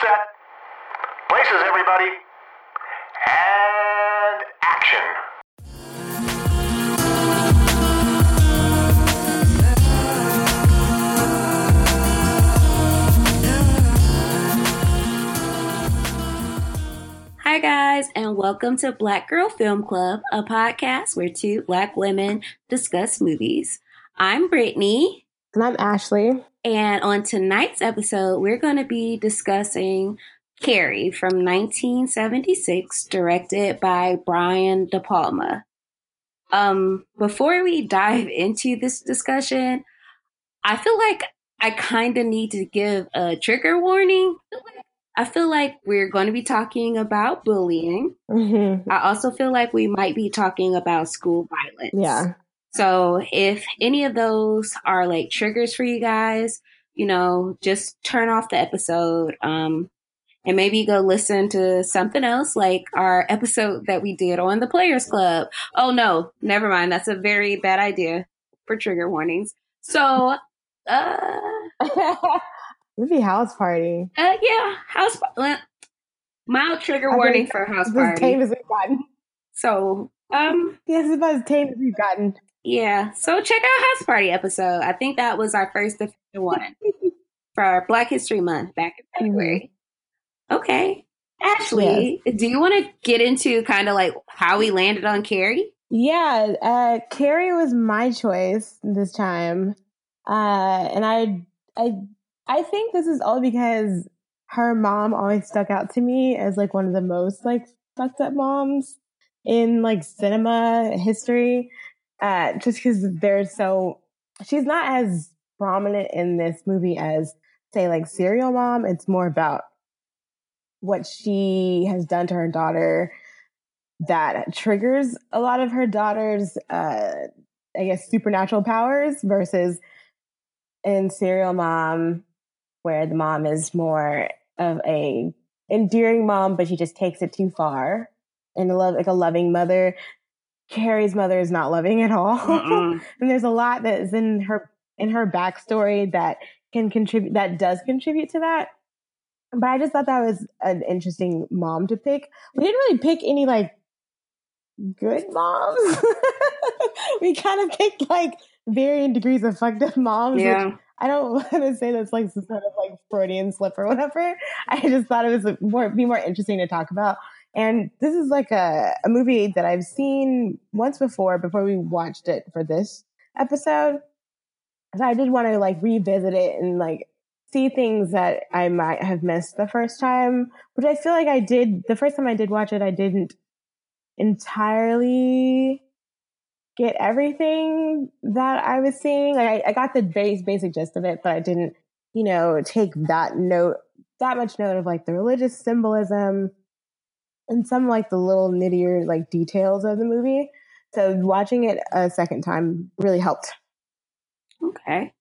set. Places, everybody. And action. Hi, guys, and welcome to Black Girl Film Club, a podcast where two Black women discuss movies. I'm Brittany, And I'm Ashley. And on tonight's episode, we're going to be discussing Carrie from 1976, directed by Brian De Palma. Um, before we dive into this discussion, I feel like I kind of need to give a trigger warning. I feel like we're going to be talking about bullying. Mhm. I also feel like we might be talking about school violence. Yeah. So if any of those are like triggers for you guys, you know, just turn off the episode. Um, and maybe go listen to something else like our episode that we did on the Players Club. Oh no, never mind. That's a very bad idea for trigger warnings. So, uh, Maybe house party. uh yeah, house, uh, mild trigger I warning for house It's as tame party. as we've gotten. So, um, Yes, about as tame as we've gotten. Yeah, so check out House Party episode. I think that was our first official one for our Black History Month back in February. Okay. Ashley, do you want to get into kind of like how we landed on Carrie? Yeah, uh, Carrie was my choice this time, uh, and I, I, I think this is all because her mom always stuck out to me as like one of the most like fucked up moms in like cinema history. Uh, just because they're so, she's not as prominent in this movie as say like Serial Mom. It's more about what she has done to her daughter that triggers a lot of her daughter's uh i guess supernatural powers versus in serial mom where the mom is more of a endearing mom but she just takes it too far and a love like a loving mother carrie's mother is not loving at all. And there's a lot that is in her in her backstory that can contribute that does contribute to that. But i just thought that was an interesting mom to pick. We didn't really pick any like good moms. We kind of picked like varying degrees of fucked up moms Yeah. i don't want to say that's like some sort of like freudian slip or whatever. I just thought it was more be more interesting to talk about and this is like a, a movie that i've seen once before before we watched it for this episode so I did want to like revisit it and like see things that I might have missed the first time, which I feel like I did the first time I did watch it. I didn't entirely get everything that I was seeing. Like I, I got the base basic gist of it, but I didn't, you know, take that note that much note of like the religious symbolism and some like the little nittier like details of the movie. So watching it a second time really helped. Okay.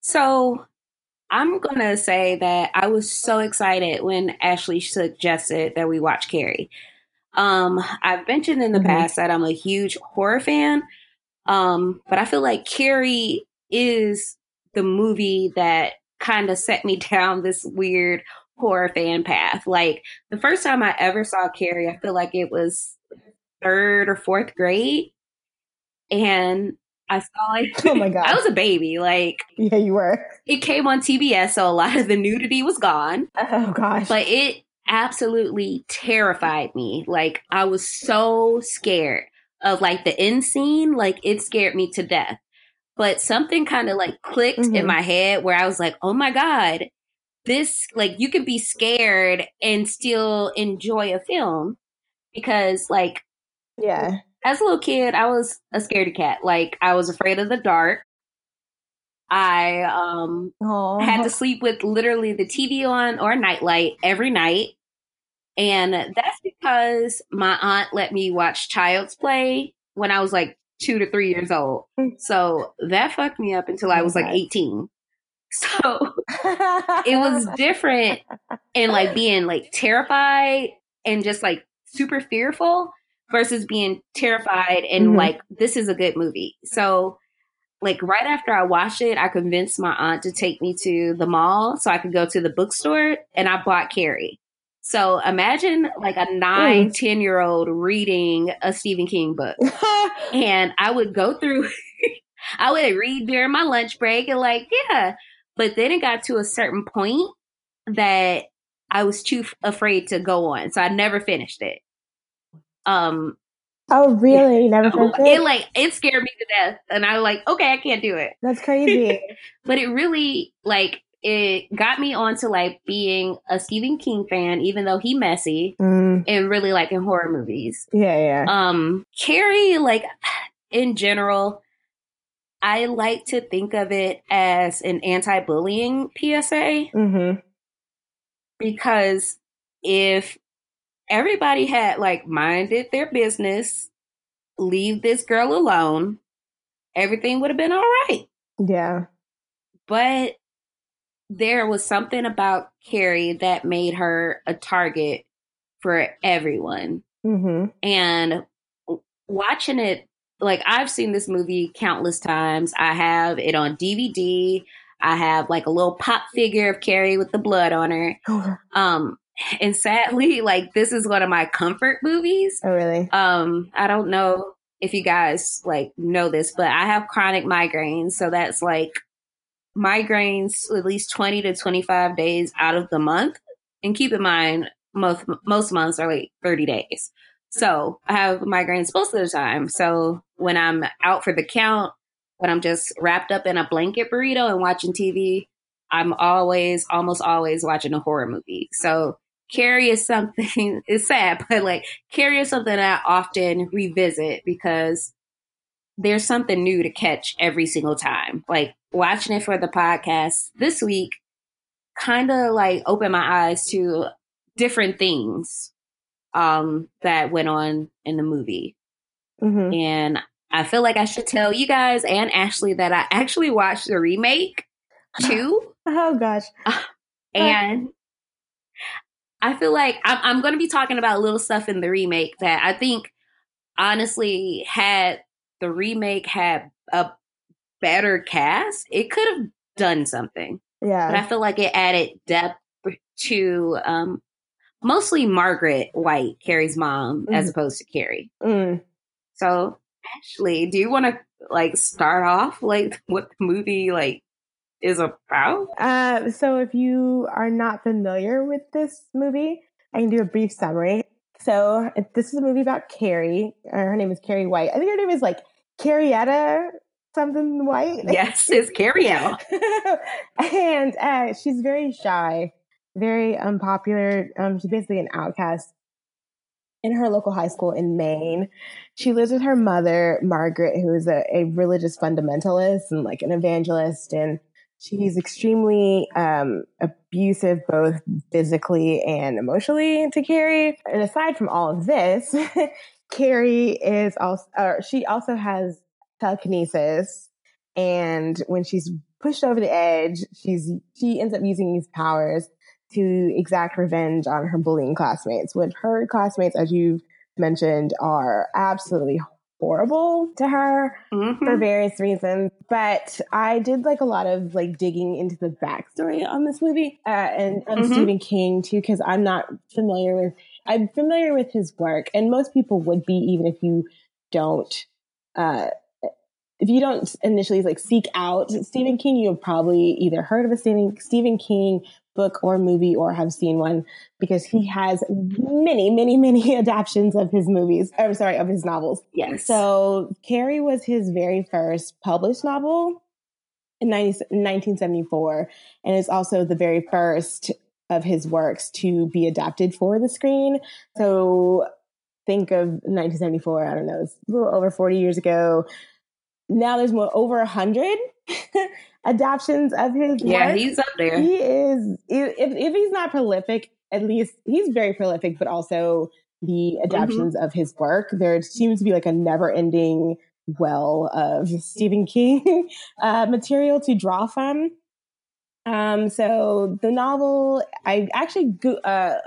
So I'm going to say that I was so excited when Ashley suggested that we watch Carrie. Um, I've mentioned in the Mhm. past that I'm a huge horror fan. Um, but I feel like Carrie is the movie that kind of set me down this weird horror fan path. Like the first time I ever saw Carrie, I feel like it was third or fourth grade. And I saw it. Oh my God. I was a baby. Like Yeah, you were. it came on TBS, so a lot of the nudity was gone. Oh gosh. But it absolutely terrified me. Like I was so scared of like the end scene. Like it scared me to death. But something kind of like clicked in Mhm. my head where I was like, oh my God, this, like you can be scared and still enjoy a film. Because like yeah. as a little kid, I was a scaredy cat. Like I was afraid of the dark. I um Oh. had to sleep with literally the TV on or a nightlight every night. And that's because my aunt let me watch Child's Play when I was like two to three years old. So that fucked me up until I was like 18. So it was different and like being like terrified and just like super fearful versus being terrified and Mhm. like this is a good movie. So like right after I watched it, I convinced my aunt to take me to the mall so I could go to the bookstore and I bought Carrie. So imagine like a nine, 10 year old reading a Stephen King book. and I would go through, I would read during my lunch break and like, yeah. But then it got to a certain point that I was too f- afraid to go on. So I never finished it. Um, oh, really? You never finished it it? like it scared me to death, and I was like, okay, I can't do it. That's crazy. But it really like it got me onto like being a Stephen King fan, even though he messy Mm, and really liking horror movies. yeah, yeah. Um, Carrie, like in general, I like to think of it as an anti-bullying PSA hmm because if everybody had like minded their business, leave this girl alone, everything would have been all right. Yeah. But there was something about Carrie that made her a target for everyone. hmm And watching it, like I've seen this movie countless times. I have it on DVD. I have like a little pop figure of Carrie with the blood on her. Um, and sadly, like this is one of my comfort movies. Oh, really? Um, I don't know if you guys like know this, but I have chronic migraines, so that's like migraines at least 20 to 25 days out of the month. And keep in mind, most most months are like 30 days. So I have migraines most of the time. So when I'm out for the count, when I'm just wrapped up in a blanket burrito and watching TV, I'm always, almost always watching a horror movie. So Carrie is something, it's sad, but like Carrie is something I often revisit because there's something new to catch every single time. Like watching it for the podcast this week kind of like opened my eyes to different things um that went on in the movie. hmm And I feel like I should tell you guys and Ashley that I actually watched the remake too. Oh gosh. and I feel like I'm, I'm going to be talking about little stuff in the remake that I think honestly had the remake had a better cast, it could have done something. Yeah. But I feel like it added depth to um, mostly Margaret White, Carrie's mom, as Mhm. opposed to Carrie. Mm. So, Ashley, do you want to like start off like what the movie like is about? Uh, so if you are not familiar with this movie, I can do a brief summary. So this is a movie about Carrie. Her name is Carrie White. I think her name is like Carrietta something White. Yes, it's Carrie L. and uh, she's very shy, very unpopular. Um, she's basically an outcast in her local high school in Maine. She lives with her mother, Margaret, who is a, a religious fundamentalist and like an evangelist. And she's extremely um, abusive, both physically and emotionally to Carrie. And aside from all of this, Carrie is also, she also has telekinesis. And when she's pushed over the edge, she's, she ends up using these powers to exact revenge on her bullying classmates, which her classmates, as you've mentioned, are absolutely horrible to her Mhm. for various reasons. But I did like a lot of like digging into the backstory on this movie uh, and on Mhm. Stephen King too, because I'm not familiar with. I'm familiar with his work, and most people would be, even if you don't. Uh, if you don't initially like seek out Stephen King, you've probably either heard of a Stephen, Stephen King book or movie or have seen one because he has many, many, many adaptations of his movies. I'm sorry, of his novels. Yes. So Carrie was his very first published novel in 90, 1974, and is also the very first of his works to be adapted for the screen. So think of 1974, I don't know, it's a little over 40 years ago. Now there's more over a hundred adaptions of his yeah, work. he's up there. He is. If, if he's not prolific, at least he's very prolific. But also the adaptions of his work, there seems to be like a never-ending well of Stephen King uh, material to draw from. Um, so the novel, I actually go- uh,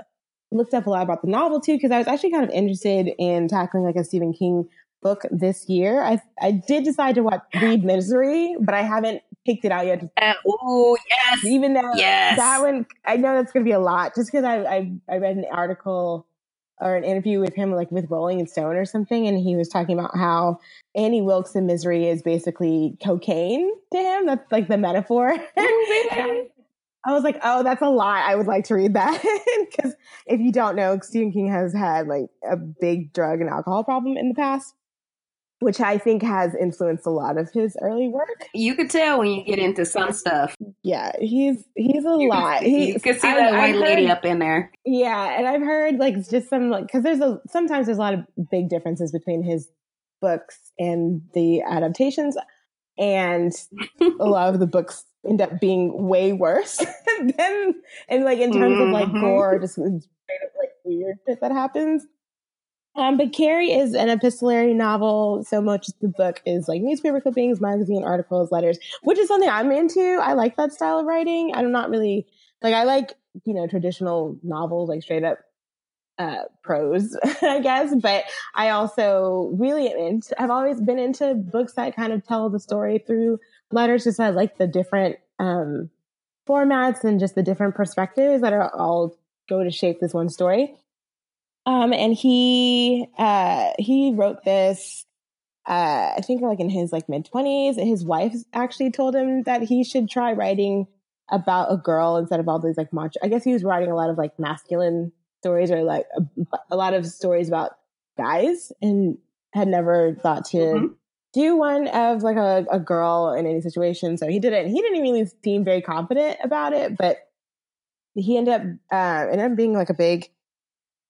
looked up a lot about the novel too because I was actually kind of interested in tackling like a Stephen King book this year. I I did decide to watch read Misery, but I haven't picked it out yet. Uh, oh yes, Even though yes. that one, I know that's going to be a lot. Just because I, I I read an article or an interview with him, like with Rolling Stone or something, and he was talking about how Annie Wilkes in Misery is basically cocaine to him. That's like the metaphor. I was like, oh, that's a lot. I would like to read that because if you don't know, Stephen King has had like a big drug and alcohol problem in the past, which I think has influenced a lot of his early work. You could tell when you get into some stuff. Yeah, he's he's a You lot. can, He, you can see I- that white lady up in there. Yeah, and I've heard like just some like because there's a sometimes there's a lot of big differences between his books and the adaptations, and a lot of the books end up being way worse than and like in terms of like Mhm. gore, just like weird shit that happens. Um, but Carrie is an epistolary novel. So much the book is like newspaper clippings, magazine articles, letters, which is something I'm into. I like that style of writing. I'm not really like I like you know traditional novels, like straight up uh, prose, I guess. But I also really am into. I've always been into books that kind of tell the story through letters. Just I like the different um, formats and just the different perspectives that are all go to shape this one story. Um, and he uh, he wrote this. Uh, I think like in his like mid twenties. His wife actually told him that he should try writing about a girl instead of all these like macho. I guess he was writing a lot of like masculine stories or like a, a lot of stories about guys, and had never thought to Mhm. do one of like a, a girl in any situation. So he did it. And he didn't really seem very confident about it, but he ended up uh, ended up being like a big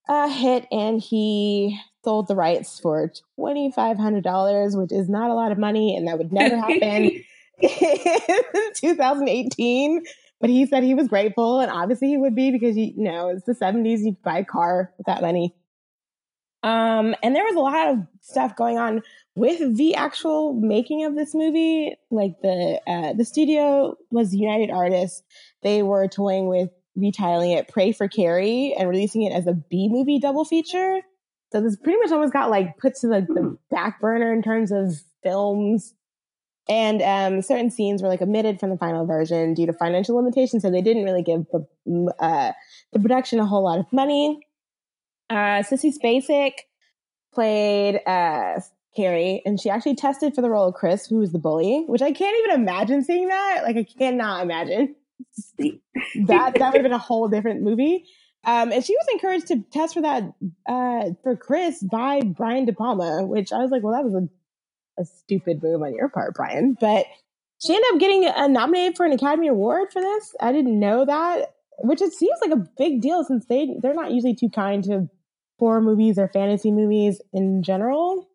uh, hit, and he sold the rights for twenty five hundred dollars, which is not a lot of money, and that would never happen in 2018. But he said he was grateful, and obviously he would be because you know it's the 70s. You buy a car with that money. Um, and there was a lot of stuff going on with the actual making of this movie. Like the uh, the studio was United Artists. They were toying with retitling it "Pray for Carrie" and releasing it as a B movie double feature. So this pretty much almost got like put to the, the back burner in terms of films. And um, certain scenes were like omitted from the final version due to financial limitations, so they didn't really give the uh, the production a whole lot of money. Uh, Sissy Spacek played uh, Carrie, and she actually tested for the role of Chris, who was the bully, which I can't even imagine seeing that. Like, I cannot imagine that. That would have been a whole different movie. Um, and she was encouraged to test for that uh, for Chris by Brian De Palma, which I was like, well, that was a, a stupid move on your part, Brian. But she ended up getting uh, nominated for an Academy Award for this. I didn't know that, which it seems like a big deal since they they're not usually too kind to horror movies or fantasy movies in general.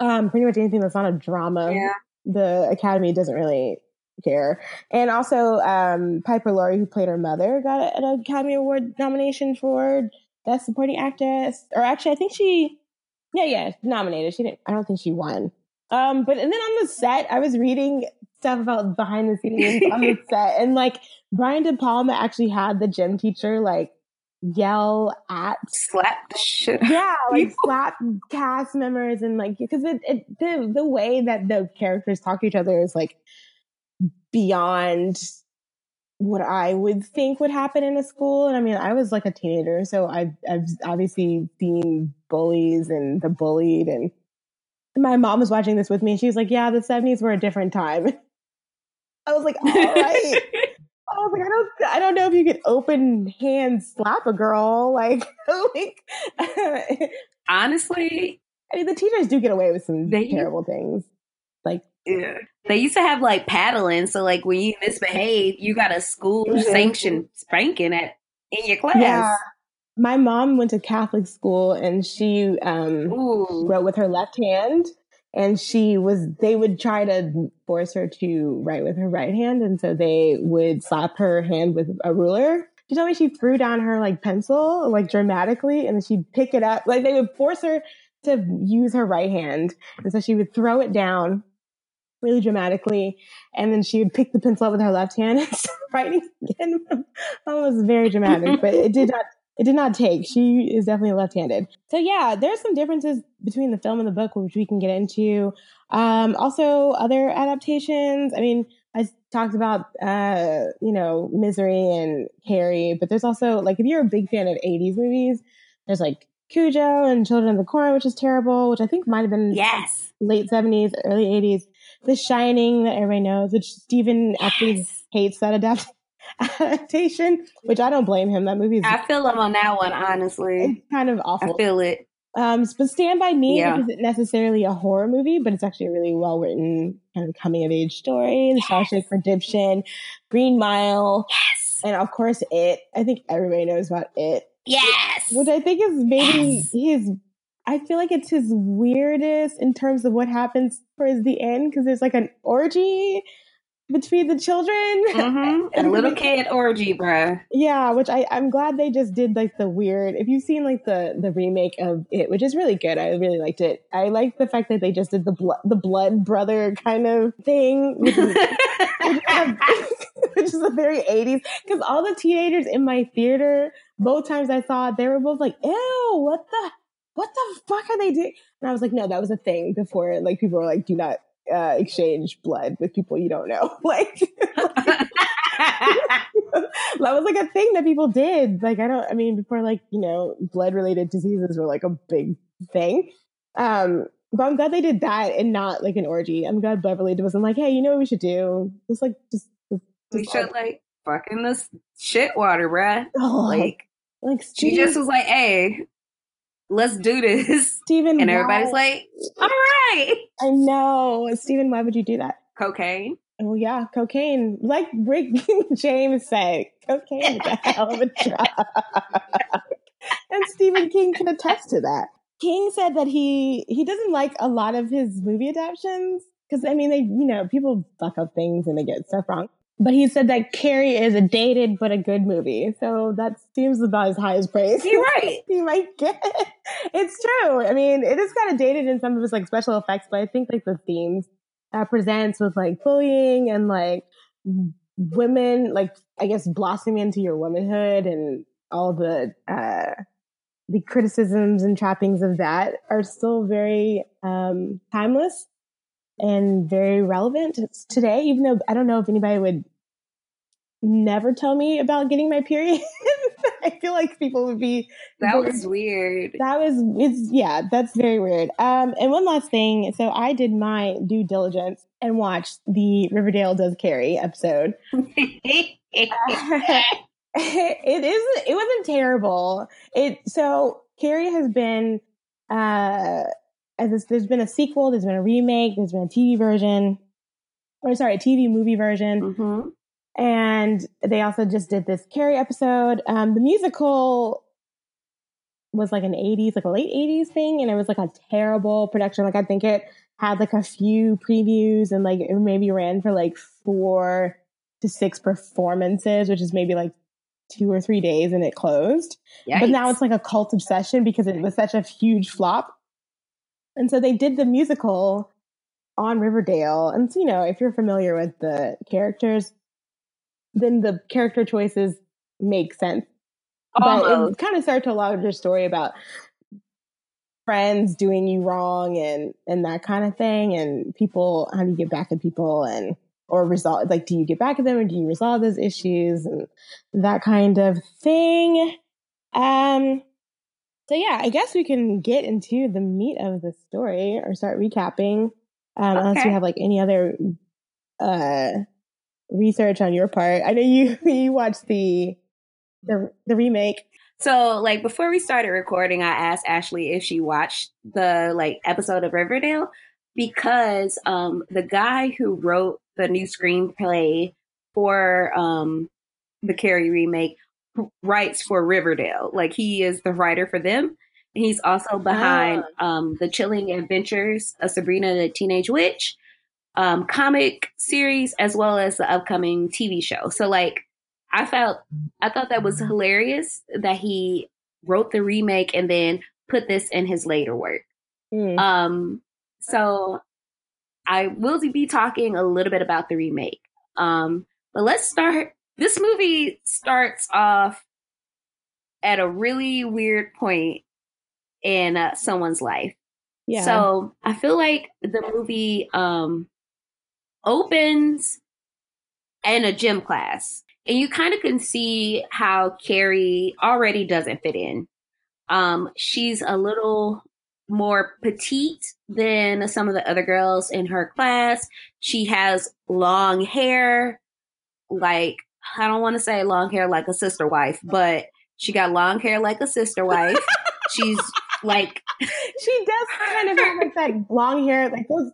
Um, pretty much anything that's not a drama, Yeah. the Academy doesn't really care. And also, um, Piper Laurie, who played her mother, got an Academy Award nomination for Best Supporting Actress. Or actually, I think she, yeah, yeah, nominated. She didn't. I don't think she won. Um, but and then on the set, I was reading stuff about behind the scenes on the set, and like Brian De Palma actually had the gym teacher like yell at Slap the shit. yeah, like People. slap cast members and like because it, it the the way that the characters talk to each other is like beyond what I would think would happen in a school. And I mean, I was like a teenager, so I've I've obviously seen bullies and the bullied and my mom was watching this with me and she was like, Yeah, the seventies were a different time. I was like, all right. I was like, I don't, I don't know if you could open hand slap a girl. Like, like Honestly, I mean, the teachers do get away with some They- terrible things. Like, yeah. they used to have like paddling. So like when you misbehave, you got a school Mhm. sanctioned spanking at in your class. yeah, my mom went to Catholic school and she um, wrote with her left hand. And she was, they would try to force her to write with her right hand. And so they would slap her hand with a ruler. She told me she threw down her like pencil, like dramatically, and then she'd pick it up. Like they would force her to use her right hand. And so she would throw it down really dramatically. And then she would pick the pencil up with her left hand and start writing again. that was very dramatic, but it did not it did not take. She is definitely left-handed. So yeah, there's some differences between the film and the book, which we can get into. Um, also, other adaptations. I mean, I talked about uh, you know Misery and Carrie, but there's also like if you're a big fan of '80s movies, there's like Cujo and Children of the Corn, which is terrible, which I think might have been yes late '70s, early '80s. The Shining that everybody knows, which Stephen yes. actually hates that adapt- adaptation, which I don't blame him. That movie is. I feel him on that one, honestly. It's kind of awful. I feel it. Um, but Stand By Me yeah. isn't necessarily a horror movie, but it's actually a really well written kind of coming of age story. The yes. Shawshank Redemption, Green Mile, yes, and of course It. I think everybody knows about It. Yes, which I think is maybe yes. his. I feel like it's his weirdest in terms of what happens towards the end because there's like an orgy between the children. Mm-hmm. A little kid orgy, bruh. Yeah, which I, I'm glad they just did like the weird. If you've seen like the the remake of it, which is really good, I really liked it. I like the fact that they just did the blood the blood brother kind of thing, which is, which is a very 80s. Because all the teenagers in my theater, both times I saw it, they were both like, "Ew, what the." What the fuck are they doing? And I was like, no, that was a thing before. Like people were like, do not uh, exchange blood with people you don't know. Like, that was like a thing that people did. Like, I don't, I mean, before like, you know, blood related diseases were like a big thing. Um, but I'm glad they did that and not like an orgy. I'm glad Beverly wasn't like, hey, you know what we should do? Just like, just, just we should like fucking this shit water, bruh. Oh, like, like she just was like, hey, let's do this. Stephen, and everybody's why? like, all right. I know. Stephen, why would you do that? Cocaine. Oh yeah, cocaine. Like Rick James said, cocaine is a hell of a drug. and Stephen King can attest to that. King said that he he doesn't like a lot of his movie adaptations because I mean they you know people fuck up things and they get stuff wrong. But he said that Carrie is a dated but a good movie. So that seems about as high as praise. You're right. he might get. It's true. I mean, it is kind of dated in some of its like special effects, but I think like the themes that presents with like bullying and like women, like I guess blossoming into your womanhood and all the uh the criticisms and trappings of that are still very um timeless and very relevant today, even though I don't know if anybody would never tell me about getting my period. I feel like people would be That very, was weird. That was it's yeah, that's very weird. Um and one last thing, so I did my due diligence and watched the Riverdale Does Carrie episode. it is it wasn't terrible. It so Carrie has been uh as there's been a sequel, there's been a remake, there's been a TV version, or sorry, a TV movie version. Mm-hmm. And they also just did this Carrie episode. Um, the musical was like an 80s, like a late 80s thing, and it was like a terrible production. Like I think it had like a few previews and like it maybe ran for like four to six performances, which is maybe like two or three days and it closed. Yikes. But now it's like a cult obsession because it was such a huge flop. And so they did the musical on Riverdale. And so, you know, if you're familiar with the characters, then the character choices make sense. Almost. But it kind of starts a larger story about friends doing you wrong and and that kind of thing and people how do you get back at people and or resolve like do you get back at them or do you resolve those issues and that kind of thing um so yeah, I guess we can get into the meat of the story or start recapping. Um, okay. unless you have like any other uh research on your part. I know you you watched the the the remake. So like before we started recording, I asked Ashley if she watched the like episode of Riverdale because um the guy who wrote the new screenplay for um the Carrie remake writes for Riverdale. Like he is the writer for them. He's also behind oh. um, the Chilling Adventures of Sabrina the Teenage Witch um, comic series, as well as the upcoming TV show. So, like, I felt I thought that was hilarious that he wrote the remake and then put this in his later work. Mm. Um, so I will be talking a little bit about the remake. Um, but let's start this movie starts off at a really weird point in uh, someone's life. Yeah. So I feel like the movie um, opens in a gym class, and you kind of can see how Carrie already doesn't fit in. Um, she's a little more petite than some of the other girls in her class. She has long hair, like I don't want to say long hair like a sister wife, but she got long hair like a sister wife. She's like she does kind of have like that long hair, like those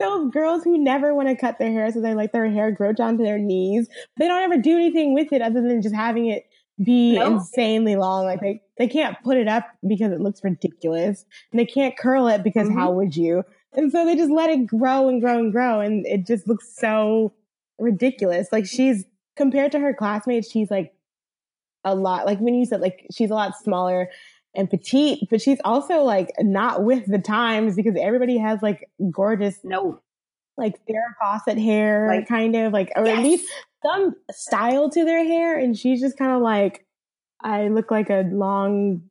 those girls who never want to cut their hair, so they let their hair grow down to their knees. They don't ever do anything with it other than just having it be Nope. insanely long. Like they they can't put it up because it looks ridiculous, and they can't curl it because Mhm. how would you? And so they just let it grow and grow and grow, and it just looks so ridiculous. Like she's compared to her classmates, she's like a lot. Like when you said like she's a lot smaller and petite, but she's also like not with the times because everybody has like gorgeous no, like Farrah Fawcett hair, Like- kind of like, or at least some style to their hair, and she's just kind of like, I look like a long,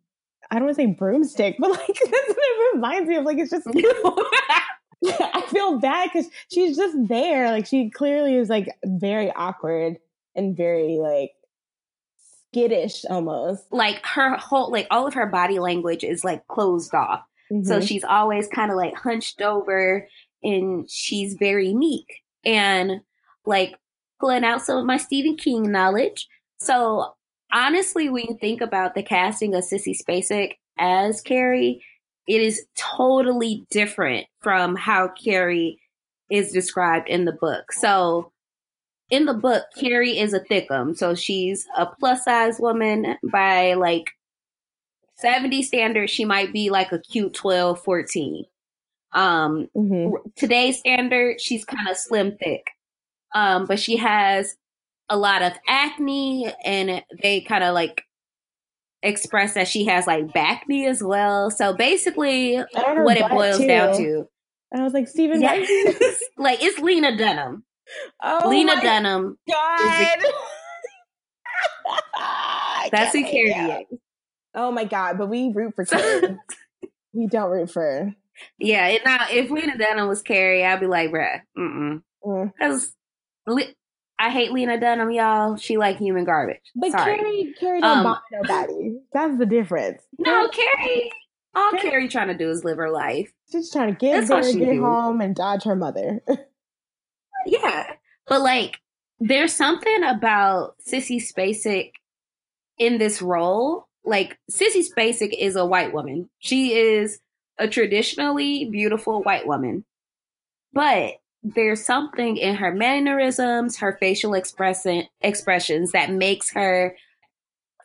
I don't want to say broomstick, but like that's what it reminds me of. Like it's just, I feel bad because she's just there. Like she clearly is like very awkward and very like skittish almost. like her whole like all of her body language is like closed off. So Mhm. she's always kind of like hunched over and she's very meek and like pulling out some of my Stephen King knowledge. So honestly, when you think about the casting of Sissy Spacek as Carrie, it is totally different from how Carrie is described in the book. So in the book, Carrie is a thickum. So she's a plus size woman by like 70 standards. She might be like a cute 12, 14. Um, Mhm. today's standard, she's kind of slim thick. Um, but she has a lot of acne and they kind of like express that she has like bacne as well. So basically what it boils too. down to. And I was like, Stephen, why is he- Yes. like it's Lena Dunham. Oh Lena Dunham. God. That's who I can't Carrie wait now. is. Oh my god! But we root for Carrie. we don't root for her. Yeah, and now if Lena Dunham was Carrie, I'd be like, bruh, mm Mm. Because I hate Lena Dunham, y'all. She like human garbage. But Sorry. Carrie, Carrie don't Um, bother nobody. That's the difference. No, Carrie. All Carrie- Carrie trying to do is live her life. She's trying to get there, get do. home, and dodge her mother. Yeah. But like, there's something about Sissy Spacek in this role. Like, Sissy Spacek is a white woman. She is a traditionally beautiful white woman. But there's something in her mannerisms, her facial expression expressions that makes her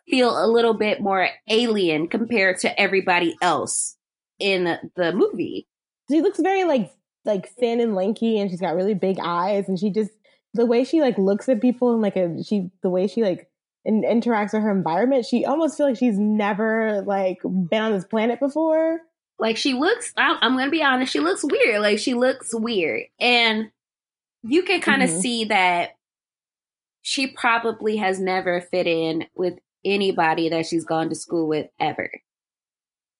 feel a little bit more alien compared to everybody else in the movie. she looks very like like thin and lanky, and she's got really big eyes, and she just the way she like looks at people and like a she the way she like in, interacts with her environment, she almost feel like she's never like been on this planet before. Like she looks, I- I'm gonna be honest, she looks weird. Like she looks weird, and you can kind of Mhm. see that she probably has never fit in with anybody that she's gone to school with ever.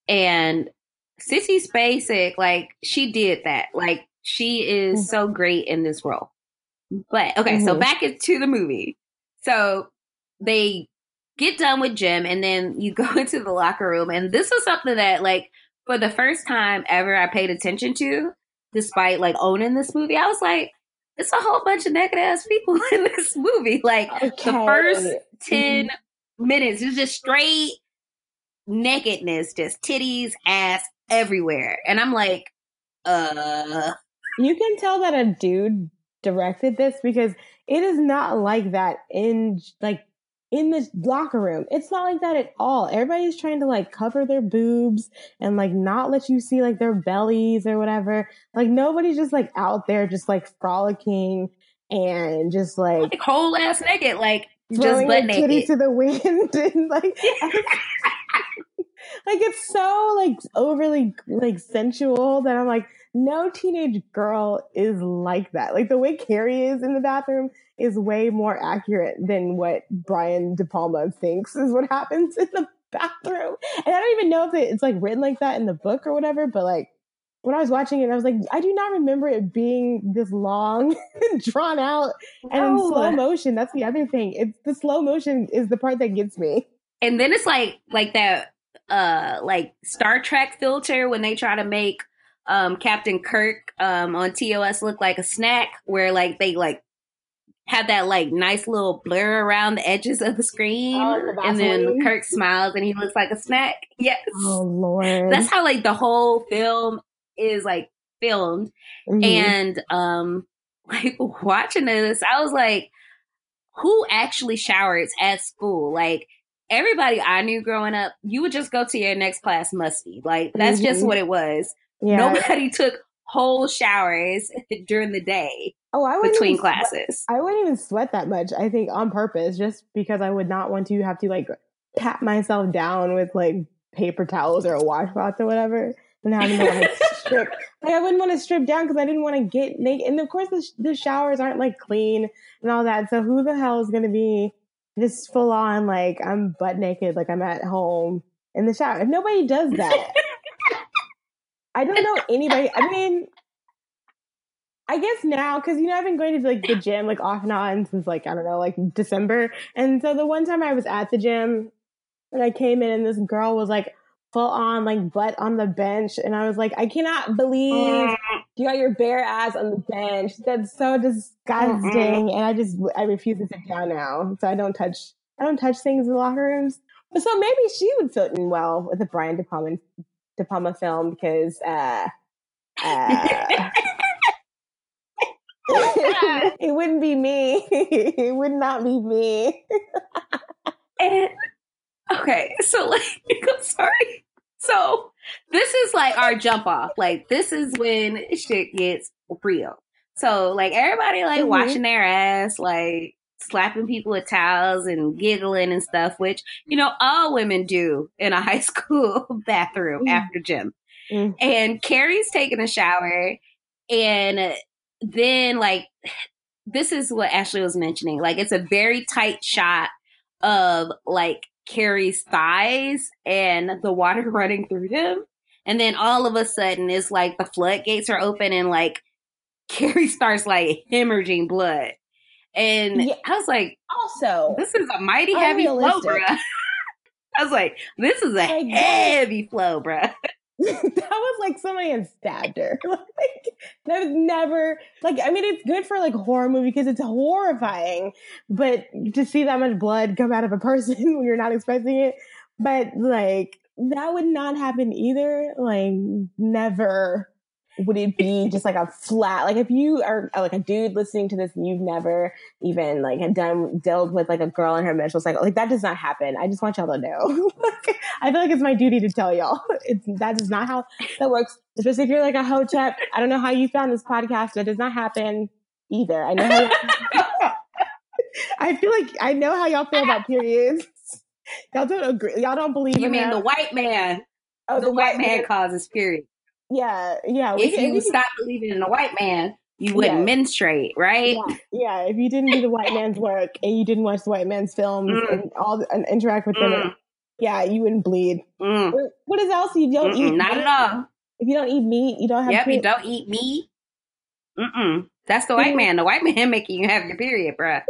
And Sissy Spacek, like she did that. Like she is Mhm. so great in this role. But okay, so Mhm. back into the movie. So they get done with gym, and then you go into the locker room and this is something that like for the first time ever I paid attention to despite like owning this movie. I was like it's a whole bunch of naked ass people in this movie. Like the first 10 minutes is just straight nakedness, just titties, ass everywhere. And I'm like, uh You can tell that a dude directed this because it is not like that in like in the locker room. It's not like that at all. Everybody's trying to like cover their boobs and like not let you see like their bellies or whatever. Like nobody's just like out there just like frolicking and just like like whole ass naked, like just butt naked. to the wind and like like it's so like overly like sensual that I'm like, no teenage girl is like that. Like the way Carrie is in the bathroom is way more accurate than what Brian De Palma thinks is what happens in the bathroom. And I don't even know if it's like written like that in the book or whatever, but like when I was watching it, I was like, I do not remember it being this long, drawn out, and in slow motion. That's the other thing. It's the slow motion is the part that gets me. And then it's like like that uh like Star Trek filter when they try to make um Captain Kirk um on TOS look like a snack where like they like have that like nice little blur around the edges of the screen Oh, the and then Kirk smiles and he looks like a snack. Yes. Oh Lord. That's how like the whole film is like filmed Mhm. and um like watching this i was like who actually showers at school like everybody i knew growing up you would just go to your next class musty like that's just Mhm. what it was yeah. nobody took whole showers during the day oh, I wouldn't between even sweat- classes I wouldn't even sweat that much. I think on purpose, just because I would not want to have to like pat myself down with like paper towels or a washcloth or whatever. And having to like strip, like I wouldn't want to strip down because I didn't want to get naked. And of course, the, sh- the showers aren't like clean and all that. So who the hell is going to be just full on like I'm butt naked, like I'm at home in the shower? Nobody does that. I don't know anybody. I mean, I guess now because you know I've been going to like the gym like off and on since like I don't know like December, and so the one time I was at the gym and I came in and this girl was like full on like butt on the bench, and I was like, I cannot believe you got your bare ass on the bench. That's so disgusting, and I just I refuse to sit down now, so I don't touch I don't touch things in the locker rooms. But so maybe she would fit in well with a Brian De Palma De Palma film because. uh uh it wouldn't be me. it would not be me. and okay so like i'm sorry so this is like our jump off like this is when shit gets real so like everybody like Mhm. washing their ass like slapping people with towels and giggling and stuff which you know all women do in a high school bathroom Mm. after gym Mm. and carrie's taking a shower and then like this is what ashley was mentioning like it's a very tight shot of like Carrie's thighs and the water running through them. And then all of a sudden it's like the floodgates are open and like Carrie starts like hemorrhaging blood. And Yeah. I was like, Also, this is a mighty heavy flow, bruh. I was like, this is a Like, heavy flow, bruh. that was like somebody had stabbed her. like that was never like I mean it's good for like horror movie because it's horrifying, but to see that much blood come out of a person when you're not expecting it, but like that would not happen either. Like never would it be just like a flat like if you are uh, like a dude listening to this and you've never even like had done dealt with like a girl in her menstrual cycle like that does not happen. I just want y'all to know. I feel like it's my duty to tell y'all. It's that is not how that works. Especially if you're like a hotep i don't know how you found this podcast. That does not happen either. I know how i feel like i know how y'all feel about periods. Y'all don't agree y'all don't believe You mean that. the white man? oh, the, white man causes period. Yeah yeah If can- you stop believing in a white man, you wouldn't Yeah. menstruate, right? Yeah, yeah. If you didn't do the white man's work and you didn't watch the white man's films Mm. and all the, and interact with them, Mm, yeah, you wouldn't bleed. mm, What- is else? You don't eat mm-mm, not meat? at all. If you don't eat meat, you don't have. Yep, you period- don't eat meat. Mm-mm. That's the white man. The white man making you have your period, bruh.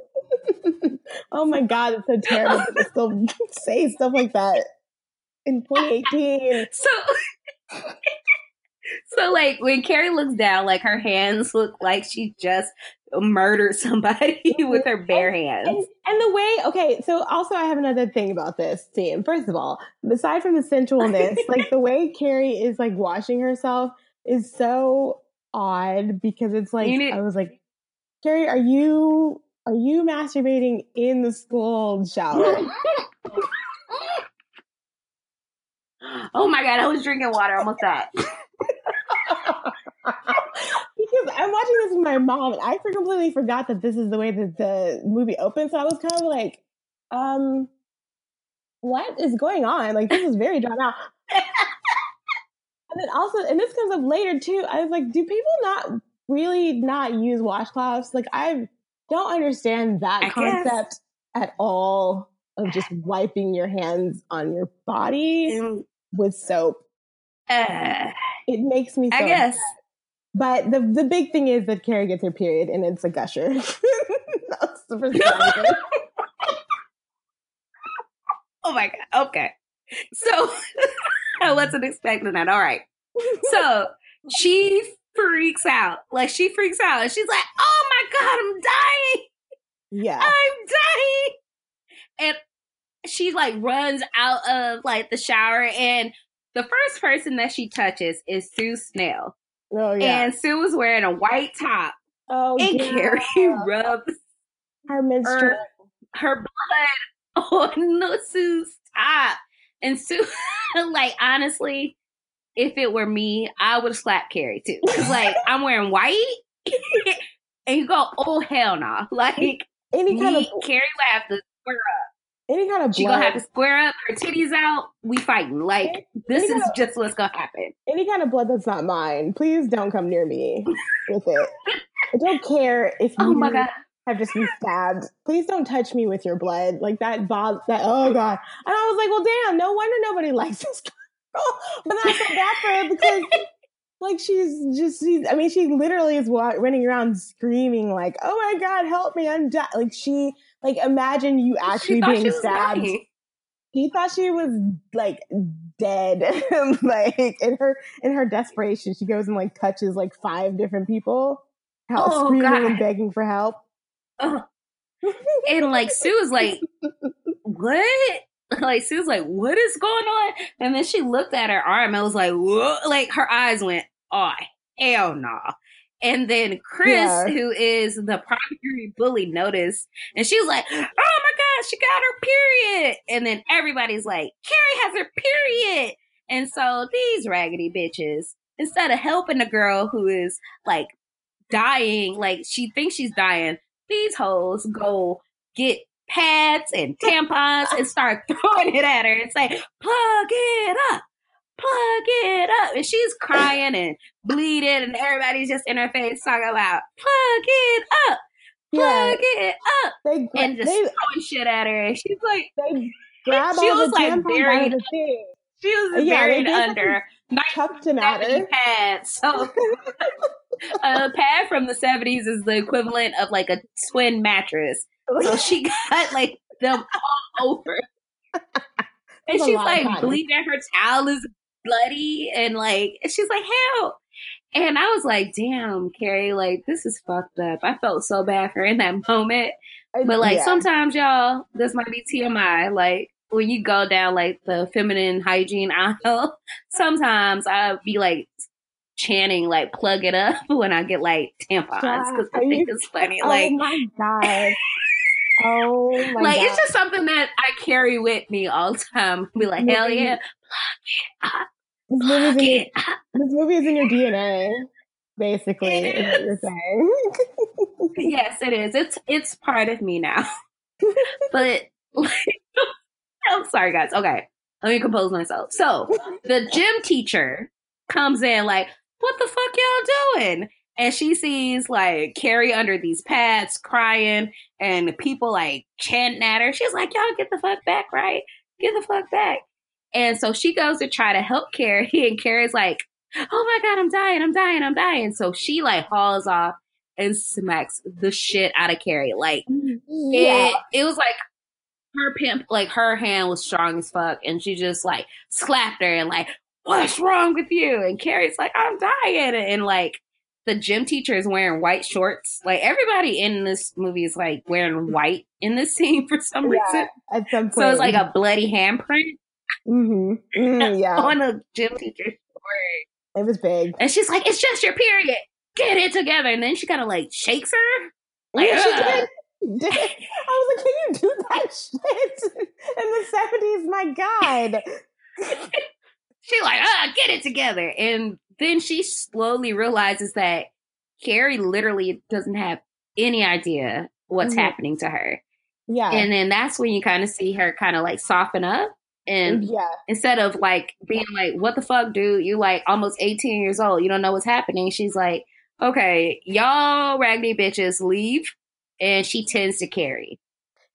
oh my god, it's so terrible to still say stuff like that in 2018. So, so like when Carrie looks down, like her hands look like she just murdered somebody with her bare hands. And, and the way, okay, so also I have another thing about this scene. First of all, aside from the sensualness, like the way Carrie is like washing herself is so odd because it's like need- I was like, Carrie, are you are you masturbating in the school shower? oh my god, I was drinking water, almost died. Because I'm watching this with my mom and I completely forgot that this is the way that the movie opens. So I was kind of like, um, what is going on? Like this is very drawn out. and then also, and this comes up later too. I was like, do people not really not use washcloths? Like I don't understand that I guess. concept at all. of just wiping your hands on your body And, with soap. uh, It makes me so I guess. upset. But the the big thing is that Carrie gets her period and it's a gusher. That's the first thing. Oh my god. Okay. So I wasn't expecting that. All right. So she freaks out. Like she freaks out and she's like, "Oh my god, I'm dying! Yeah. I'm dying!" And she like runs out of like the shower, and the first person that she touches is Sue Snell, Oh yeah. and Sue was wearing a white top, oh and yeah. Carrie rubs Her menstrual. her blood on the Sue's top. And Sue, like, honestly, if it were me, I would slap Carrie too. Like, I'm wearing white. and you go, oh, hell no. Like, any kind of Carrie would have to square up. Any kind of She blood. gonna have to square up, her titties out, we fighting. Like, this is just what's gonna happen. any kind of blood that's not mine. Please don't come near me with it. I don't care if you Oh my god. have just been stabbed. Please don't touch me with your blood. Like that bothers that oh god. And I was like, well damn, no wonder nobody likes this girl. but then I felt bad for her because like she's just she's I mean she literally is wa- running around screaming like, "Oh my god, help me. I'm di-. like she like imagine you actually She thought she being stabbed. dying. She thought she was like dead. like in her in her desperation, she goes and like touches like five different people, out Oh, screaming God. and begging for help. And like Sue was like, "What?" Like Sue was like, "What is going on?" And then she looked at her arm and was like, "What?" Like her eyes went, "Oh hell no!" And then Chris, Yeah. who is the primary bully, noticed, and she was like, "Oh my god, she got her period!" And then everybody's like, "Carrie has her period!" And so these raggedy bitches, instead of helping the girl who is like dying, like she thinks she's dying, these hoes go get pads and tampons and start throwing it at her and say, plug it up, plug it up. And she's crying and bleeding and everybody's just in her face talking about, plug it up, Yeah, plug it up. they And just they throwing shit at her. And she's like, they grab She all was, the like, out buried- of the thing, she was Yeah, buried under them at 1970 her. pads. So a pad from the 70s is the equivalent of like a twin mattress. So she got like them all over. And she's like bleeding. Her towel is bloody. And like, she's like, help. And I was like, damn, Carrie, like, this is fucked up. I felt so bad for her in that moment. But like, Yeah. sometimes, y'all, this might be TMI. Like, when you go down like the feminine hygiene aisle, sometimes I'll be like chanting, like, plug it up when I get like tampons because I think it's funny. oh Like, my god. Oh my god. like god. it's just something that I carry with me all the time. Be like, hell yeah, this movie's in your, this movie is in your DNA, basically, It is what you're saying. Yes, it is. It's it's part of me now. but like, I'm sorry, guys. Okay, let me compose myself. So the gym teacher comes in like, "What the fuck y'all doing?" And she sees like Carrie under these pads crying, and people like chanting at her. She's like, "Y'all get the fuck back, right? Get the fuck back!" And so she goes to try to help Carrie, and Carrie's like, "Oh my god, I'm dying! I'm dying! I'm dying!" So she like hauls off and smacks the shit out of Carrie. Like yeah. it, it was like her pimp, like her hand was strong as fuck, and she just like slapped her and like, "What's wrong with you?" And Carrie's like, "I'm dying," and like the gym teacher is wearing white shorts. Like everybody in this movie is like wearing white in this scene for some Yeah, reason. At some point. So it's like a bloody handprint hmm yeah. on a gym teacher's shirt. It was big. And she's like, "It's just your period. Get it together." And then she kind of like shakes her. Like, Yeah, she did. did. I was like, can you do that shit in the seventies? My God. She like, ah, get it together. And then she slowly realizes that Carrie literally doesn't have any idea what's Mhm. happening to her. Yeah. And then that's when you kind of see her kind of like soften up. And yeah. instead of like being like, what the fuck, dude? You're like almost 18 years old. You don't know what's happening. She's like, okay, y'all raggedy bitches leave. And she tends to Carrie.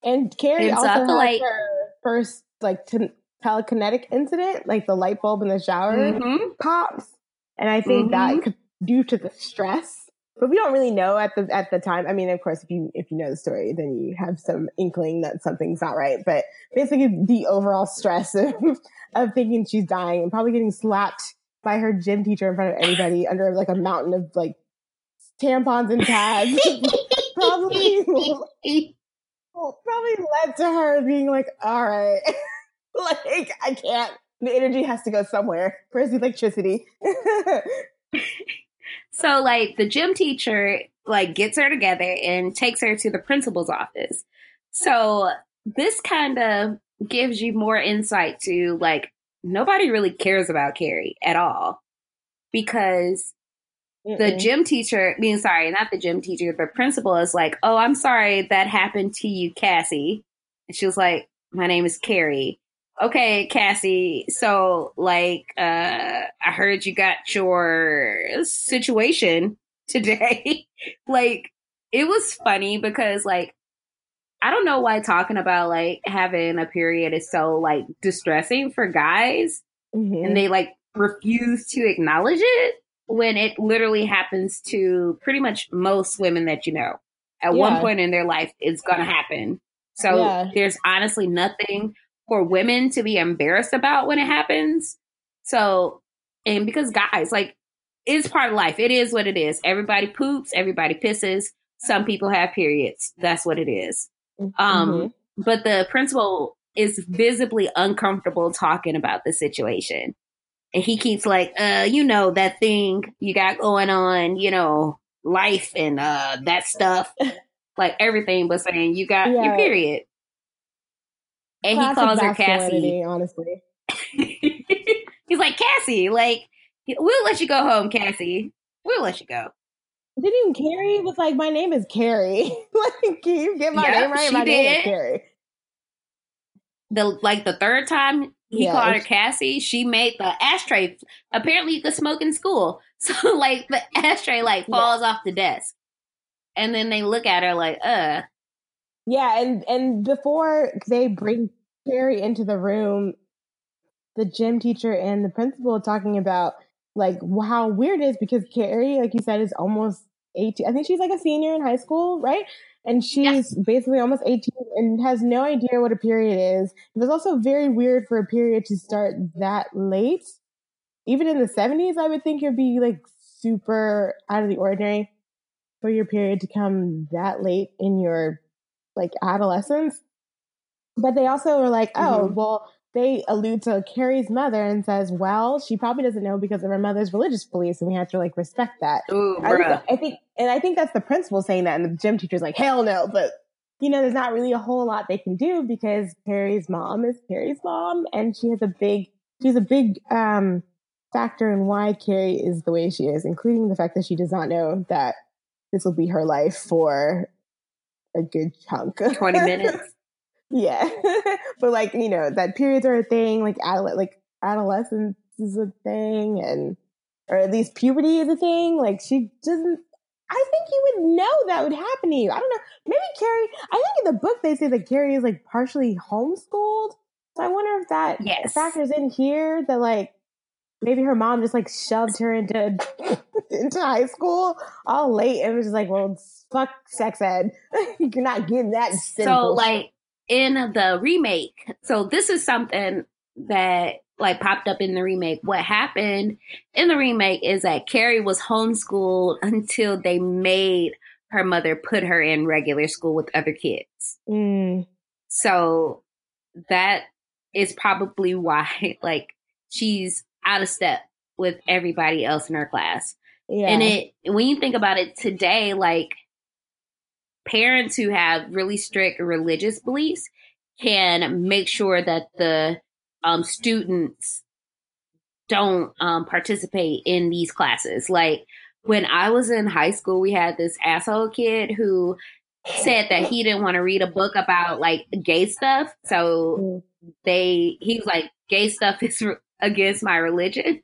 And Carrie And so also I like- her first like t- telekinetic incident, like the light bulb in the shower Mhm. pops, and I think that Mhm. could due to the stress. But we don't really know at the at the time. I mean, of course, if you if you know the story, then you have some inkling that something's not right. But basically, the overall stress of of thinking she's dying and probably getting slapped by her gym teacher in front of everybody under like a mountain of like tampons and pads probably probably led to her being like, all right, like I can't. The energy has to go somewhere. Where's the electricity? So like the gym teacher like gets her together and takes her to the principal's office. So this kind of gives you more insight to like nobody really cares about Carrie at all because the Mm-mm. gym teacher, being sorry, not the gym teacher, the principal is like, "Oh, I'm sorry that happened to you, Cassie." And she was like, "My name is Carrie." Okay, Cassie. So, like, uh, I heard you got your situation today. like, it was funny because, like, I don't know why talking about like having a period is so like distressing for guys Mhm. and they like refuse to acknowledge it when it literally happens to pretty much most women that you know at one point in their life it's gonna happen so Yeah. there's honestly nothing for women to be embarrassed about when it happens so and because guys like it's part of life it is what it is everybody poops everybody pisses some people have periods that's what it is um Mhm. but the principal is visibly uncomfortable talking about the situation. And he keeps like, uh, you know, that thing you got going on, you know, life and uh that stuff. like everything but saying you got your period. And Classic he calls her Cassie. Honestly, He's like, Cassie, like, we'll let you go home, Cassie. We'll let you go. didn't even Carrie was like, "My name is Carrie." like, can you get my Yep, name right? My name is Carrie. the like the third time he Yeah. called her Cassie, she made the ashtray. Apparently, you could smoke in school, so like the ashtray like Yeah. falls off the desk, and then they look at her like, "Uh, Yeah, and and before they bring Carrie into the room, the gym teacher and the principal are talking about like how weird it is because Carrie, like you said, is almost eighteen. I think she's like a senior in high school, right? And she's basically almost eighteen and has no idea what a period is. It was also very weird for a period to start that late. Even in the seventies, I would think it'd be like super out of the ordinary for your period to come that late in your like adolescence. But they also were like, oh, Mhm. well, they allude to Carrie's mother and says, well, she probably doesn't know because of her mother's religious beliefs, and we have to like respect that. ooh, I think. I think, and I think that's the principal saying that, and the gym teacher's like, hell no. But you know, there's not really a whole lot they can do because Carrie's mom is Carrie's mom, and she has a big, she's a big um, factor in why Carrie is the way she is, including the fact that she does not know that this will be her life for a good chunk. Twenty minutes. yeah, but like you know that periods are a thing, like adole- like adolescence is a thing, and or at least puberty is a thing. Like she doesn't. I think you would know that would happen to you. I don't know. Maybe Carrie. I think in the book they say that Carrie is like partially homeschooled. So I wonder if that Yes. factors in here. That like maybe her mom just like shoved her into into high school all late and was just like, well, fuck sex ed. You're not getting that. so like in the remake so this is something that like popped up in the remake what happened in the remake is that carrie was homeschooled until they made her mother put her in regular school with other kids Mm, so that is probably why like she's out of step with everybody else in her class yeah. and it when you think about it today, like parents who have really strict religious beliefs can make sure that the um, students don't um, participate in these classes. Like when I was in high school, we had this asshole kid who said that he didn't want to read a book about like gay stuff. So Mm. they, he was like, gay stuff is against my religion.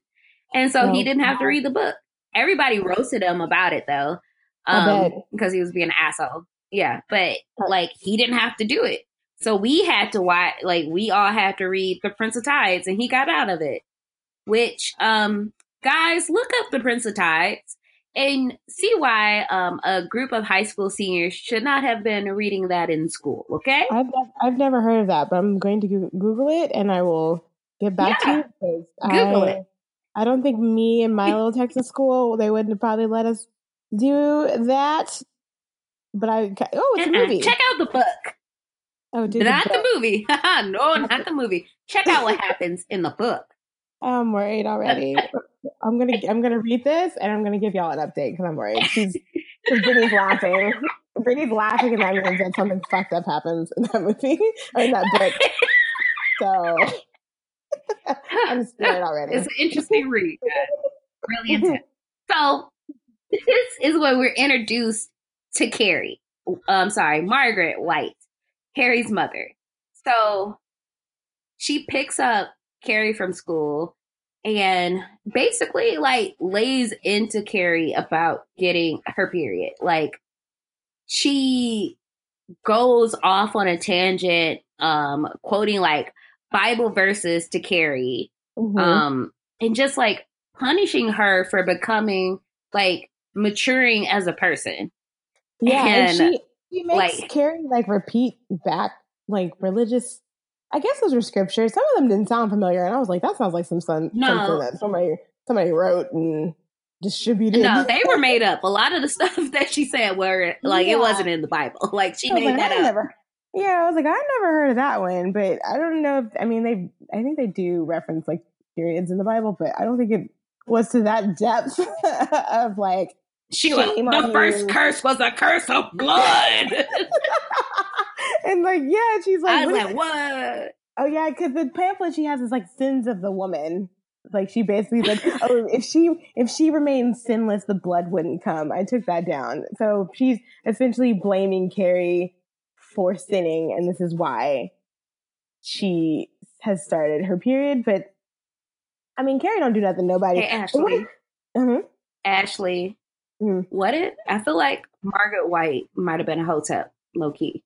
And so he Oh, didn't have to read the book. Everybody roasted him about it though. Um, because he was being an asshole. Yeah. But like he didn't have to do it. So we had to watch, like, we all had to read The Prince of Tides, and he got out of it. Which, um, guys, look up The Prince of Tides and see why um, a group of high school seniors should not have been reading that in school. Okay, I've I've never heard of that, but I'm going to Google it and I will get back Yeah. to you. Google I, it. I don't think me and my little Texas school they wouldn't probably let us do that. But I oh, it's a movie. Check out the book, oh, dude, not book. the movie. no, not the movie. Check out what happens in the book. I'm worried already. I'm gonna I'm gonna read this and I'm gonna give y'all an update because I'm worried. She's Brittany's laughing. Brittany's laughing and that means that something fucked up happens in that movie or in that book. So I'm scared already. It's an interesting read. Really intense. So this is when we're introduced to Carrie. I'm sorry, Margaret White, Carrie's mother. So she picks up Carrie from school and basically like lays into Carrie about getting her period. Like she goes off on a tangent, um, quoting like Bible verses to Carrie Mhm. um and just like punishing her for becoming like maturing as a person yeah, and and, she she makes like- Carrie like repeat back like religious. I guess those were scriptures. Some of them didn't sound familiar, and I was like, that sounds like some son, No. something that somebody somebody wrote and distributed. no they were made up a lot of the stuff that she said were like Yeah. it wasn't in the bible like she made like, that I up never. Yeah, I was like, I never heard of that one, but I don't know. If, I mean, they, I think they do reference like periods in the Bible, but I don't think it was to that depth of like. she was the on first you. curse was a curse of blood and like, yeah, she's like, i was what like what oh yeah, because the pamphlet she has is like sins of the woman. Like she basically like, oh, if she if she remains sinless, the blood wouldn't come. I took that down. So she's essentially blaming Carrie for sinning, and this is why she has started her period. But I mean, Carrie don't do nothing. Nobody. hey ashley Mhm. ashley Mhm. what it i feel like margaret white might have been a hotep low-key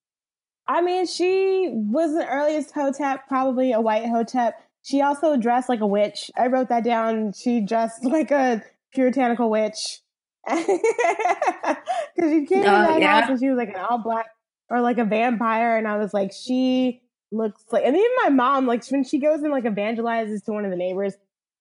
I mean, she was the earliest Hotep, probably a white Hotep. She also dressed like a witch. I wrote that down. She dressed like a puritanical witch. Because she came to Oh, that yeah. house and she was like an all black or like a vampire. And I was like, she looks like, and even my mom, like when she goes and like evangelizes to one of the neighbors,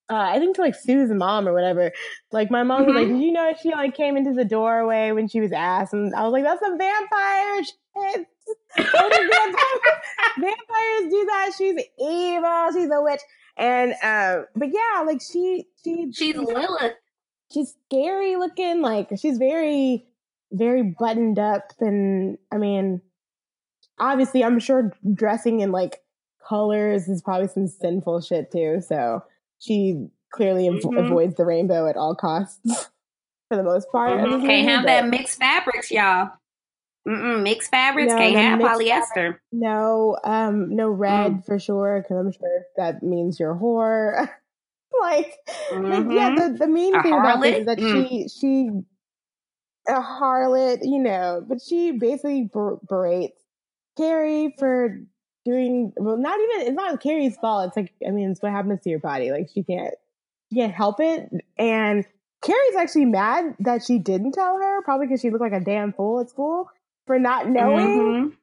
uh, I think to like Sue's mom or whatever. Like my mom was like, Mhm. "Did you know she like came into the doorway when she was asked?" And I was like, "That's a vampire shit." Vampires, vampires do that? She's evil. She's a witch. And uh, but yeah, like she she she's lilith she's scary looking. Like she's very very buttoned up, and I mean, obviously, I'm sure dressing in like colors is probably some sinful shit too. So she clearly av- Mhm. avoids the rainbow at all costs for the most part. of Mhm. Can't movie, have but that mixed fabrics, y'all. Mm-mm, mixed fabrics No, can't have mixed polyester. No, um, no red Mm. for sure, because I'm sure that means you're a whore. like, but yeah, Mhm. the, the main A thing about this is that Mm. she she a harlot, you know, but she basically ber- berates Carrie for doing well. Not even it's not Carrie's fault. It's like I mean, it's what happens to your body. Like she can't she can't help it, and Carrie's actually mad that she didn't tell her, probably because she looked like a damn fool at school for not knowing Mhm.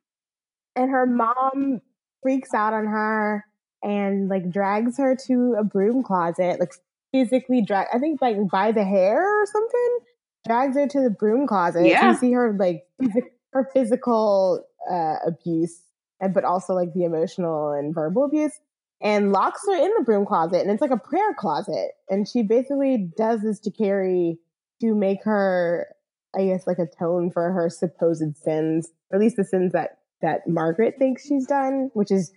and her mom freaks out on her and like drags her to a broom closet, like physically drag. I think like by the hair or something. Drags her to the broom closet. Yeah. You see her like her physical uh, abuse, and but also like the emotional and verbal abuse, and locks her in the broom closet. And it's like a prayer closet. And she basically does this to Carrie to make her, I guess, like atone for her supposed sins, or at least the sins that that Margaret thinks she's done, which is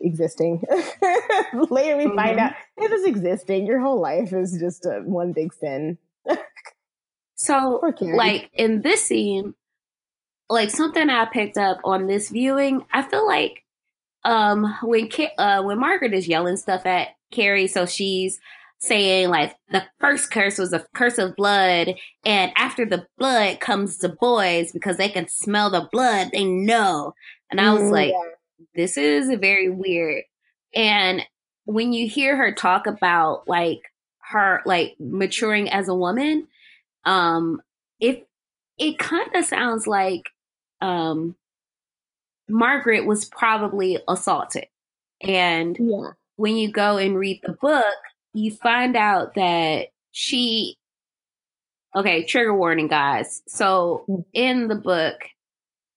existing. Later we find Mhm. out it is existing. Your whole life is just a, one big sin. So, like in this scene, like something I picked up on this viewing, I feel like um when Ca- uh when Margaret is yelling stuff at Carrie, so she's saying like the first curse was a curse of blood, and after the blood comes the boys because they can smell the blood, they know. And I was Mm, like, yeah. this is very weird. And when you hear her talk about like her like maturing as a woman, um, if it kind of sounds like um Margaret was probably assaulted. And Yeah. when you go and read the book, you find out that she okay, trigger warning guys. So Mm. in the book,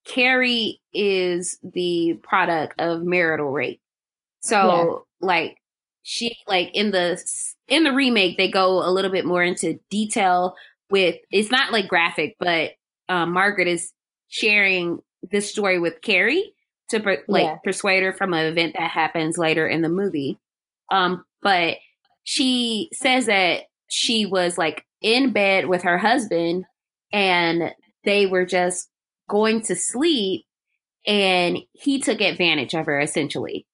Carrie is the product of marital rape. So like she like in the in the remake they go a little bit more into detail with it's not like graphic, but um, Margaret is sharing this story with Carrie to per- like Yeah. persuade her from an event that happens later in the movie. Um, but she says that she was like in bed with her husband and they were just going to sleep and he took advantage of her essentially.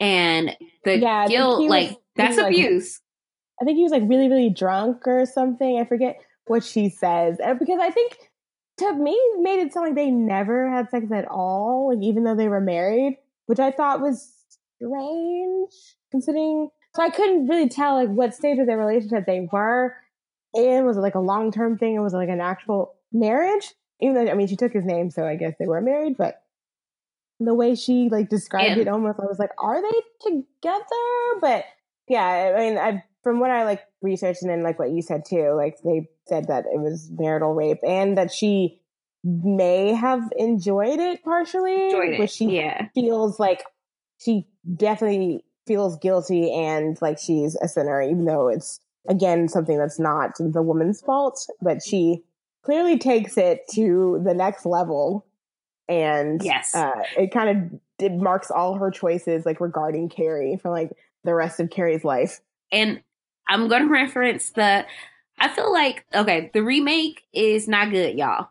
And the Yeah, guilt, he was- like, that's was, like, abuse. I think he was like really, really drunk or something. I forget what she says. And because I think to me made it sound like they never had sex at all, like even though they were married, which I thought was strange considering so I couldn't really tell like what stage of their relationship they were in. Was it like a long term thing or was it like an actual marriage? Even though I mean she took his name, so I guess they were married, but the way she like described Yeah. it almost I was like, are they together? But yeah, I mean, I from what I like researched and then like what you said too, like they said that it was marital rape and that she may have enjoyed it partially, Enjoyed it. which she yeah. feels like she definitely feels guilty and like she's a sinner, even though it's again something that's not the woman's fault, but she clearly takes it to the next level and Yes. uh, it kind of it marks all her choices like regarding Carrie for like the rest of Carrie's life. and I'm going to reference the. I feel like okay, the remake is not good, y'all,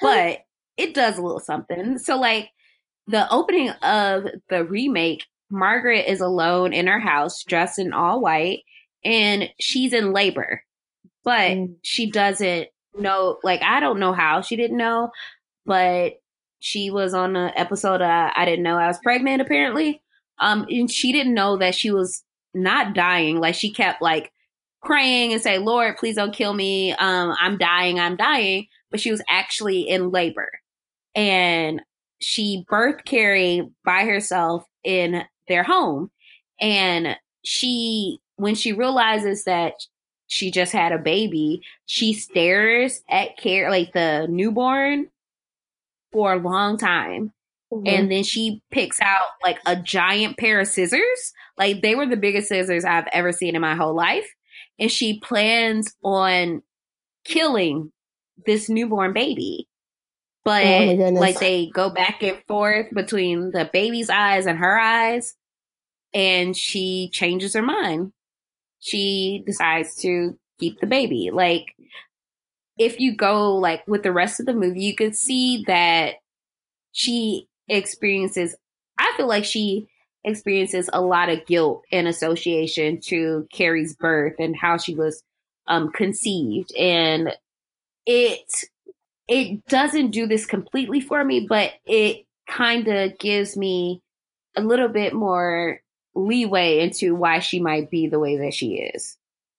but it does a little something. So like the opening of the remake, Margaret is alone in her house, dressed in all white, and she's in labor, but Mm. she doesn't know. Like I don't know how she didn't know, but she was on an episode. Of, I didn't know I was pregnant. Apparently, um, and she didn't know that she was not dying. Like she kept like praying and say, Lord, please don't kill me. Um, I'm dying, I'm dying. But she was actually in labor. And she birthed Carrie by herself in their home. And she, when she realizes that she just had a baby, she stares at care, like the newborn, for a long time and then she picks out like a giant pair of scissors. Like they were the biggest scissors I've ever seen in my whole life. And she plans on killing this newborn baby. But Oh like they go back and forth between the baby's eyes and her eyes, and she changes her mind. She decides to keep the baby. Like if you go like with the rest of the movie, you could see that she experiences I feel like she experiences a lot of guilt in association to Carrie's birth and how she was um conceived. And it it doesn't do this completely for me but it kind of gives me a little bit more leeway into why she might be the way that she is.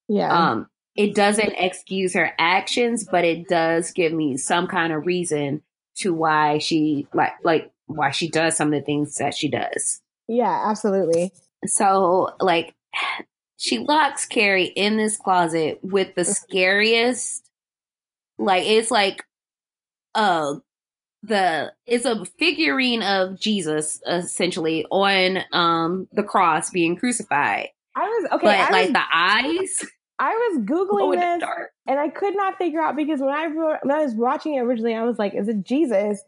Yeah. um it doesn't excuse her actions but it does give me some kind of reason to why she like like why she does some of the things that she does yeah, absolutely. so like she locks carrie in this closet with the scariest like it's like uh the it's a figurine of jesus essentially on um the cross being crucified I was okay. but I like was, the eyes I was googling this dark and I could not figure out because when I wrote, when I was watching it originally, I was like, "Is it Jesus?"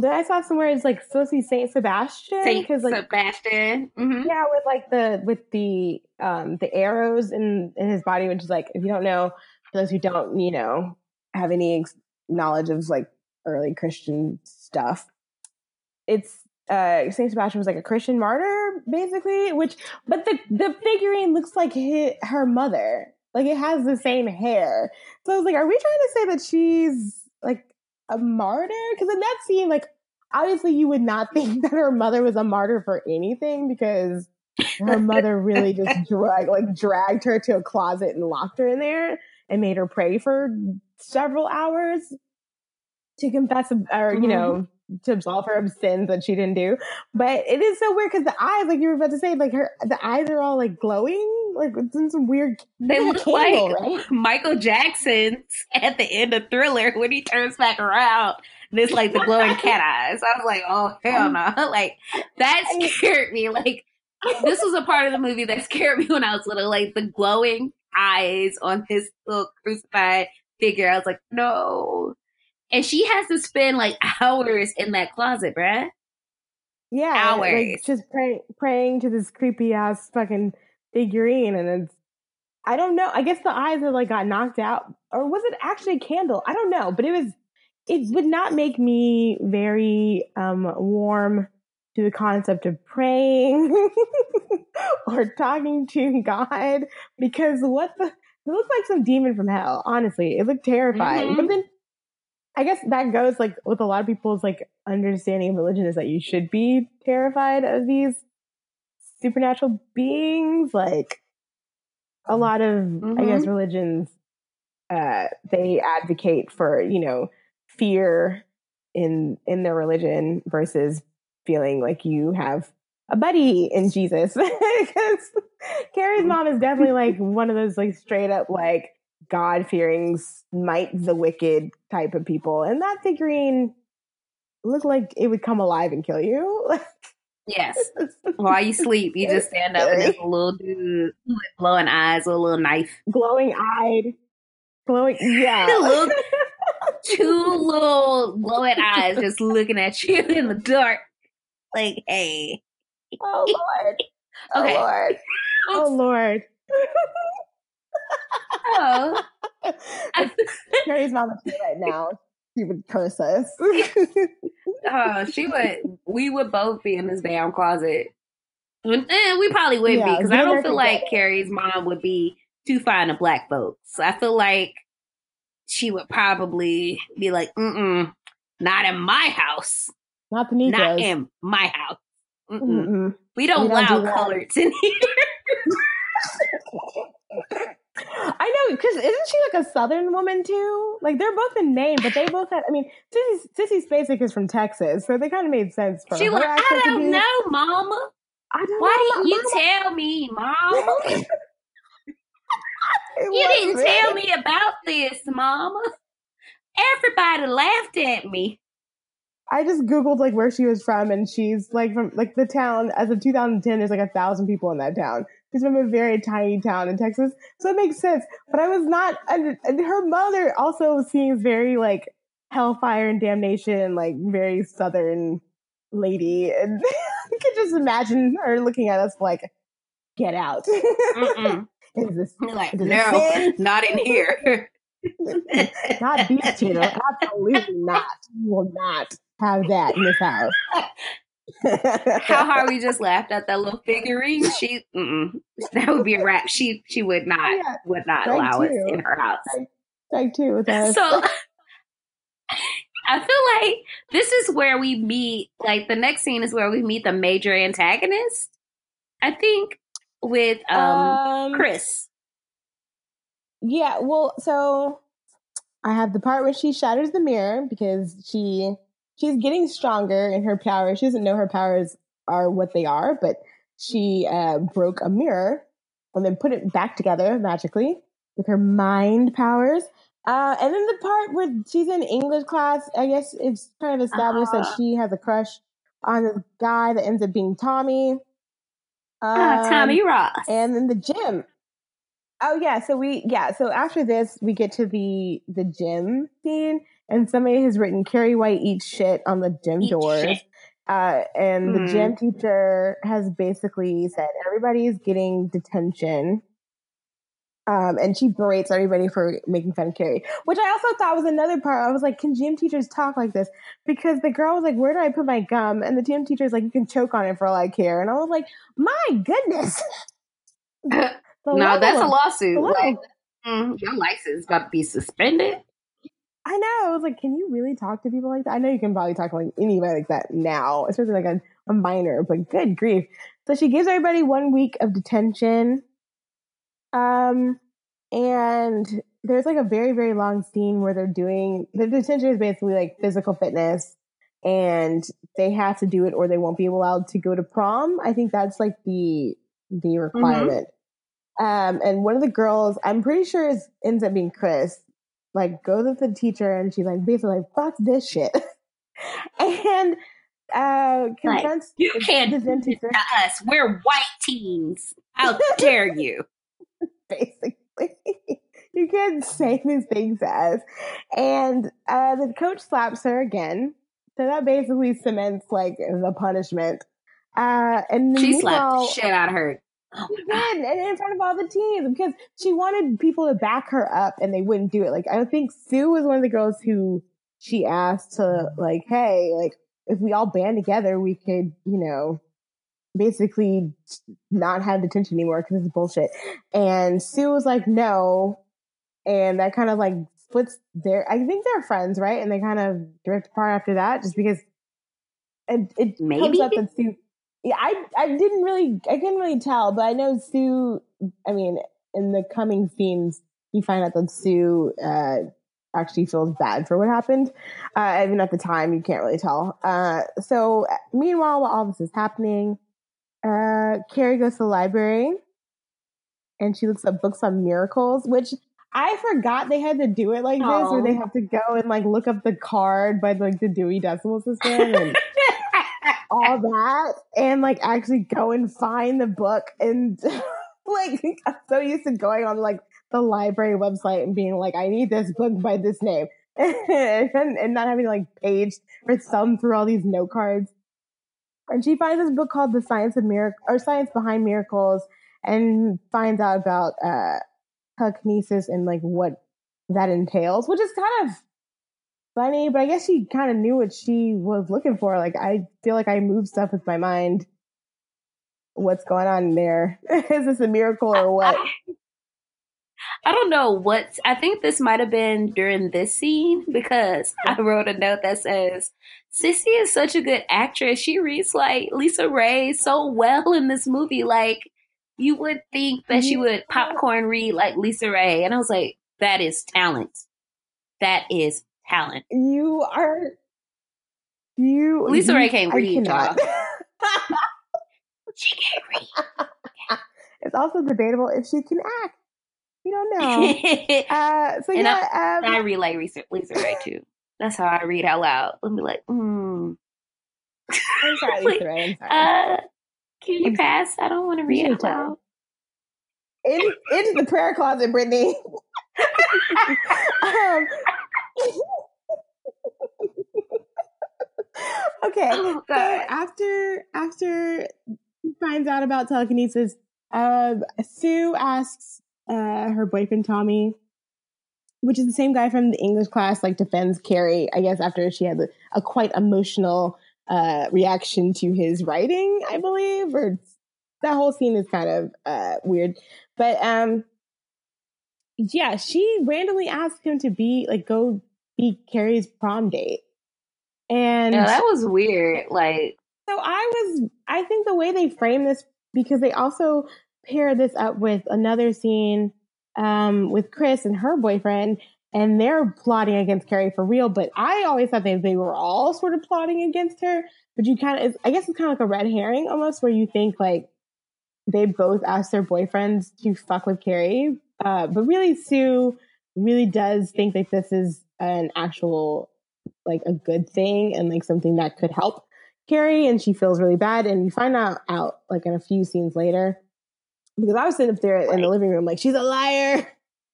Then I saw somewhere it's like supposed to be Saint Sebastian Saint because like Sebastian. hmm yeah, with like the with the um the arrows in in his body, which is like if you don't know, for those who don't, you know, have any ex- knowledge of like early Christian stuff, it's uh Saint Sebastian was like a Christian martyr basically, which but the the figurine looks like hi her mother, like it has the same hair. So I was like, are we trying to say that she's a martyr? Because in that scene, like obviously you would not think that her mother was a martyr for anything because her mother really just drag like dragged her to a closet and locked her in there and made her pray for several hours to confess or Mm-hmm. you know to absolve her of sins that she didn't do. But it is so weird because the eyes, like you were about to say, like her the eyes are all like glowing, like it's in some weird. They look candle, like right? Michael Jackson's at the end of Thriller when he turns back around. And it's like the glowing cat eyes. I was like, oh hell no! Like that scared me. Like this was a part of the movie that scared me when I was little. Like the glowing eyes on his little crucified figure. I was like, no. And she has to spend like hours in that closet, bruh. Yeah, Hours. like just pray, praying to this creepy ass fucking figurine, and it's. I don't know. I guess the eyes are like got knocked out, or was it actually a candle? I don't know, but it was. It would not make me very um warm to the concept of praying or talking to God because what the it looks like some demon from hell. Honestly, it looked terrifying. Mhm. But then I guess that goes like with a lot of people's like understanding of religion is that you should be terrified of these supernatural beings. Like a mm-hmm. lot of, I guess, mm-hmm. religions, uh, they advocate for you know fear in in their religion versus feeling like you have a buddy in Jesus. Because Carrie's mm-hmm. mom is definitely like one of those like straight up like God fearing, smite the wicked type of people. And that figurine looked like it would come alive and kill you. Yes. While you sleep, you just stand up and there's a little dude with glowing eyes with a little knife. glowing eyed, glowing, yeah. Little- Two little glowing eyes just looking at you in the dark. Like, hey. oh Lord. Oh Okay. Lord. Oh Lord. Oh. Carrie's mom is right now. She would curse us. Oh, she would. We would both be in this damn closet. And eh, we probably would be because I don't feel like. Carrie's mom would be too fine to black folks. I feel like she would probably be like, "Mm, not in my house, Not the Negroes. not in my house. Mm-mm. Mm-mm. We don't We don't allow coloreds in here." I know, because isn't she like a Southern woman too? Like they're both in Maine, but they both had. I mean, Sissy, Sissy Spacek is from Texas, so they kind of made sense for She her "I don't be- know, Mama. I don't Why know, didn't you Mama. tell me, Mama? You didn't really- tell me about this, Mama. Everybody laughed at me." I just googled like where she was from, and she's like from like the town. As of 2010, there's like a thousand people in that town. She's from a very tiny town in Texas, so it makes sense. But I was not. Her mother also seems very like hellfire and damnation, like very southern lady, and you could just imagine her looking at us like, "Get out." Is this like, Is no, not in here. not these two? Absolutely not. We will not have that in this house. How hard we just laughed at that little figurine. She, mm-mm. that would be a wrap. She, she would not, Yeah, would not allow it too. in her house. Like two with us. So, I feel like this is where we meet. Like the next scene is where we meet the major antagonist. I think with um, Um, Chris. Yeah, well, so I have the part where she shatters the mirror because she she's getting stronger in her power. She doesn't know her powers are what they are, but she uh, broke a mirror and then put it back together magically with her mind powers. Uh, and then the part where she's in English class, I guess it's kind of established that Ah. she has a crush on this guy that ends up being Tommy. Ah, Um, Tommy Ross. and then the gym. Oh yeah, so we yeah, so after this we get to the the gym scene and somebody has written Carrie White eats shit on the gym Eat doors. Uh, and Mhm. the gym teacher has basically said everybody's getting detention. Um, and she berates everybody for making fun of Carrie, which I also thought was another part. I was like, can gym teachers talk like this? Because the girl was like, where do I put my gum? And the gym teacher's like, you can choke on it for all I care. And I was like, my goodness. No, level that's a lawsuit. the Like, mm, your license about to be suspended. I know. I was like, can you really talk to people like that? I know you can probably talk to like anybody like that now, especially like a, a minor, but good grief. So she gives everybody one week of detention. Um, and there's like a very, very long scene where they're doing the detention is basically like physical fitness and they have to do it or they won't be allowed to go to prom. I think that's like the the requirement. Mm-hmm. Um, and one of the girls, I'm pretty sure is ends up being Chris, like goes with the teacher and she's like basically like fuck this shit. and uh confronts like, you can't do this to us. We're white teens. How dare you? basically. you can't say these things as. And uh, the coach slaps her again. So that basically cements like the punishment. Uh, and she slapped the shit out of her. Oh did, and in front of all the teams because she wanted people to back her up and they wouldn't do it. Like I think Sue was one of the girls who she asked to like, hey, like if we all band together, we could, you know, basically not have detention anymore because it's bullshit. And Sue was like, no. And that kind of like splits their, I think they're friends, right? And they kind of drift apart after that just because it, it Maybe. comes up that Sue, yeah, I, I didn't really, I couldn't really tell, but I know Sue, I mean, in the coming scenes, you find out that Sue, uh, actually feels bad for what happened. Uh, even at the time, you can't really tell. Uh, so meanwhile, while all this is happening, uh, Carrie goes to the library and she looks up books on miracles, which I forgot they had to do it like Aww. this, where they have to go and like look up the card by like the Dewey Decimal System and all that, and like actually go and find the book. And like, I'm so used to going on like the library website and being like, I need this book by this name, and, and not having like page or thumb through all these note cards. And she finds this book called The Science of Miracle or Science Behind Miracles and finds out about uh telekinesis and like what that entails, which is kind of funny, but I guess she kind of knew what she was looking for. Like I feel like I move stuff with my mind. What's going on there? is this a miracle or what? I don't know what. I think this might have been during this scene because I wrote a note that says, Sissy is such a good actress. She reads like LisaRaye so well in this movie. Like, you would think that she mm-hmm. would popcorn read like LisaRaye." And I was like, that is talent. That is talent. You are. You. LisaRaye can't read, y'all. she can't read. It's also debatable if she can act. You don't know. uh, so and yeah, I, um, I relay Lisa, LisaRaye too. That's how I read out loud. Let me like, hmm. I'm sorry, LisaRaye. I'm sorry. Uh, can you pass? I don't want to read it out loud. In, into the prayer closet, Brittany. um, okay. Oh, so after after finds out about telekinesis, uh, Sue asks uh, her boyfriend Tommy, which is the same guy from the English class, like defends Carrie. I guess after she had a, a quite emotional uh, reaction to his writing, I believe, or that whole scene is kind of uh, weird. But um, yeah, she randomly asked him to be like go be Carrie's prom date, and yeah, that was weird. Like, so I was, I think the way they frame this because they also pair this up with another scene um, with Chris and her boyfriend, and they're plotting against Carrie for real. But I always thought they, they were all sort of plotting against her. But you kind of, I guess it's kind of like a red herring almost, where you think like they both asked their boyfriends to fuck with Carrie. Uh, but really, Sue really does think that this is an actual, like a good thing and like something that could help Carrie. And she feels really bad. And you find out, out like in a few scenes later, because I was sitting up there right. in the living room, like, she's a liar.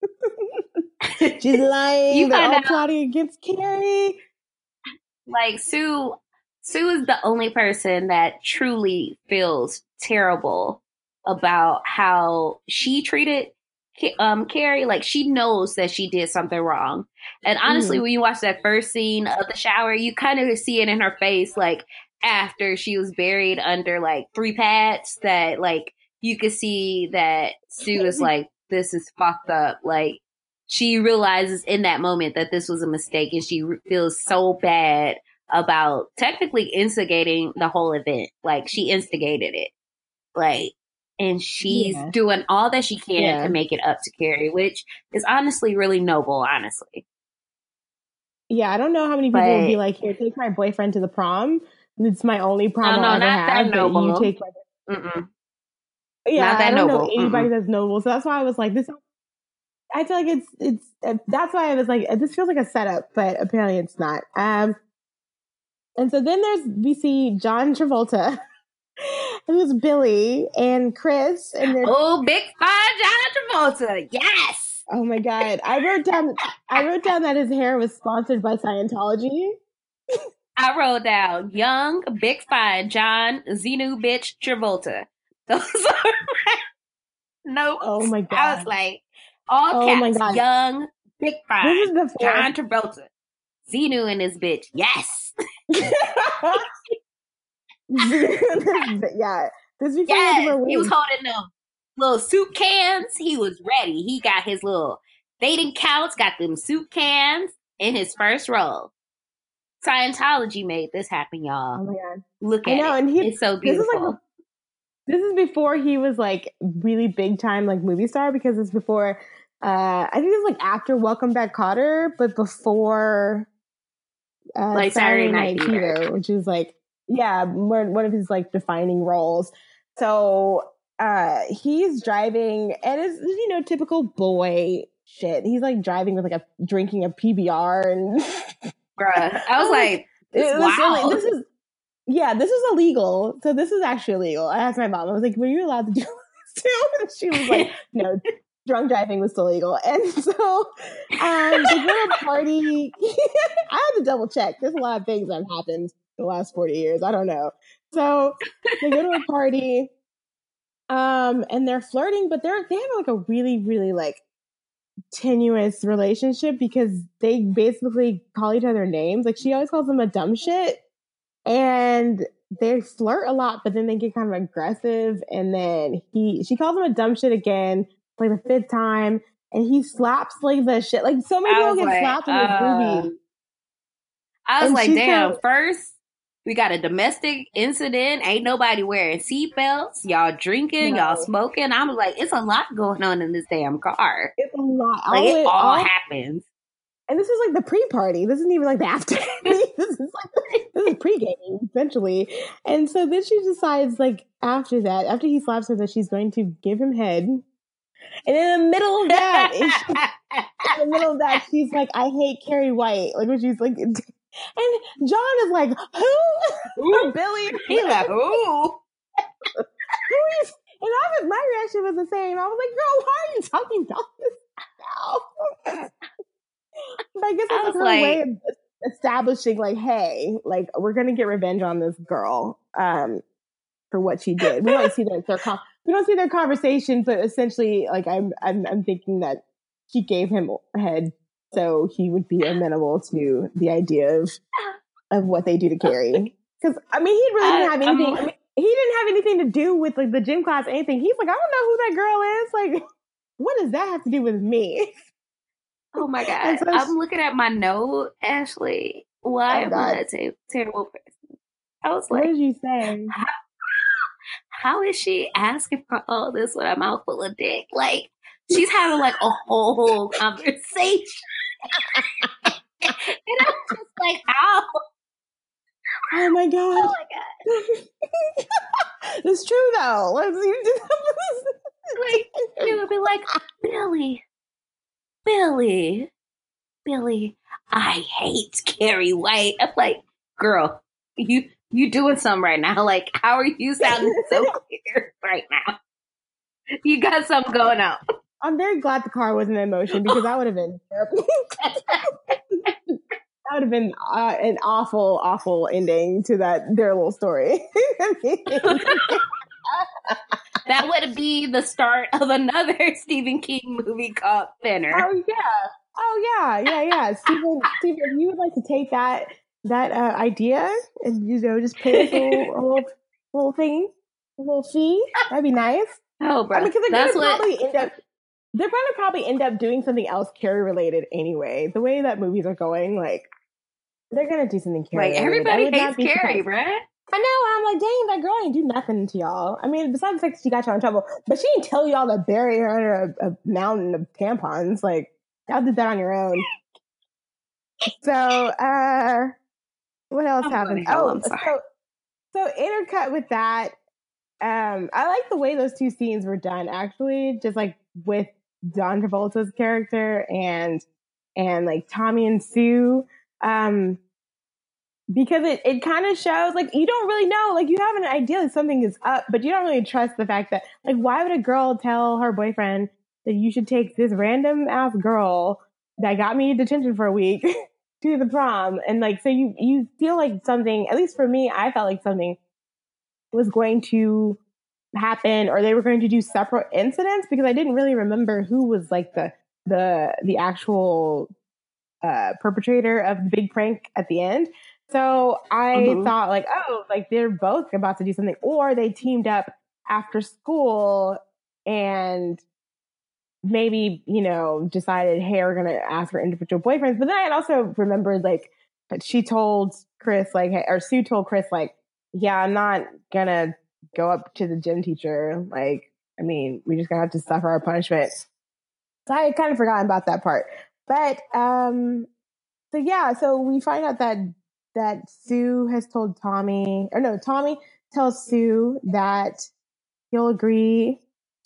she's lying. you They're all out, plotting against Carrie. Like Sue, Sue is the only person that truly feels terrible about how she treated um Carrie. Like she knows that she did something wrong. And honestly, mm. when you watch that first scene of the shower, you kind of see it in her face, like after she was buried under like three pads that like you could see that Sue was like, this is fucked up. Like she realizes in that moment that this was a mistake and she re- feels so bad about technically instigating the whole event. Like she instigated it. Like, and she's Yeah. doing all that she can Yeah. to make it up to Carrie, which is honestly really noble, honestly. Yeah, I don't know how many people would be like, "Here, take my boyfriend to the prom. It's my only prom no, I'll ever not that have." but you take my Mm-mm. yeah, Not that I don't noble. know anybody that's noble. So that's why I was like, this. I feel like it's it's. Uh, that's why I was like, this feels like a setup, but apparently it's not. Um, and so then there's we see John Travolta, who's Billy and Chris, and they're Oh, big fine John Travolta. Yes. oh my god, I wrote down I wrote down that his hair was sponsored by Scientology. I wrote down young, big fine John Xenu bitch Travolta. Those are notes. Oh my god. I was like, all Oh my God. young, big this fine is before. John Travolta. Xenu and his bitch. Yes. yeah, this is before he Yes. He was holding them little soup cans. He was ready. He got his little dating couch, got them soup cans in his first role. Scientology made this happen, Oh y'all. my god. Look I at know, it. and he- it's so this is beautiful. like This is before he was like really big time like movie star because it's before uh I think it's like after Welcome Back Kotter, but before uh Like Saturday Night Fever. which is like yeah, one one of his like defining roles. So uh he's driving and it's you know typical boy shit. He's like driving with like a drinking a PBR and Bruh. I was like, this was really- this is yeah, this is illegal. So this is actually illegal. I asked my mom. I was like, "Were you allowed to do this too?" And she was like, "No, drunk driving was still legal." And so um, to a party. I had to double check. There's a lot of things that happened the last forty years. I don't know. So they go to a party, um, and they're flirting, but they're they have like a really, really like tenuous relationship because they basically call each other names. Like she always calls him a dumb shit. And they flirt a lot, but then they get kind of aggressive. And then he she calls him a dumb shit again, like the fifth time, and he slaps like the shit. Like so many people get like, slapped in this uh, movie. I was And like, damn, first we got a domestic incident. Ain't nobody wearing seatbelts. Y'all drinking, No. y'all smoking. I'm like, it's a lot going on in this damn car. It's a lot. Like it all all- happens. and this is like the pre-party. This isn't even like the after. this is like this is pre-game essentially. And so then she decides, like after that, after he slaps her, that she's going to give him head. And in the middle of that, she- in the middle of that, she's like, "I hate Carrie White." Like when she's like, and John is like, "Who?" Ooh. Billy. he like, ooh. Who is? And I was, my reaction was the same. I was like, "Girl, why are you talking about this now?" but I guess it's was her like- way of establishing, like, "Hey, like, we're gonna get revenge on this girl um, for what she did." We don't see their, their con- we don't see their conversation, but essentially, like, I'm I'm I'm thinking that she gave him head so he would be amenable to the idea of of what they do to oh, Carrie. Because I mean, he really didn't have anything. I mean, he didn't have anything to do with like the gym class anything. He's like, I don't know who that girl is. Like, what does that have to do with me? Oh my god! So I'm looking at my note, Ashley. Why Oh, am. I a ter- terrible person? I was like, What did you say? how is she asking for all this with a mouthful of dick? Like she's having like a whole conversation, and I'm just like, how? Oh, oh my god. Oh my god! it's true though. Let's Like it would be like, Billy, Billy, Billy. I hate Carrie White. I'm like, girl, you you doing something right now? Like, how are you sounding so clear right now? You got something going on. I'm very glad the car wasn't in motion because that would have been terrible. that would have been uh, an awful, awful ending to that their little story. That would be the start of another Stephen King movie called Thinner. Oh yeah. Oh yeah. Yeah, yeah. Stephen, Stephen, if you would like to take that that uh, idea and you know just pay a little, a little, little thing, a little fee, that'd be nice. Oh, bro, I mean, because that's what. probably end up they're going to probably end up doing something else Carrie related anyway. The way that movies are going, like they're going to do something Carrie. Like everybody hates Carrie, right? I know. I'm like, dang, that girl ain't do nothing to y'all. I mean, besides the fact that she got y'all in trouble, but she didn't tell y'all to bury her under a, a mountain of tampons. Like, y'all did that on your own. So, uh, what else I'm happened? Oh, I'm sorry. so so intercut with that. Um, I like the way those two scenes were done. Actually, just like with John Travolta's character and and like Tommy and Sue. Um, because it, it kind of shows like you don't really know like you have an idea that something is up but you don't really trust the fact that like why would a girl tell her boyfriend that you should take this random ass girl that got me detention for a week to the prom and like so you you feel like something at least for me i felt like something was going to happen or they were going to do separate incidents because i didn't really remember who was like the the the actual uh perpetrator of the big prank at the end so I Mhm. thought like, oh, like they're both about to do something, or they teamed up after school and maybe you know decided, hey, we're gonna ask for individual boyfriends. But then I also remembered like she told Chris like, hey, or Sue told Chris like, yeah, I'm not gonna go up to the gym teacher. Like, I mean, we just gonna have to suffer our punishment. So I had kind of forgotten about that part. But um so yeah, so we find out that that Sue has told Tommy, or no, Tommy tells Sue that he'll agree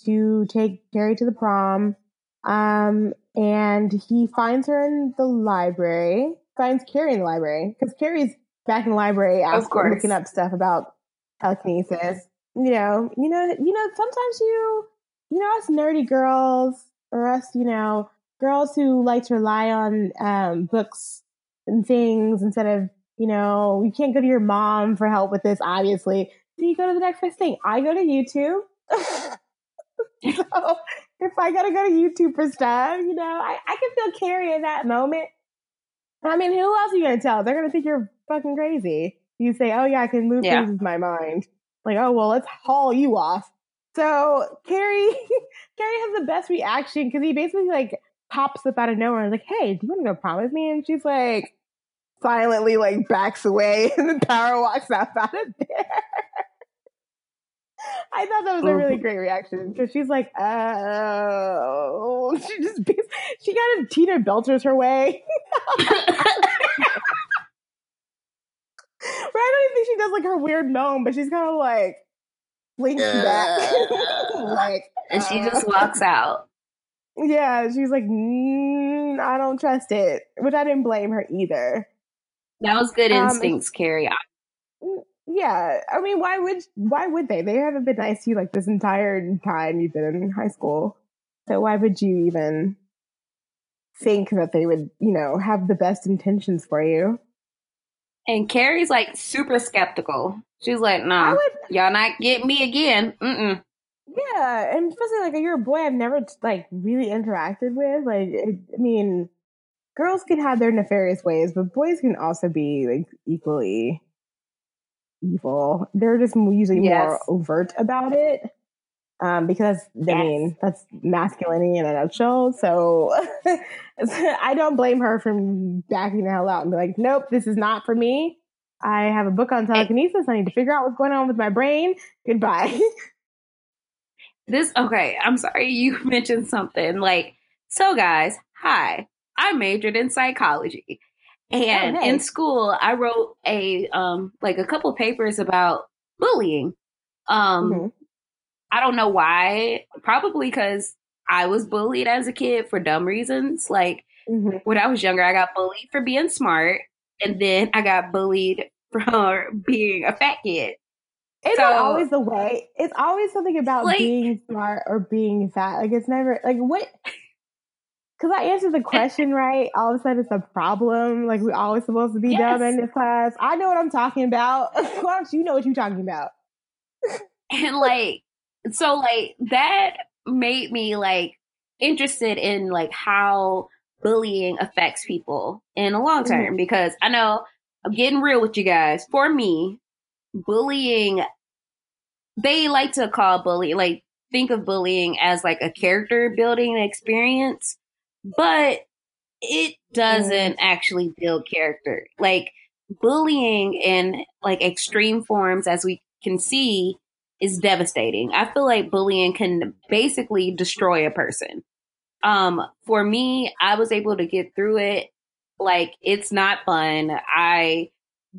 to take Carrie to the prom. Um, and he finds her in the library, finds Carrie in the library, because Carrie's back in the library asking, looking up stuff about telekinesis. You know, you know, you know, sometimes you, you know, us nerdy girls, or us, you know, girls who like to rely on um, books and things instead of, you know, you can't go to your mom for help with this, obviously. So you go to the next best thing. I go to YouTube. so if I gotta go to YouTube for stuff, you know, I, I can feel Carrie in that moment. I mean, who else are you gonna tell? They're gonna think you're fucking crazy. You say, oh yeah, I can move Yeah. things with my mind. Like, oh well, let's haul you off. So Carrie, Carrie has the best reaction because he basically like pops up out of nowhere and like, hey, do you want to go prom with me? And she's like, silently like backs away and then Power walks out out of there. I thought that was a really oh. great reaction because she's like, oh, she just she kind of Tina Belchers her way. Right? I don't even think she does like her weird gnome, but she's kind of like blinks back, like, and she uh, just walks out. yeah. She's like, mm, I don't trust it, which I didn't blame her either. That was good Um, instincts, Carrie. Yeah, I mean, why would why would they? They haven't been nice to you like this entire time you've been in high school. So why would you even think that they would, you know, have the best intentions for you? And Carrie's like super skeptical. She's like, nah, would, y'all not get me again. Mm-mm. yeah, and especially like you're a boy I've never like really interacted with. Like, I mean, girls can have their nefarious ways, but boys can also be like equally evil. They're just usually more overt about it. Um, because I Yes. mean that's masculinity in a nutshell. So I don't blame her for backing the hell out and be like, "Nope, this is not for me. I have a book on telekinesis. I need to figure out what's going on with my brain. Goodbye." This okay, I'm sorry you mentioned something like so guys, hi. I majored in psychology. And Oh, in school I wrote a um like a couple papers about bullying. Um Mhm. I don't know why. Probably cuz I was bullied as a kid for dumb reasons. Like Mhm. when I was younger, I got bullied for being smart and then I got bullied for being a fat kid. It's So- not always the way. It's always something about Like- being smart or being fat. Like it's never like what. Because I answered the question right, all of a sudden it's a problem. Like we're always supposed to be dumb in this class. I know what I'm talking about. Why don't you know what you're talking about? and like so like that made me like interested in like how bullying affects people in the long mm-hmm. term because I know I'm getting real with you guys. For me, bullying they like to call bullying like think of bullying as like a character building experience, but it doesn't mm. actually build character. Like bullying in like extreme forms, as we can see, is devastating. I feel like bullying can basically destroy a person. Um, for me, I was able to get through it. Like it's not fun. I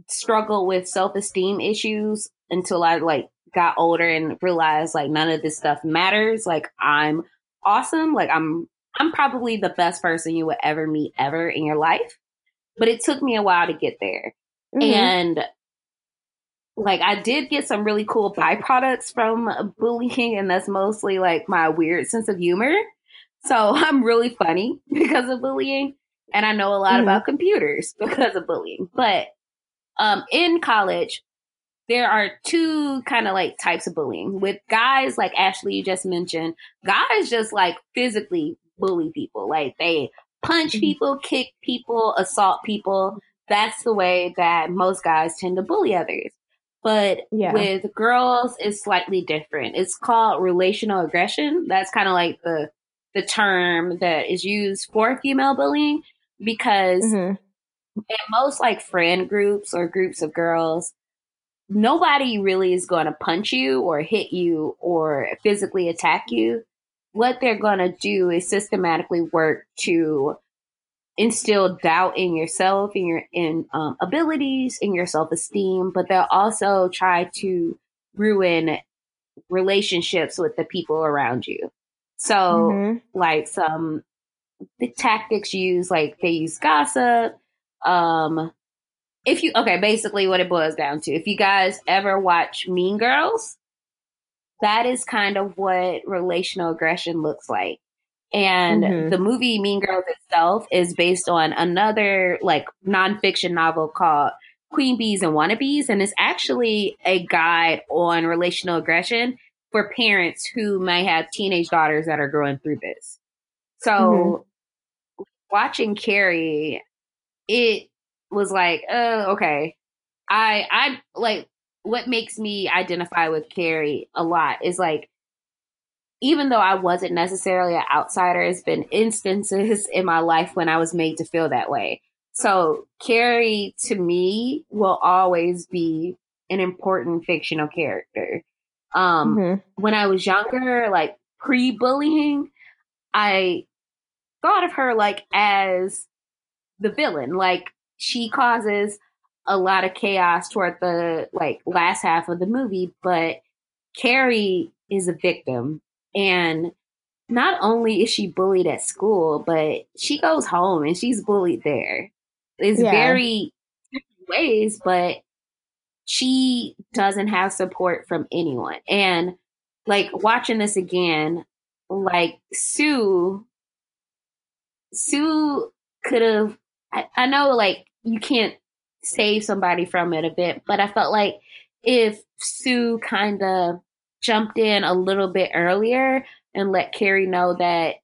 struggle with self esteem issues until I like got older and realized like none of this stuff matters. Like I'm awesome. Like I'm I'm probably the best person you would ever meet ever in your life. But it took me a while to get there. Mm-hmm. And like I did get some really cool byproducts from bullying, and that's mostly like my weird sense of humor. So I'm really funny because of bullying, and I know a lot mm-hmm. about computers because of bullying. But um, in college, there are two kind of like types of bullying. With guys, like Ashley you just mentioned, guys just like physically bully people. Like they punch mm-hmm. people, kick people, assault people. That's the way that most guys tend to bully others. But yeah. with girls, it's slightly different. It's called relational aggression. That's kind of like the the term that is used for female bullying because mm-hmm. in most like friend groups or groups of girls, nobody really is going to punch you or hit you or physically attack you. What they're going to do is systematically work to instill doubt in yourself, in your in um, abilities, in your self esteem, but they'll also try to ruin relationships with the people around you. So, mm-hmm. like some the tactics used, like they use gossip, um, if you okay, basically what it boils down to. If you guys ever watch Mean Girls, that is kind of what relational aggression looks like. And mm-hmm. the movie Mean Girls itself is based on another like nonfiction novel called Queen Bees and Wannabes. And it's actually a guide on relational aggression for parents who may have teenage daughters that are growing through this. So mm-hmm. watching Carrie, it was like, oh, okay. I I like what makes me identify with Carrie a lot is like even though I wasn't necessarily an outsider, it's been instances in my life when I was made to feel that way. So Carrie to me will always be an important fictional character. Um, mm-hmm. when I was younger, like pre bullying, I thought of her like as the villain. Like she causes a lot of chaos toward the like last half of the movie, but Carrie is a victim. And not only is she bullied at school, but she goes home and she's bullied there. It's yeah. very different ways, but she doesn't have support from anyone. And like watching this again, like Sue, Sue could have, I, I know like you can't save somebody from it a bit, but I felt like if Sue kind of jumped in a little bit earlier and let Carrie know that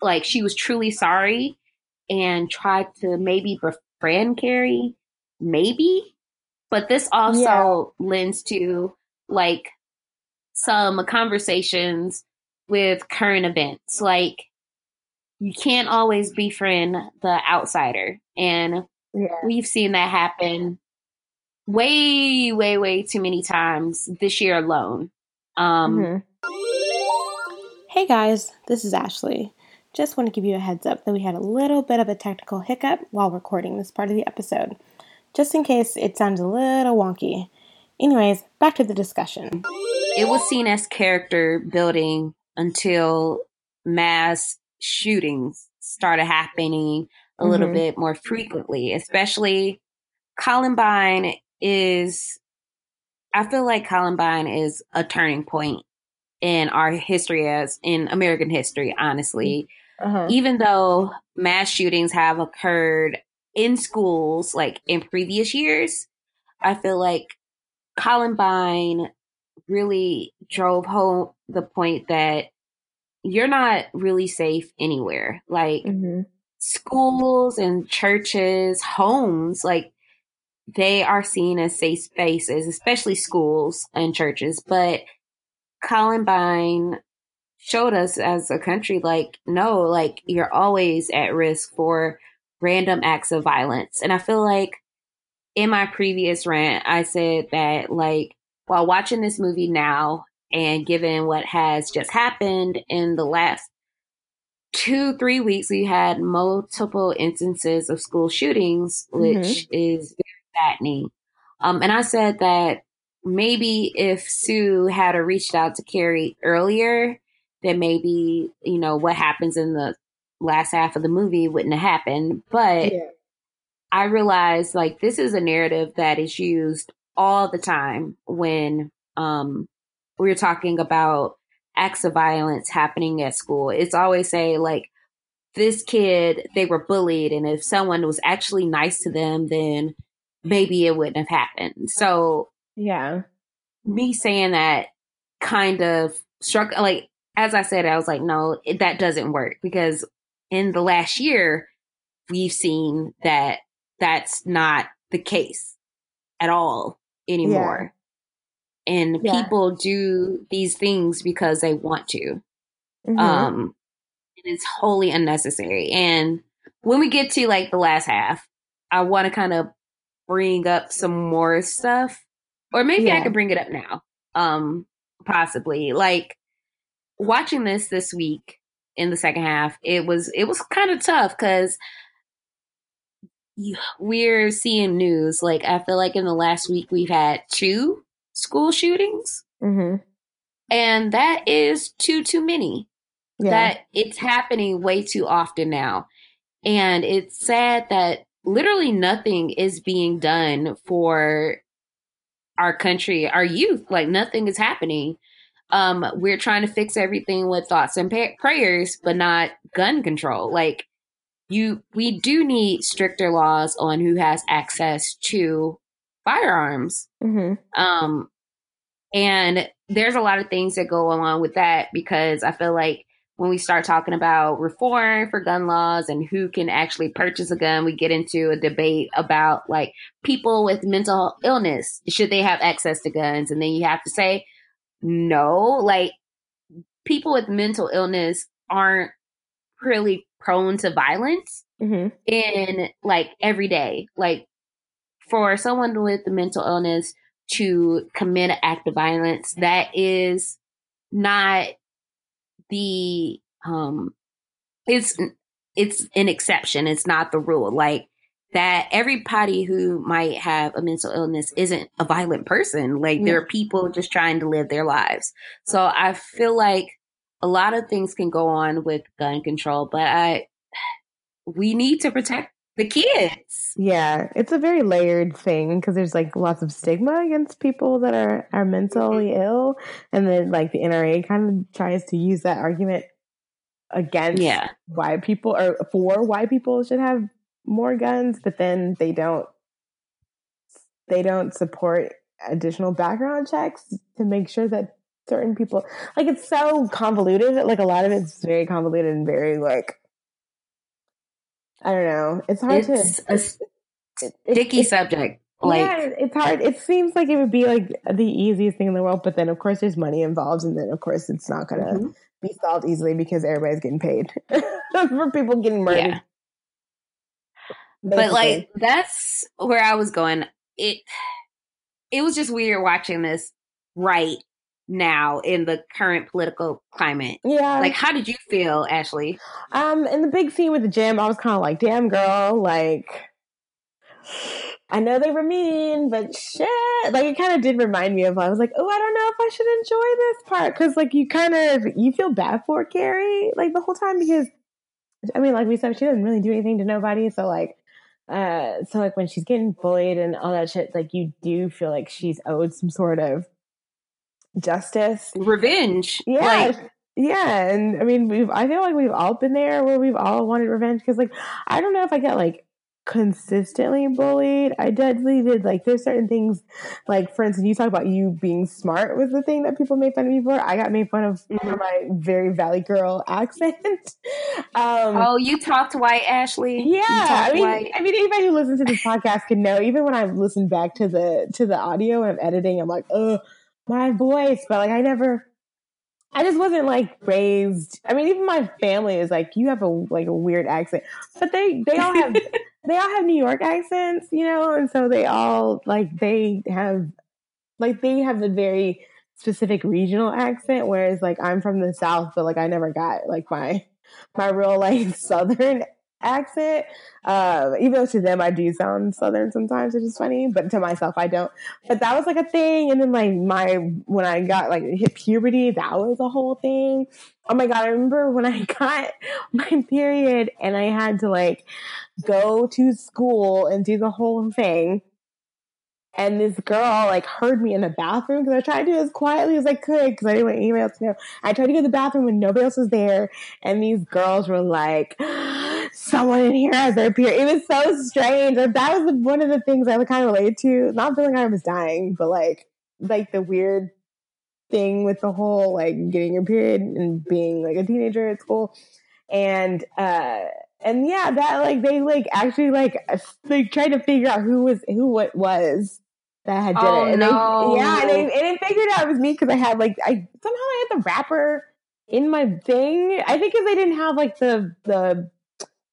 like she was truly sorry and tried to maybe befriend Carrie, maybe. But this also yeah. lends to like some conversations with current events. Like you can't always befriend the outsider. And yeah. We've seen that happen way, way, way too many times this year alone. Um, mm-hmm. Hey guys, this is Ashley. Just want to give you a heads up that we had a little bit of a technical hiccup while recording this part of the episode, just in case it sounds a little wonky. Anyways, back to the discussion. It was seen as character building until mass shootings started happening a mm-hmm. little bit more frequently, especially Columbine is, I feel like Columbine is a turning point in our history as in American history, honestly. Uh-huh. Even though mass shootings have occurred in schools like in previous years, I feel like Columbine really drove home the point that you're not really safe anywhere. Like, mm-hmm schools and churches, homes, like they are seen as safe spaces, especially schools and churches. But Columbine showed us as a country like no like you're always at risk for random acts of violence and i feel like in my previous rant i said that like while watching this movie now and given what has just happened in the last two three weeks we had multiple instances of school shootings which mm-hmm. is saddening um, and i said that maybe if sue had reached out to carrie earlier then maybe you know what happens in the last half of the movie wouldn't have happened. But yeah. i realized like this is a narrative that is used all the time when um we're talking about acts of violence happening at school. It's always say like this kid they were bullied and if someone was actually nice to them then maybe it wouldn't have happened so yeah me saying that kind of struck like as I said, I was like, no, it, that doesn't work because in the last year, we've seen that that's not the case at all anymore. Yeah. And yeah. people do these things because they want to. Mm-hmm. Um, it's wholly unnecessary. And when we get to like the last half, I want to kind of bring up some more stuff, or maybe yeah. I could bring it up now. Um, possibly like watching this this week in the second half, it was it was kind of tough because we're seeing news. Like I feel like in the last week we've had two school shootings, mm-hmm. and that is too too many. Yeah. That it's happening way too often now, and it's sad that literally nothing is being done for our country, our youth. Like nothing is happening um, we're trying to fix everything with thoughts and pa- prayers, but not gun control. Like you, we do need stricter laws on who has access to firearms. Mm-hmm. Um, and there's a lot of things that go along with that because I feel like when we start talking about reform for gun laws and who can actually purchase a gun, we get into a debate about like people with mental illness. Should they have access to guns? And then you have to say, no, like people with mental illness aren't really prone to violence mm-hmm. in like every day. Like for someone with a mental illness to commit an act of violence, that is not the um it's it's an exception. It's not the rule. Like that everybody who might have a mental illness isn't a violent person. Like yeah. there are people just trying to live their lives. So I feel like a lot of things can go on with gun control, but I we need to protect the kids. Yeah, it's a very layered thing because there's like lots of stigma against people that are are mentally mm-hmm. ill, and then like the NRA kind of tries to use that argument against yeah. why people or for why people should have more guns, but then they don't they don't support additional background checks to make sure that certain people like it's so convoluted like a lot of it's very convoluted and very like I don't know. It's hard it's to a sticky subject. Like yeah, it's hard. It seems like it would be like the easiest thing in the world, but then of course there's money involved, and then of course it's not gonna mm-hmm. be solved easily because everybody's getting paid for people getting murdered. Yeah. But like that's where I was going. It it was just weird watching this right now in the current political climate. Yeah. Like how did you feel, Ashley? Um, in the big scene with the gym, I was kind of like, damn girl, like I know they were mean, but shit. Like it kind of did remind me of I was like, oh, I don't know if I should enjoy this part because like you kind of you feel bad for Carrie like the whole time because I mean, like we said, she doesn't really do anything to nobody. So like uh, so like when she's getting bullied and all that shit, like you do feel like she's owed some sort of justice, revenge. Yeah, like- yeah. And I mean, we've I feel like we've all been there where we've all wanted revenge because like I don't know if I get like consistently bullied. I definitely did like there's certain things like for instance you talk about you being smart was the thing that people made fun of me for. I got made fun of mm-hmm. for my very valley girl accent. um, oh, you talked white, Ashley. Yeah, I mean, white. I mean anybody who listens to this podcast can know. Even when I listen back to the to the audio and I'm editing, I'm like, oh, my voice, but like I never. I just wasn't like raised. I mean, even my family is like, you have a like a weird accent, but they they all have they all have New York accents, you know, and so they all like they have like they have a very specific regional accent, whereas like I'm from the South, but like I never got like my my real like Southern accent. Um, even though to them I do sound southern sometimes, which is funny, but to myself I don't. But that was like a thing. And then like my when I got like hit puberty, that was a whole thing. Oh my god, I remember when I got my period and I had to like go to school and do the whole thing. And this girl like heard me in the bathroom because I tried to do it as quietly as I could because I didn't want anybody else to know. I tried to go to the bathroom when nobody else was there, and these girls were like, "Someone in here has their period." It was so strange. That was one of the things I would kind of relate to. Not feeling like I was dying, but like like the weird thing with the whole like getting your period and being like a teenager at school, and uh and yeah, that like they like actually like like tried to figure out who was who what was that had did Oh, it. And no. they, yeah, and they, and they figured out it was me because I had like I somehow I had the wrapper in my thing. I think because they didn't have like the the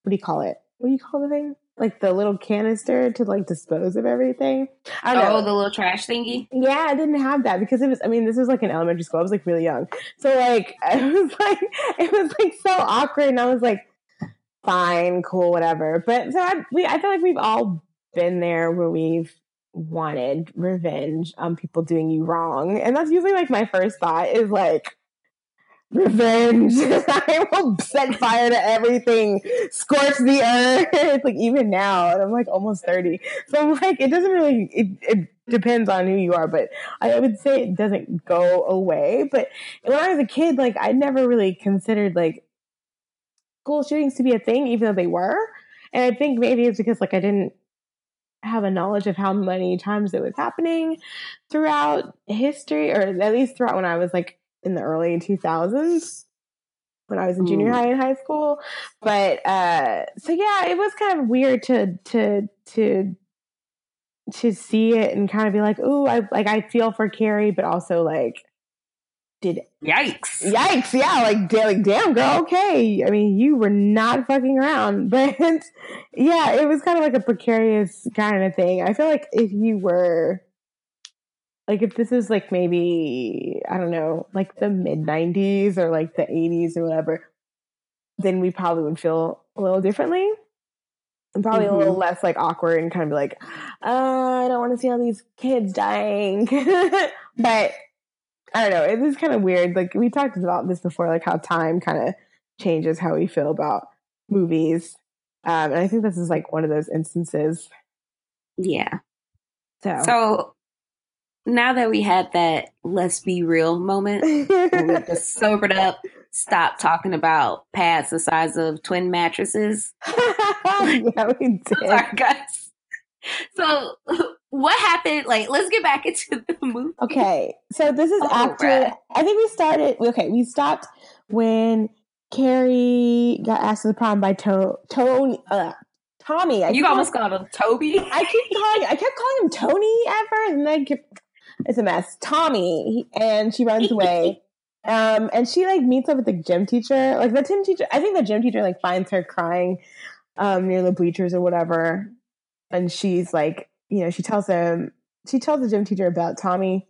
what do you call it? What do you call the thing? Like the little canister to like dispose of everything. I don't oh, know. Oh, the little trash thingy. Yeah, I didn't have that because it was. I mean, this was like in elementary school. I was like really young, so like I was like it was like so awkward, and I was like, fine, cool, whatever. But so I, we, I feel like we've all been there where we've wanted revenge on people doing you wrong, and that's usually like my first thought is like. Revenge. I will set fire to everything, scorch the earth. like even now, and I'm like almost 30. So I'm like, it doesn't really, it, it depends on who you are, but I would say it doesn't go away. But when I was a kid, like I never really considered like school shootings to be a thing, even though they were. And I think maybe it's because like I didn't have a knowledge of how many times it was happening throughout history, or at least throughout when I was like in the early 2000s when I was in junior Mm. high and high school. But uh so yeah, it was kind of weird to to to to see it and kind of be like, "Ooh, I like I feel for Carrie, but also like did Yikes. yikes, yeah, like, like damn girl, okay. I mean, you were not fucking around, but yeah, it was kind of like a precarious kind of thing. I feel like if you were like if this is like maybe I don't know, like the mid '90s or like the '80s or whatever, then we probably would feel a little differently. And probably a little less like awkward and kind of be like, uh, I don't want to see all these kids dying. but I don't know. It is kind of weird. Like we talked about this before, like how time kind of changes how we feel about movies. Um, and I think this is like one of those instances. Yeah. So, So now that we had that let's be real moment, we just sobered up, stopped talking about pads the size of twin mattresses. yeah, we did. Sorry, guys. So what happened? Like, let's get back into the movie. Okay, so this is Oh, after. right. I think we started. Okay, we stopped when Carrie got asked to the prom by to- Tony. Uh, Tommy. I You almost called him Toby. I keep calling. I kept calling him Tony at first, and then kept, it's a mess. Tommy, and she runs away. Um, and she like meets up with the gym teacher. Like the gym teacher, I think the gym teacher like finds her crying um, near the bleachers or whatever, and she's like, you know, she tells him, she tells the gym teacher about Tommy,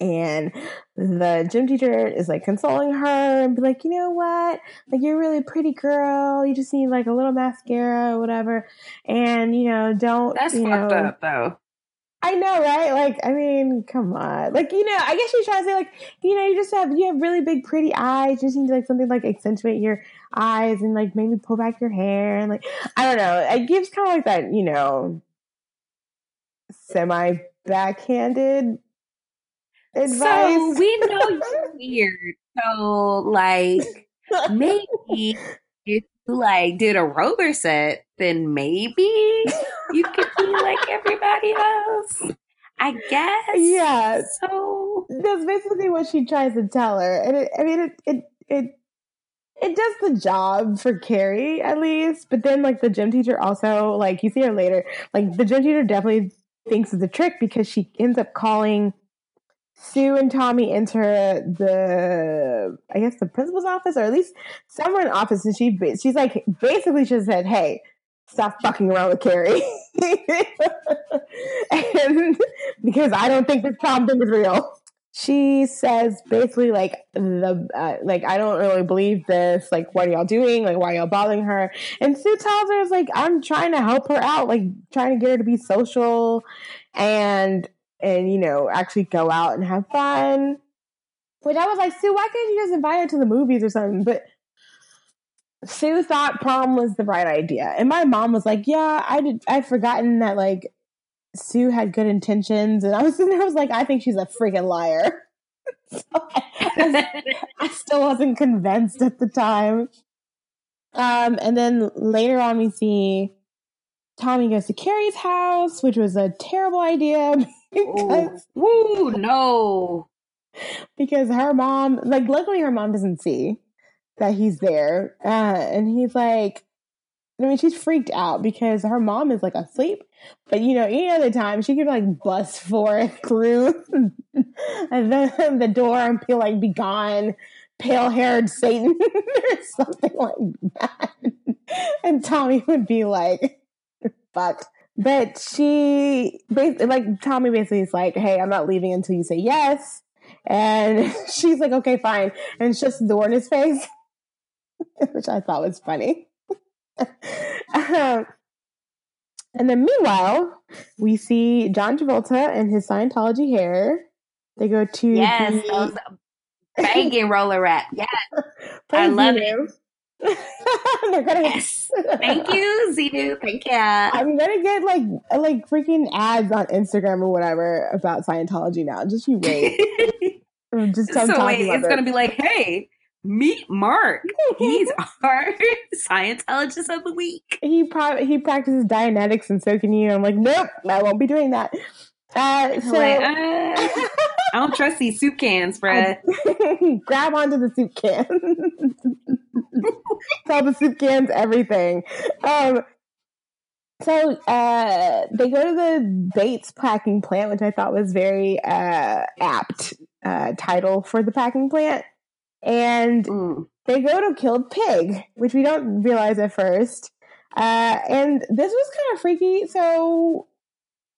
and the gym teacher is like consoling her and be like, you know what, like you're a really pretty girl. You just need like a little mascara or whatever, and you know, don't That's you fucked know, up, though. I know, right? Like, I mean, come on. Like, you know, I guess she's trying to say, like, you know, you just have you have really big, pretty eyes. You just need to, like something like accentuate your eyes and like maybe pull back your hair and like I don't know. It gives kind of like that, you know, semi backhanded advice. So we know you're weird. So, like, maybe if you like did a roller set, then maybe you could be like everybody else. I guess. Yeah. So That's basically what she tries to tell her, and it, I mean, it it it it does the job for Carrie at least. But then, like the gym teacher, also like you see her later, like the gym teacher definitely thinks it's a trick because she ends up calling Sue and Tommy enter the, I guess the principal's office, or at least somewhere in office, and she she's like basically just said, "Hey, stop fucking around with Carrie," and because I don't think this problem is real. She says basically like the uh, like I don't really believe this. Like, what are y'all doing? Like, why are y'all bothering her? And Sue tells her, "Is like I'm trying to help her out, like trying to get her to be social and and you know actually go out and have fun. Which I was like, Sue, why can't you just invite her to the movies or something? But Sue thought prom was the right idea, and my mom was like, "Yeah, I did. I'd forgotten that like Sue had good intentions." And I was sitting there, I was like, "I think she's a freaking liar." so I, I still wasn't convinced at the time. Um, and then later on, we see Tommy goes to Carrie's house, which was a terrible idea because, Woo, no. because her mom, like, luckily her mom doesn't see that he's there. Uh, and he's like, I mean, she's freaked out because her mom is like asleep. But you know, any other time she could like bust forth through and then the door and be like, "Be gone, pale haired Satan," or something like that. And Tommy would be like, "Fuck." But she, basically, like Tommy, basically is like, "Hey, I'm not leaving until you say yes." And she's like, "Okay, fine," and shuts the door in his face, which I thought was funny. Um, and then meanwhile, we see John Travolta and his Scientology hair. They go to Yes, the, those banging roller wrap. Yes, I love you. They're gonna yes. Thank you, Xenu. Thank you. I'm gonna get like like freaking ads on Instagram or whatever about Scientology now. Just you wait. Just so wait, it's it. gonna be like, hey, meet Mark. He's our Scientologist of the week. he pro- he practices Dianetics and so can you. I'm like, nope, I won't be doing that. Uh, so Like, uh, I don't trust these soup cans, bruh. grab onto the soup can. Tell the soup cans everything. Um, so uh, they go to the Bates packing plant, which I thought was very uh, apt uh, title for the packing plant, and Mm. they go to kill pig, which we don't realize at first. Uh, and this was kind of freaky. So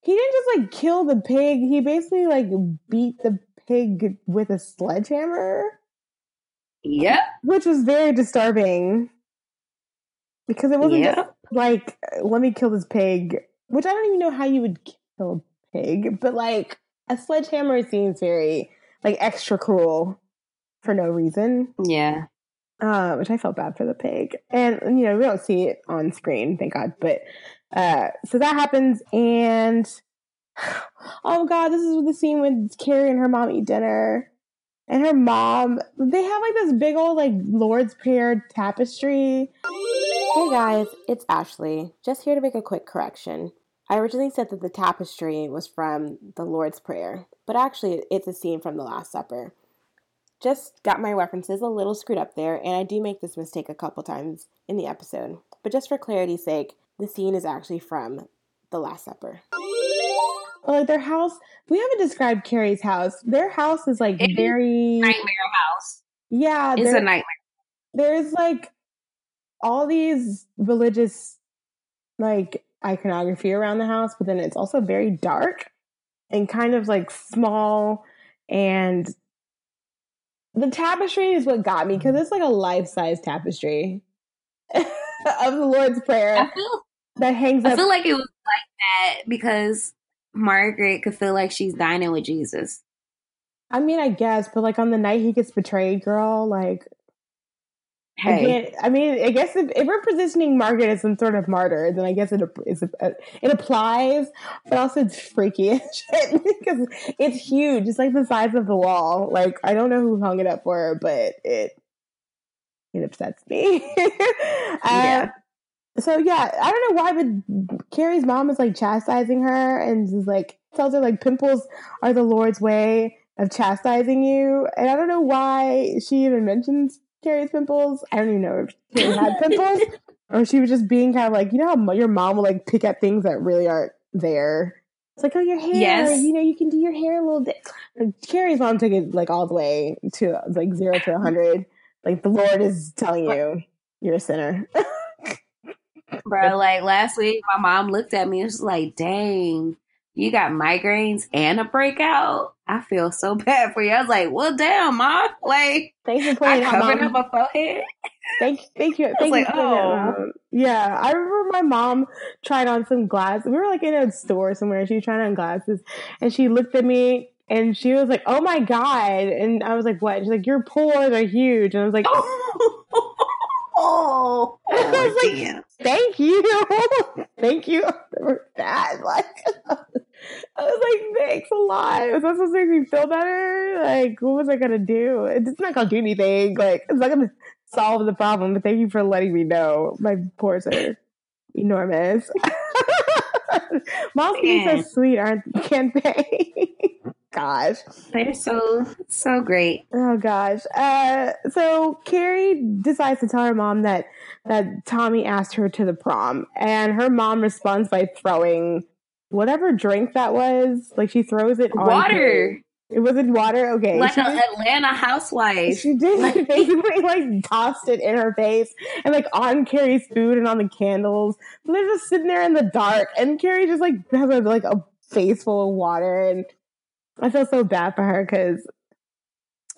he didn't just like kill the pig; he basically like beat the pig with a sledgehammer, Yep. which was very disturbing because it wasn't just like let me kill this pig, which I don't even know how you would kill a pig, but like a sledgehammer seems very like extra cruel for no reason. Yeah. uh, which I felt bad for the pig. And you know, we don't see it on screen, thank God. But uh, so that happens, and oh god, this is the scene when Carrie and her mom eat dinner. And her mom, they have like this big old like Lord's Prayer tapestry. Hey guys, it's Ashley. Just here to make a quick correction. I originally said that the tapestry was from the Lord's Prayer, but actually it's a scene from the Last Supper. Just got my references a little screwed up there, and I do make this mistake a couple times in the episode. But just for clarity's sake, the scene is actually from the Last Supper. But like their house, we haven't described Carrie's house. Their house is like It is very Nightmare house. yeah. It's a nightmare. there's like all these religious like iconography around the house, but then it's also very dark and kind of like small. And the tapestry is what got me because mm. it's like a life size tapestry of the Lord's Prayer feel that hangs I up. feel like it was like that because Margaret could feel like she's dining with Jesus. I mean, I guess, but like on the night he gets betrayed, girl, like Hey. I mean, I guess if, if we're positioning Margaret as some sort of martyr, then I guess it is it applies, but also it's freaky as shit because it's huge. It's like the size of the wall. Like I don't know who hung it up for her, but it it upsets me. Uh, Yeah. So yeah, I don't know why, but Carrie's mom is like chastising her and is like tells her like pimples are the Lord's way of chastising you, and I don't know why she even mentions Carrie's pimples. I don't even know if Carrie had pimples or she was just being kind of like you know how your mom will like pick at things that really aren't there. It's like, oh, your hair. Yes. You know, you can do your hair a little bit. Like, Carrie's mom took it like all the way to like zero to a hundred. Like the Lord is telling you, you're a sinner. Bro, like last week, my mom looked at me and was like, dang, you got migraines and a breakout? I feel so bad for you. I was like, well, damn, mom. Like, Thanks for I pointing covered up my forehead. Thank, thank you. Thank like, you. that, oh. Mom. Yeah, I remember my mom tried on some glasses. We were like in a store somewhere. She was trying on glasses, and she looked at me and she was like, "Oh my god!" And I was like, "What?" She's like, "Your pores are huge." And I was like, oh, I oh, was like, "Thank you, thank you for that." Like, I was like, "Thanks a lot." Was that supposed to make me feel better? Like, what was I gonna do? It's not gonna do anything. Like, it's not gonna solve the problem. But thank you for letting me know. My pores are enormous. Moms can be so sweet, aren't can't they? gosh. They're so, so great. Oh gosh. Uh, so Carrie decides to tell her mom that that Tommy asked her to the prom, and her mom responds by throwing whatever drink that was. Like she throws it on Water. It wasn't water. Okay. Like an Atlanta housewife. she did like, basically like tossed it in her face and like on Carrie's food and on the candles. And they're just sitting there in the dark, and Carrie just like has a, like a face full of water, and I feel so bad for her because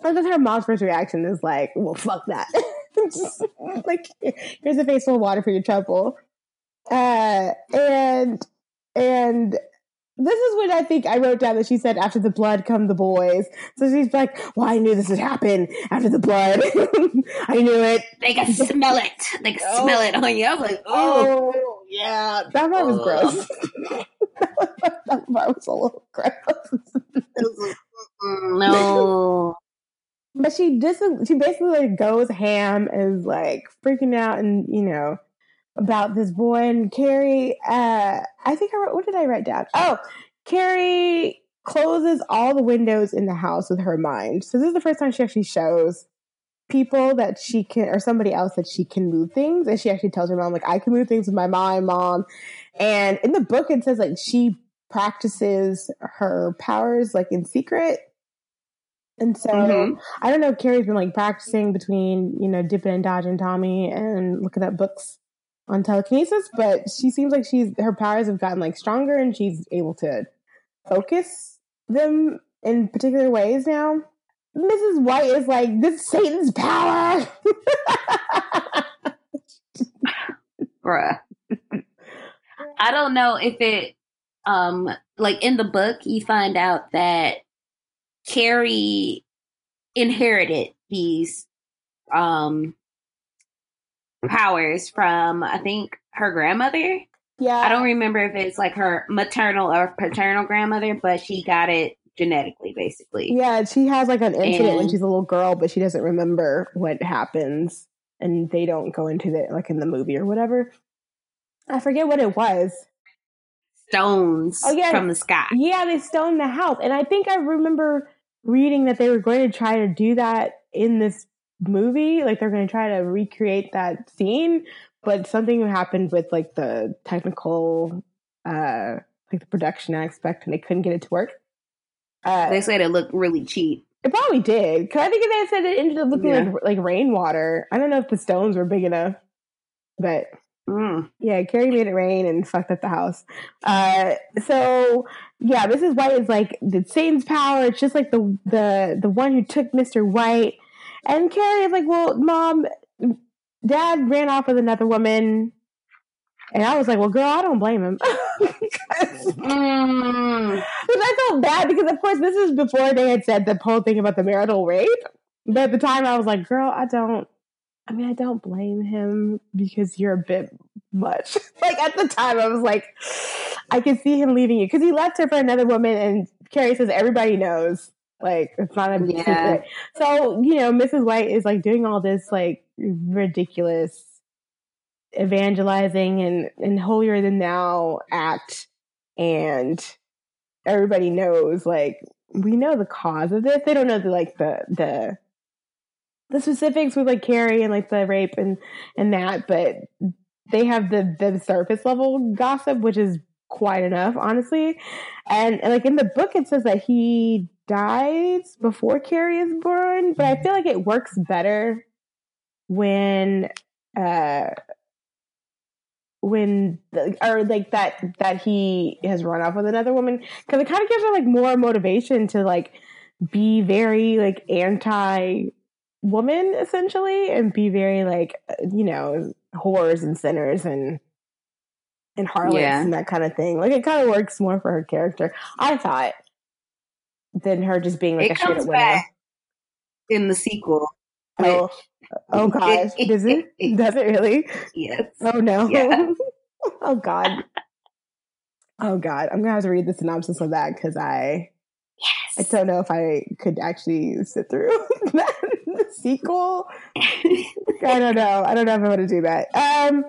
like that's her mom's first reaction is like, "Well, fuck that." Just, like here's a face full of water for your trouble, uh, and and. This is what I think I wrote down that she said after the blood come the boys. So she's like, Well, I knew this would happen after the blood. I knew it. They can smell it. They can Oh. smell it on you. I was like, oh. Oh, yeah. That part was Ugh. gross. that part was a little gross. No. But she just she basically like goes ham is like freaking out and you know about this boy and Carrie uh I think I wrote what did I write down? Oh, Carrie closes all the windows in the house with her mind. So this is the first time she actually shows people that she can or somebody else that she can move things and she actually tells her mom like I can move things with my mind, mom. And in the book it says like she practices her powers like in secret. And so Mhm. I don't know if Carrie's been like practicing between, you know, dipping and dodging Tommy and looking at books on telekinesis, but she seems like she's her powers have gotten like stronger and she's able to focus them in particular ways now. Mrs. White is like, this is Satan's power. Bruh. I don't know if it um like in the book you find out that Carrie inherited these um powers from I think her grandmother. yeah. I don't remember if it's like her maternal or paternal grandmother, but she got it genetically basically. Yeah, she has like an incident when she's a little girl, but she doesn't remember what happens, and they don't go into the like in the movie or whatever. I forget what it was. Stones Oh, yeah. from the sky. Yeah, they stoned the house, and I think I remember reading that they were going to try to do that in this movie. Like they're going to try to recreate that scene, but something happened with like the technical, uh, like the production aspect, and they couldn't get it to work. Uh, They said it looked really cheap. It probably did. Because I think they said it ended up looking Yeah. like like rainwater. I don't know if the stones were big enough, but Mm. yeah, Carrie made it rain and fucked up the house. Uh, so yeah, Mrs. White is like the Satan's power. It's just like the the the one who took Mister White, and Carrie is like, well, mom, dad ran off with another woman. And I was like, well, girl, I don't blame him. Mm. I felt bad because, of course, this is before they had said the whole thing about the marital rape. But at the time, I was like, girl, I don't, I mean, I don't blame him because you're a bit much. like, at the time, I was like, I can see him leaving you because he left her for another woman, and Carrie says, everybody knows. Like, it's not a Yeah. secret. So, you know, Mrs. White is like doing all this, like, ridiculous evangelizing and, and holier than thou act. And everybody knows like we know the cause of this. They don't know the like the the the specifics with like Carrie and like the rape and and that, but they have the the surface level gossip, which is quite enough, honestly. And, and like in the book, it says that he dies before Carrie is born, but I feel like it works better when uh when the, or like that that he has run off with another woman because it kind of gives her like more motivation to like be very like anti woman essentially and be very like you know whores and sinners and and harlots Yeah. and that kind of thing. Like it kind of works more for her character i thought than her just being like it a shit comes winner back in the sequel. oh, oh gosh does it does it really Yes. Oh no. Yeah. oh god. Oh god. I'm gonna have to read the synopsis of that because I Yes. I don't know if I could actually sit through that the sequel. I don't know. I don't know if I want to do that. Um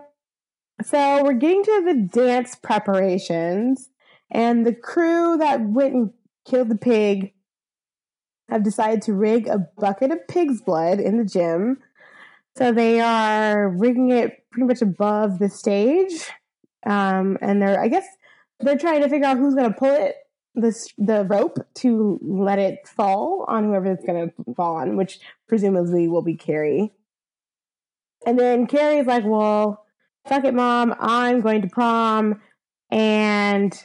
so we're getting to the dance preparations and the crew that went and killed the pig have decided to rig a bucket of pig's blood in the gym. So they are rigging it pretty much above the stage. Um, and they're, I guess, they're trying to figure out who's going to pull it, this, the rope to let it fall on whoever it's going to fall on, which presumably will be Carrie. And then Carrie's like, well, fuck it, mom. I'm going to prom. And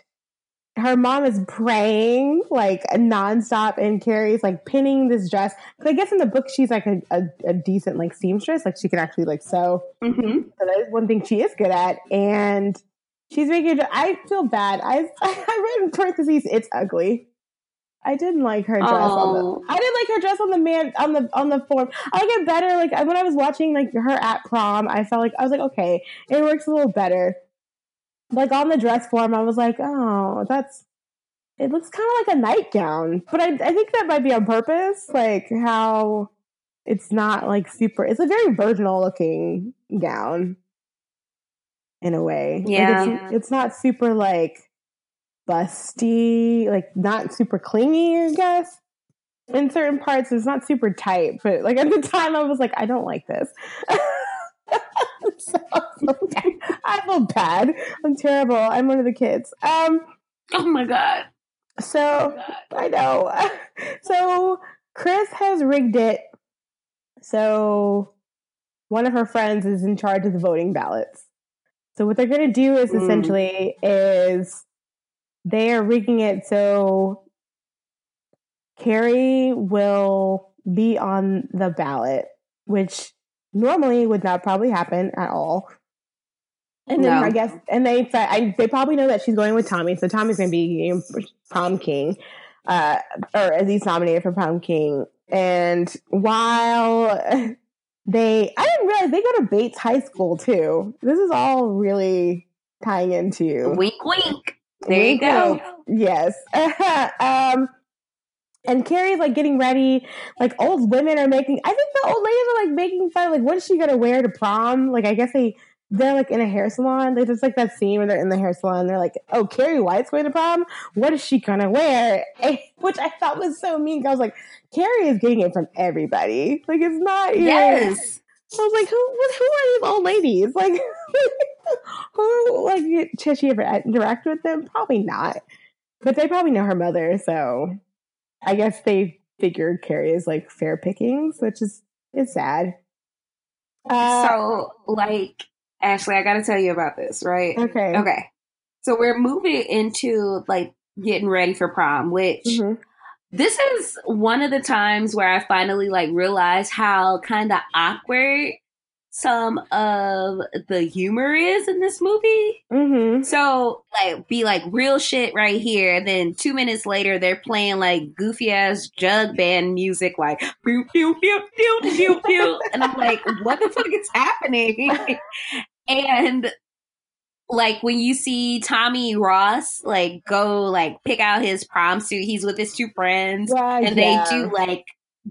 her mom is praying like nonstop, and Carrie's like pinning this dress. Because I guess in the book she's like a, a, a decent like seamstress, like she can actually like sew. hmm So that is one thing she is good at, and she's making. I feel bad. I I read in parentheses, it's ugly. I didn't like her dress on the. Oh. I didn't like her dress on the man on the on the form. I it better. Like when I was watching like her at prom, I felt like I was like, okay, it works a little better. Like on the dress form, I was like, oh, that's. It looks kind of like a nightgown, but I I think that might be on purpose. Like how it's not like super. It's a very virginal looking gown, in a way. Like, Yeah. it's, it's not super like busty, like not super clingy, I guess. In certain parts, it's not super tight, but like at the time, I was like, I don't like this. so, I feel bad. I'm terrible. I'm one of the kids. Um, Oh my god. so I know. So Chris has rigged it. So one of her friends is in charge of the voting ballots. So what they're going to do is Mm. essentially is they are rigging it so Carrie will be on the ballot, which normally would not probably happen at all. And then No. I guess, and they I, they probably know that she's going with Tommy, so Tommy's going to be prom king, uh, or at least nominated for prom king. And while they, I didn't realize they go to Bates High School too. This is all really tying into Wink, wink. There you go. wink. Yes. um, and Carrie's like getting ready. Like old women are making. I think the old ladies are like making fun. Like, what is she gonna wear to prom? Like, I guess they they're like in a hair salon. They just like that scene where they're in the hair salon. They're like, "Oh, Carrie White's going to prom. What is she gonna wear?" And- which I thought was so mean. I was like, Carrie is getting it from everybody. Like, it's not. even- Yes. I was like, who who are these old ladies? Like, who like does she ever interact with them? Probably not. But they probably know her mother, so I guess they figured Carrie is like fair pickings, which is is sad. Uh, so, like, Ashley, I got to tell you about this, right? okay, Okay. So we're moving into like getting ready for prom, which Mhm. this is one of the times where I finally like realized how kind of awkward some of the humor is in this movie. Mhm. So like be like real shit right here, and then two minutes later they're playing like goofy ass jug band music, like pew pew pew pew pew pew, and I'm like, what the fuck is happening? and like when you see Tommy Ross like go like pick out his prom suit, he's with his two friends, Right, and yeah. they do like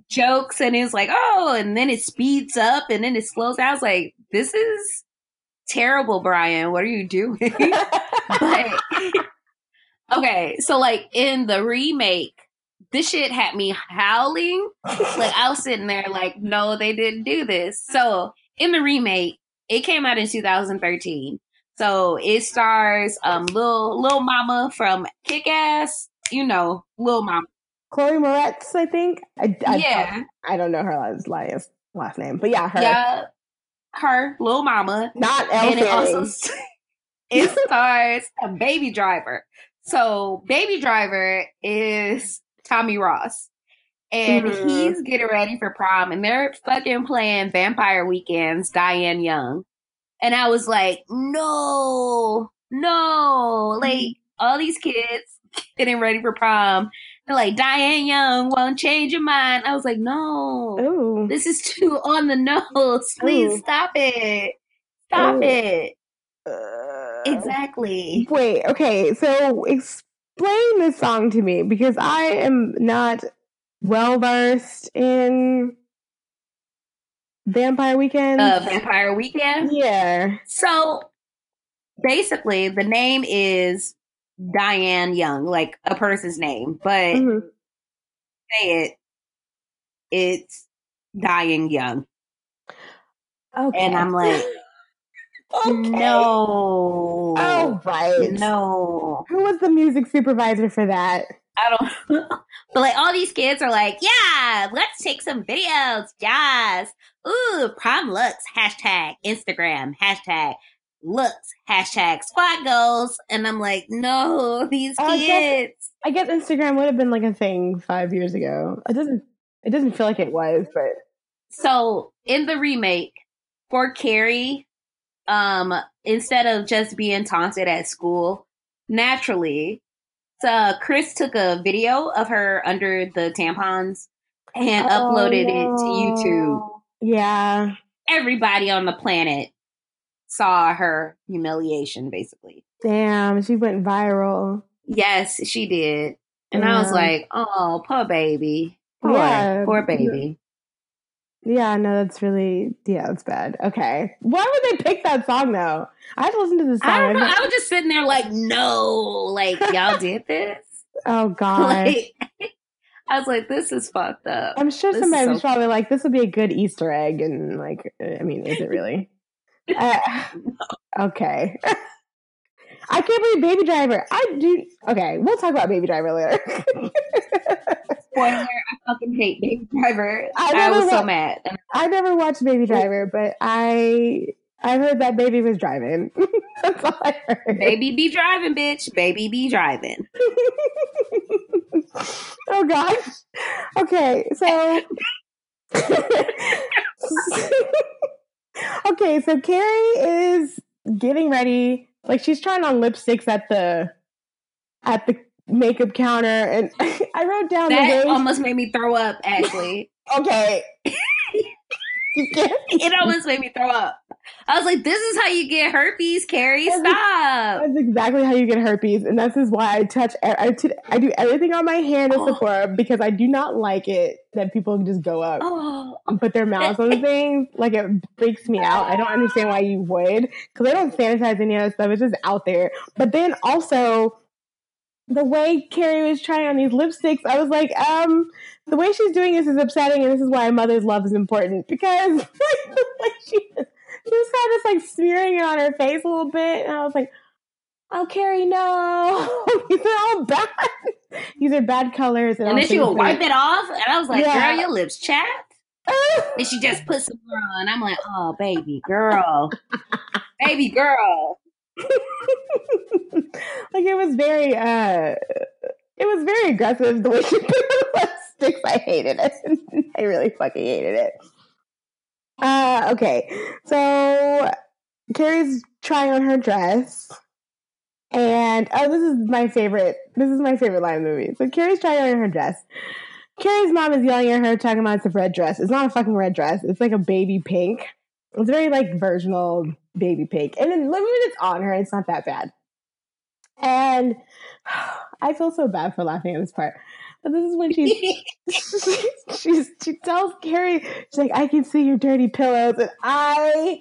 jokes, and it's like, oh, and then it speeds up, and then it slows down. I was like, this is terrible, Brian. What are you doing? but okay, so like in the remake, this shit had me howling. Like I was sitting there like, no, they didn't do this. So in the remake, it came out in 2013. So it stars um little little mama from Kick Ass, you know, little mama. Chloe Moretz, I think. I, I, yeah, I don't know her last, last last name, but yeah, her. yeah, her little mama, Not Elle and it also it stars a baby driver. So baby driver is Tommy Ross. And Mhm. he's getting ready for prom and they're fucking playing Vampire Weekends, Diane Young. And I was like, no, no, like all these kids getting ready for prom. Like, Diane Young won't change your mind. I was like, no, Ooh. this is too on the nose. Please Ooh. stop it. Stop Ooh. it. Uh, Exactly. Wait, okay, so explain this song to me because I am not well versed in Vampire Weekend. Uh, Vampire Weekend. yeah. So basically, the name is Diane Young, like a person's name, but Mhm. say it, it's Dying Young. Okay. And I'm like, okay. no. Oh, right. No. Who was the music supervisor for that? I don't. know. but like all these kids are like, yeah, let's take some videos. Yes. Ooh, prom looks. Hashtag Instagram. Hashtag looks. Hashtag squad goals. And I'm like, no, these Oh, I guess- kids. I guess Instagram would have been like a thing five years ago. It doesn't. It doesn't feel like it was, but So in the remake for Carrie, um, instead of just being taunted at school, naturally, so Chris took a video of her under the tampons and Oh, uploaded it to YouTube. yeah. Everybody on the planet saw her humiliation, basically. Damn, she went viral. Yes, she did. And I was like, oh, poor baby. Poor, Yeah. poor baby. Yeah, no, that's really yeah, that's bad. Okay, why would they pick that song though? I have to listen to the song. I don't know. I've- was just sitting there like, no, like y'all did this. oh god, like, I was like, this is fucked up. I'm sure this is somebody so- was probably like, "This would be a good Easter egg," and like, uh, I mean, is it really? Uh, okay. I can't believe Baby Driver. I do. Okay, we'll talk about Baby Driver later. Spoiler, I fucking hate Baby Driver. I I, was so mad. I never watched Baby Driver, but I I heard that baby was driving. That's all I heard. Baby be driving, bitch. Baby be driving. oh gosh. Okay, so Okay, so Carrie is getting ready. Like she's trying on lipsticks at the at the makeup counter and I wrote down the That almost made me throw up, actually. Okay. you can't it almost made me throw up. I was like, this is how you get herpes, Carrie. Stop. That's exactly how you get herpes, and this is why I touch. I, t- I do everything on my hand as Oh. Sephora because I do not like it that people just go up Oh, and put their mouths on things. Like it freaks me out. I don't understand why you would because they don't sanitize any of that stuff. It's just out there. But then also the way Carrie was trying on these lipsticks, I was like, um, the way she's doing this is upsetting, and this is why a mother's love is important because like, she, she was kind of just like smearing it on her face a little bit, and I was like, oh, Carrie, no, these are all bad. These are bad colors, and, and then she would wipe it off, and I was like, Yeah. girl, your lips chapped. And she just put some more on. I'm like, oh, baby girl. baby girl. like it was very uh it was very aggressive the way she put the sticks. I hated it. I really fucking hated it. Uh okay. So Carrie's trying on her dress. And oh this is my favorite this is my favorite line in the movie. So Carrie's trying on her dress. Carrie's mom is yelling at her, talking about it's a red dress. It's not a fucking red dress. It's like a baby pink. It's very like virginal baby pink. And then when it's on her, it's not that bad. And I feel so bad for laughing at this part. But this is when she's she's she tells Carrie, she's like, I can see your dirty pillows. And I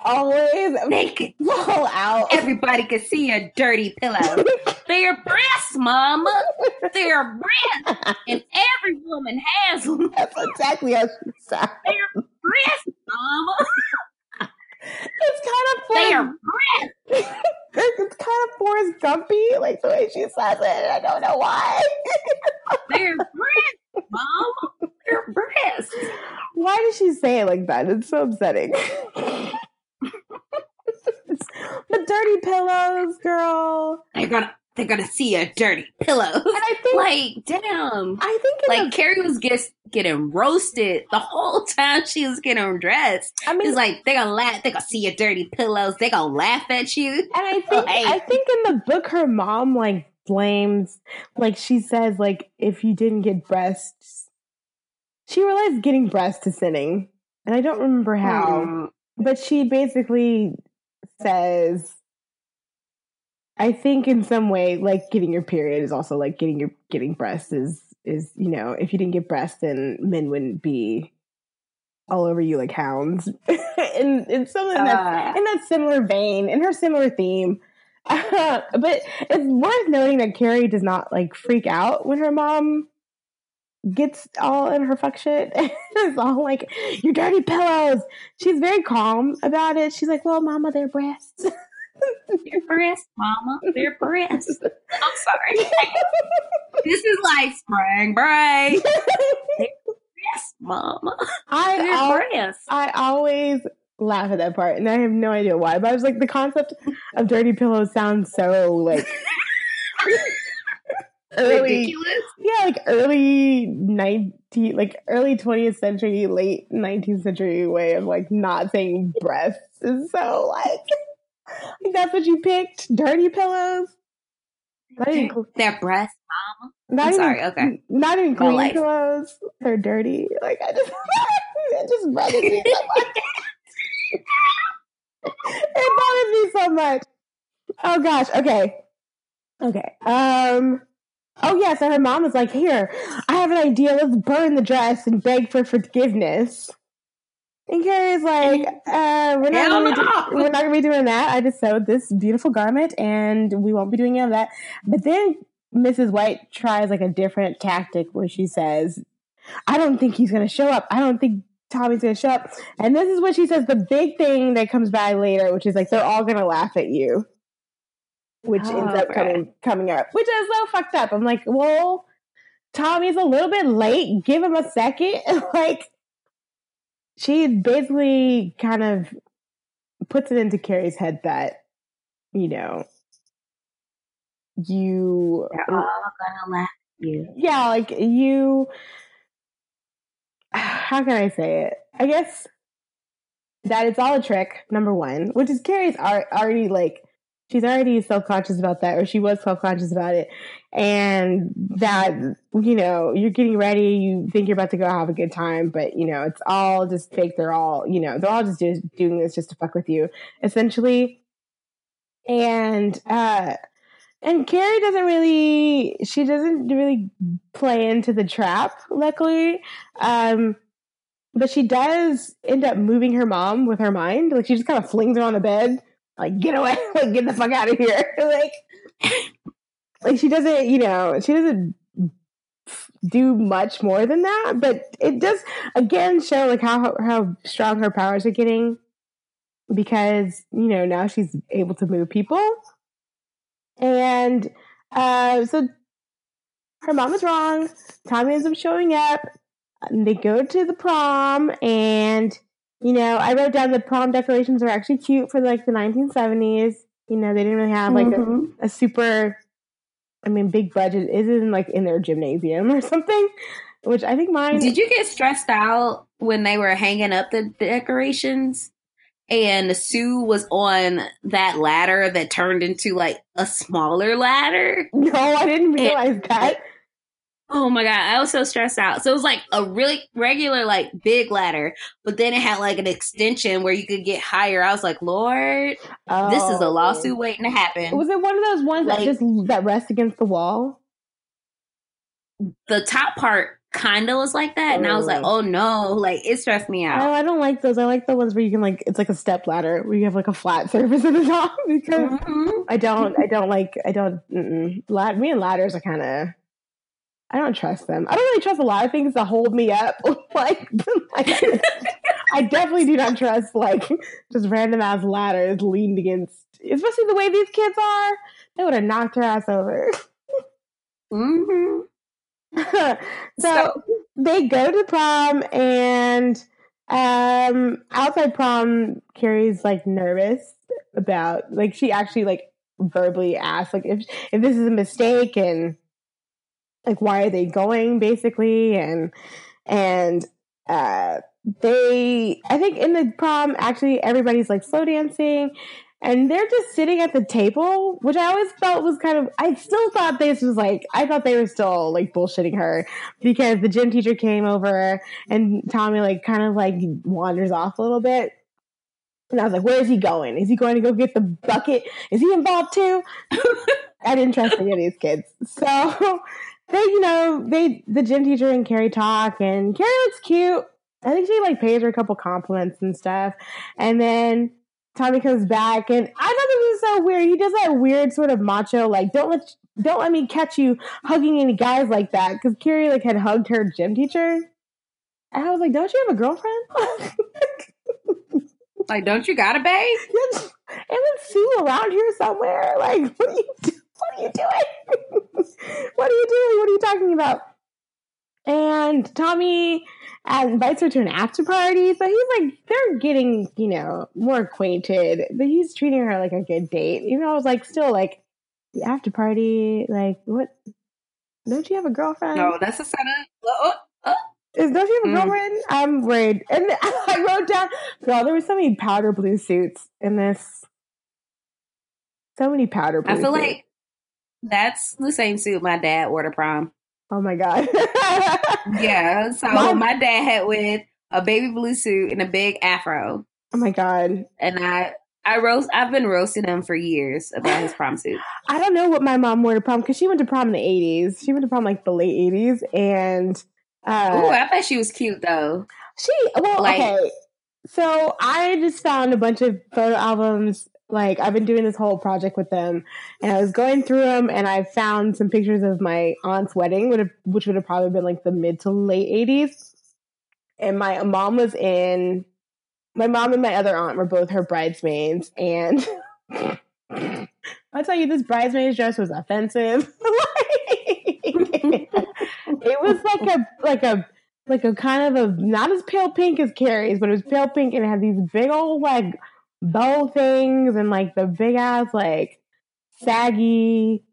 always Naked. fall out. Everybody can see your dirty pillow. They're breasts, mama. They're breasts. And every woman has them. That's exactly how she sounds. They're breasts, mama. It's kind of They are breasts. Forrest Gumpy, like the way she says it. I don't know why. They're breasts, mom. They're breasts. why does she say it like that? It's so upsetting. the dirty pillows, girl. They're gonna they're gonna see your dirty pillows. And I think, Like, damn. I think, in Like Carrie was just getting roasted the whole time she was getting dressed. I mean, It's like they're gonna laugh. They're gonna see your dirty pillows. They're gonna laugh at you. And I think Like- I think in the book her mom like blames like she says like if you didn't get breasts she realized getting breasts is sinning. And I don't remember how, Mm. but she basically says I think in some way like getting your period is also like getting your getting breasts is is you know if you didn't get breasts then men wouldn't be all over you like hounds and it's something that's Uh, in that similar vein, in her similar theme. but it's worth noting that Carrie does not like freak out when her mom gets all in her fuck shit. it's all like, your dirty pillows. She's very calm about it. She's like, well, mama, they're breasts. They're breasts, mama. They're breasts. I'm sorry. this is like spring break. Breasts, mama. I, They're al-. I always laugh at that part, and I have no idea why. But I was like, the concept of dirty pillows sounds so like early, Ridiculous. yeah, like early nineteen, like early twentieth century, late nineteenth century way of like not saying breasts is so like, like that's what you picked, dirty pillows. Not even, breasts, mama. not I'm even, sorry, okay. Not even My clean life. pillows. They're dirty. Like I just, it just bothers me so much. it bothers me so much. Oh gosh. Okay. Okay. Um. Oh yeah. So her mom was like, "Here, I have an idea. Let's burn the dress and beg for forgiveness." And Carrie's like, uh, "We're not gonna do- we're not gonna be doing that. I just sewed this beautiful garment, and we won't be doing any of that." But then Mrs. White tries like a different tactic where she says, "I don't think he's gonna show up. I don't think." Tommy's gonna show up, and this is what she says. The big thing that comes back later, which is like they're all gonna laugh at you, which Oh, ends up coming coming up, which is so fucked up. I'm like, well, Tommy's a little bit late. Give him a second. like, she basically kind of puts it into Carrie's head that you know you They're all gonna laugh at you. yeah, like you. How can I say it? I guess that it's all a trick. Number one, which is Carrie's already like she's already self conscious about that, or she was self conscious about it, and that you know you're getting ready, you think you're about to go have a good time, but you know it's all just fake. They're all you know they're all just do- doing this just to fuck with you, essentially. And uh and Carrie doesn't really she doesn't really play into the trap, luckily. Um but she does end up moving her mom with her mind. Like she just kind of flings her on the bed, like get away, like get the fuck out of here. like like she doesn't, you know, she doesn't do much more than that, but it does again show like how how strong her powers are getting because, you know, now she's able to move people. And uh, so her mom is wrong. Tommy ends up showing up. And they go to the prom, and you know, I wrote down the prom decorations are actually cute for like the 1970s. You know, they didn't really have like Mhm. a, a super, I mean, big budget. It isn't like in their gymnasium or something, which I think mine. Did you get stressed out when they were hanging up the decorations? And Sue was on that ladder that turned into like a smaller ladder. no, I didn't realize that. Oh my god, I was so stressed out. So it was like a really regular, like big ladder, but then it had like an extension where you could get higher. I was like, Lord, this is a Oh. lawsuit waiting to happen. Was it one of those ones that just that rest against the wall? the top part kind of was like that, and I was like, Oh. oh no, like it stressed me out. Oh. I don't like those. I like the ones where you can like it's like a step ladder where you have like a flat surface at the top because Mhm. I don't I don't like I don't mm-mm. Lad, me and ladders are kind of I don't trust them. I don't really trust a lot of things that hold me up. like, like I definitely do not trust like just random ass ladders leaned against, especially the way these kids are. They would have knocked her ass over. hmm so, So- they go to prom and um outside prom carrie's like nervous about like she actually like verbally asked like if if this is a mistake and like why are they going basically? And and uh they i think in the prom actually everybody's like slow dancing and they're just sitting at the table which i always felt was kind of i still thought this was like i thought they were still like bullshitting her because the gym teacher came over and tommy like kind of like wanders off a little bit and i was like where is he going? Is he going to go get the bucket? Is he involved too? I didn't trust any of these kids. So they you know they the gym teacher and carrie talk and carrie looks cute i think she like pays her a couple compliments and stuff and then Tommy comes back, and I thought this was so weird. He does that weird sort of macho, like don't let don't let me catch you hugging any guys like that, because Carrie like had hugged her gym teacher, and I was like, don't you have a girlfriend? Like, don't you got a babe? and then Sue around here somewhere. Like, what are you do- what are you doing? what are you doing? What are you talking about? And Tommy uh, invites her to an after party. So he's like, they're getting, you know, more acquainted. But he's treating her like a good date. You know, I was like, still like, the after party, like, what? Don't you have a girlfriend? No, that's a setup. Oh, oh. Is, don't you have a Mm. girlfriend? I'm worried. And I wrote down, girl, there were so many powder blue suits in this. So many powder blue I feel suits. like that's the same suit my dad wore to prom. oh my God. Yeah, so Mine- my dad had with a baby blue suit and a big afro, oh my God. and I I roast I've been roasting him for years about his prom suit. I don't know what my mom wore to prom because she went to prom in the 80s. She went to prom like the late 80s. And uh, Ooh, I thought she was cute though. She well, Like- okay. So I just found a bunch of photo albums. Like I've been doing this whole project with them, and I was going through them, and I found some pictures of my aunt's wedding, which would have probably been like the mid to late eighties. And my mom was in. My mom and my other aunt were both her bridesmaids, and I tell you, this bridesmaid's dress was offensive. it was like a like a like a kind of a not as pale pink as Carrie's, but it was pale pink and it had these big old like bow things and like the big ass like saggy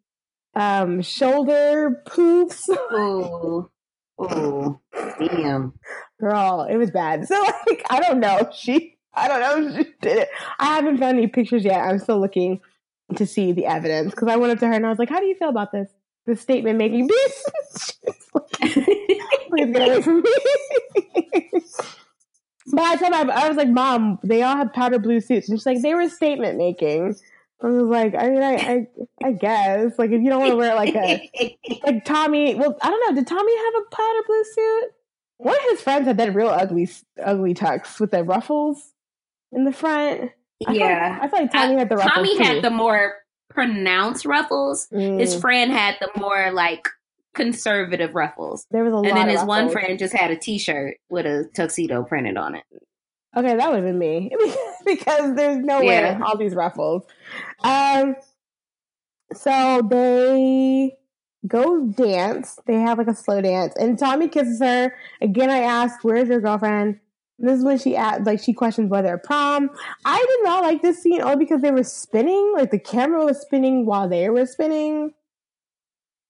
um shoulder poofs. Ooh, ooh, damn. Girl, it was bad. So like I don't know she I don't know she did it. I haven't found any pictures yet. I'm still looking to see the evidence because I went up to her and I was like, "How do you feel about this? This statement making Please get away from me. but I told her, I was like, Mom, they all have powder blue suits. And she's like, they were statement making. I was like, I mean, I, I, I guess, like, if you don't want to wear like a, like Tommy, well, I don't know, did Tommy have a powder blue suit? One of his friends had that real ugly, ugly tux with the ruffles in the front. I yeah. Felt, I felt like Tommy had the ruffles. Tommy too. had the more pronounced ruffles. Mm. His friend had the more like conservative ruffles. there was a lot And then his one friend just had a T-shirt with a tuxedo printed on it. Okay, that would have been me because there's no way Yeah. all these ruffles. Um, so they go dance. They have like a slow dance, and Tommy kisses her again. I asked, "Where's your girlfriend?" And this is when she asked, like she questions whether prom. I did not like this scene only because they were spinning, like the camera was spinning while they were spinning,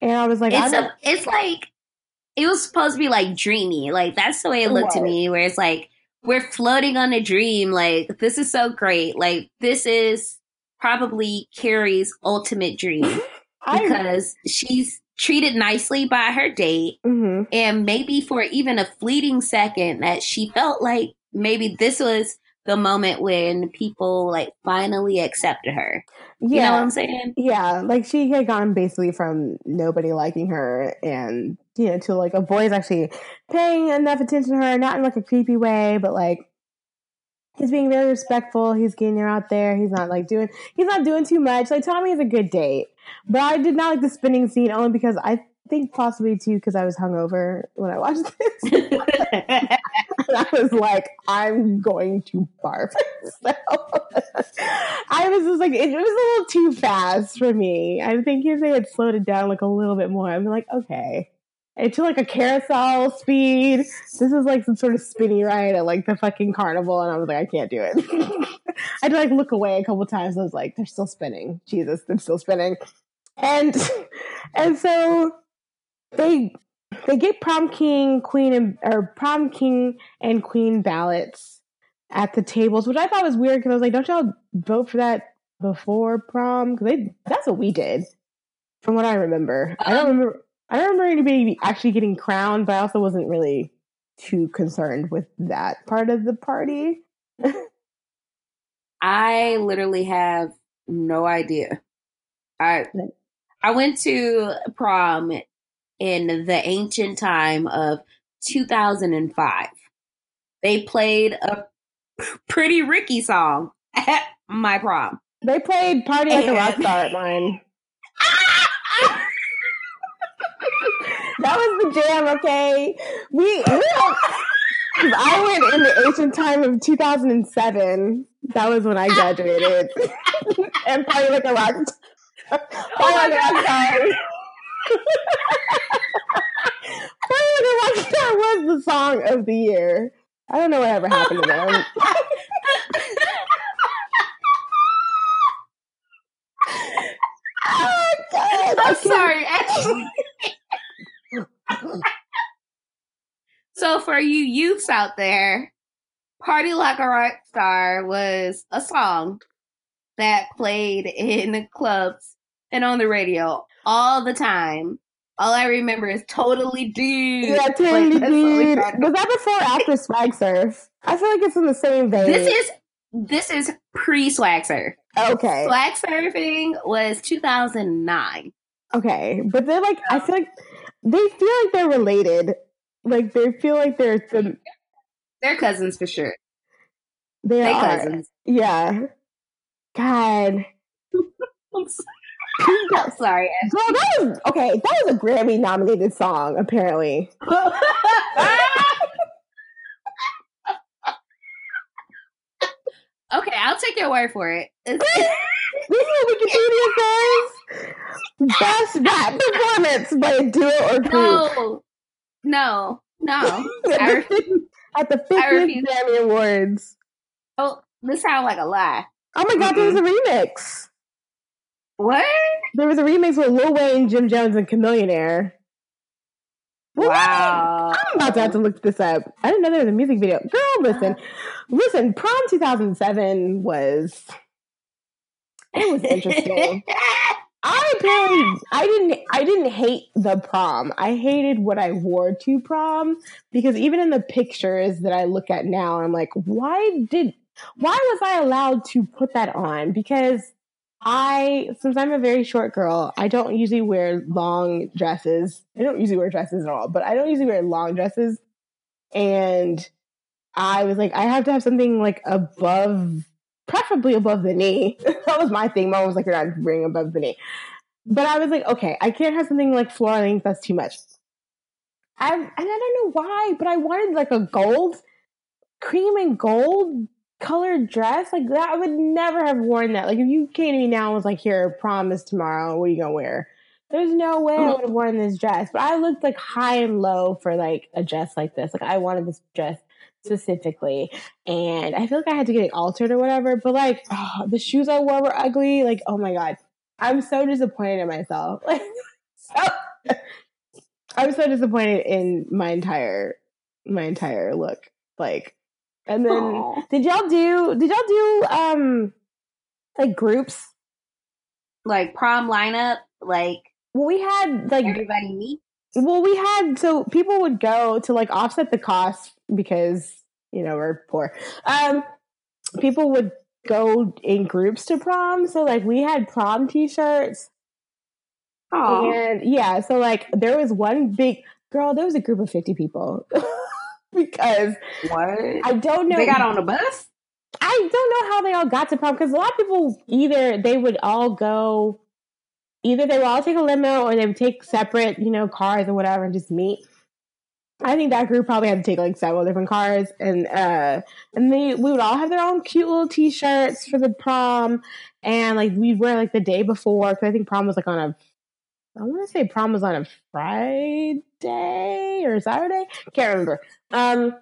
and I was like, it's a, it's like it was supposed to be like dreamy. Like that's the way it looked to me. Where it's like we're floating on a dream. Like this is so great. Like this is probably Carrie's ultimate dream because she's treated nicely by her date, Mhm. and maybe for even a fleeting second that she felt like maybe this was the moment when people like finally accepted her. yeah, You know what I'm saying? Yeah, like she had gone basically from nobody liking her and you know to like a boy's actually paying enough attention to her, not in like a creepy way, but like he's being very respectful. He's getting her out there. He's not like doing he's not doing too much. Like Tommy is a good date, but I did not like the spinning scene only because I think possibly too because I was hungover when I watched this. and I was like, I'm going to barf. So I was just like, it was a little too fast for me. I think if they had slowed it down like a little bit more, I'd be like, okay. It's like a carousel speed. This is like some sort of spinny ride at like the fucking carnival, and I was like, I can't do it. I had to like look away a couple times. I was like, they're still spinning. Jesus, they're still spinning. And and so they they get prom king, queen, and or prom king and queen ballots at the tables, which I thought was weird because I was like, don't y'all vote for that before prom? Because that's what we did, from what I remember. I don't Um, remember. I don't remember anybody actually getting crowned, but I also wasn't really too concerned with that part of the party. I literally have no idea. I I went to prom in the ancient time of 2005. They played a Pretty Ricky song at my prom. They played "Party Like a Rock Star" at mine. That was the jam. Okay, we. we I went in the ancient time of 2007. That was when I graduated, and "Party Like a Rock." Party Like a Rock Star. Party Like a Star was the song of the year. I don't know what ever happened to them. Oh God! I'm sorry. Ashley. so for you youths out there, Party Like a Rock Star was a song that played in the clubs and on the radio all the time. All I remember is totally dude. Yeah, totally, we dude. Was that before or after Swag Surf? I feel like it's in the same vein. This is this is pre swag surf. okay, Swag surfing was 2009. okay, but they're like, I feel like they feel like they're related. Like they feel like they're the, They're cousins for sure. they, They are. cousins. Yeah. God. I'm sorry. Girl, that was okay. That was a Grammy nominated song, apparently. okay, I'll take your word for it. This is what Wikipedia says. Best rap performance by a duo or group. no, no, no. I refuse. At the 50th. Grammy Awards. Oh, this sounds like a lie. Oh my god, there was a remix. What? There was a remix with Lil Wayne, Jim Jones, and Chamillionaire. Wow. I'm about to have to look this up. I didn't know there was a music video. Girl, listen. Listen, prom 2007 was it was interesting. I apparently I didn't I didn't hate the prom. I hated what I wore to prom because even in the pictures that I look at now, I'm like, why did why was I allowed to put that on? Because I since I'm a very short girl, I don't usually wear long dresses. I don't usually wear dresses at all, but I don't usually wear long dresses. And I was like, I have to have something like above preferably above the knee. that was my thing. Mom was like, you're not wearing above the knee. But I was like, okay, I can't have something like floor length. That's too much. I and I don't know why, but I wanted like a gold, cream and gold colored dress like that. I would never have worn that. Like if you came to me now and was like, here, prom is tomorrow. What are you gonna wear? There's no way I oh. would have worn this dress. But I looked like high and low for like a dress like this. Like I wanted this dress specifically and I feel like I had to get it altered or whatever. But like oh, the shoes I wore were ugly. Like oh my god, I'm so disappointed in myself. Like so, I'm so disappointed in my entire my entire look. Like, and then Aw. did y'all do did y'all do um like groups? like prom lineup, like Well, we had like everybody meet. Well, we had so people would go to like offset the cost because you know we're poor. Um, people would go in groups to prom, so like we had prom T-shirts, Oh, and yeah, so like there was one big girl. There was a group of fifty people because what? I don't know. They got on a bus. I don't know how they all got to prom because a lot of people either they would all go either they would all take a limo or they would take separate, you know, cars or whatever and just meet. I think that group probably had to take like several different cars, and uh, and they we would all have their own cute little T-shirts for the prom, and like we'd wear like the day before because I think prom was like on a, I want to say prom was on a Friday or Saturday, can't remember. Um,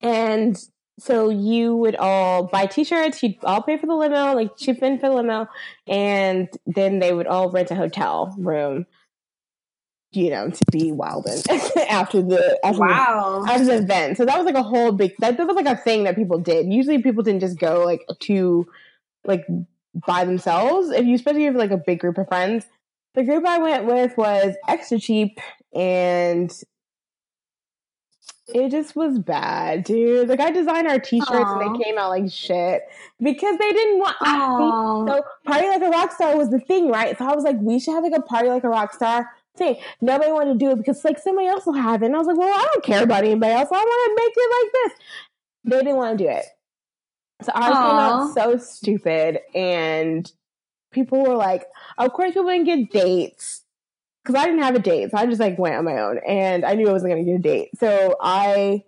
and so you would all buy T-shirts, you'd all pay for the limo, like chip in for the limo, and then they would all rent a hotel room you know, to be Wilden after the after, Wow. the after the event. So that was like a whole big that, that was like a thing that people did. Usually people didn't just go like to like by themselves. If you especially have like a big group of friends. The group I went with was extra cheap and it just was bad, dude. Like I designed our t-shirts and they came out like shit because they didn't want. I so party like a rock star was the thing, right? So I was like, we should have like a party like a rock star thing. Nobody wanted to do it because like somebody else will have it. And I was like, well, I don't care about anybody else. I want to make it like this. They didn't want to do it. So ours came Aw. out so stupid, and people were like, of course, people didn't get dates because I didn't have a date, so I just like went on my own, and I knew I wasn't going to get a date, so I,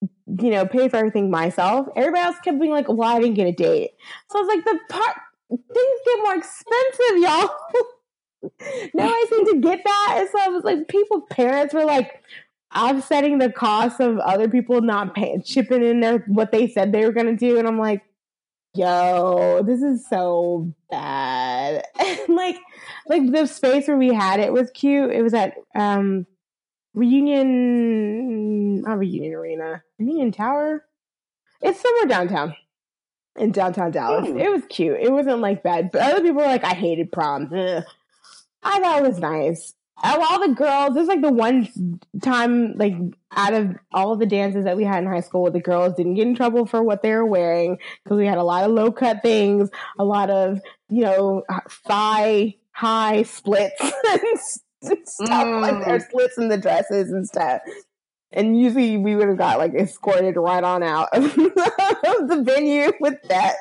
you know, paid for everything myself. Everybody else kept being like, "Well, I didn't get a date," so I was like, "The part things get more expensive, y'all." now I seem to get that, and so I was like, people, parents were like offsetting the cost of other people not paying, chipping in their what they said they were going to do, and I'm like yo, this is so bad. like, like the space where we had it was cute. It was at um Reunion, not Reunion Arena, Reunion Tower. It's somewhere downtown. In downtown Dallas. Hmm. It was cute. It wasn't like bad. But other people were like, I hated prom. Ugh. I thought it was nice. Of all the girls, this is like the one time, like out of all of the dances that we had in high school, the girls didn't get in trouble for what they were wearing because we had a lot of low cut things, a lot of you know thigh high splits and stuff like Mm. there, slits in the dresses and stuff. And usually we would have got like escorted right on out of the venue with that.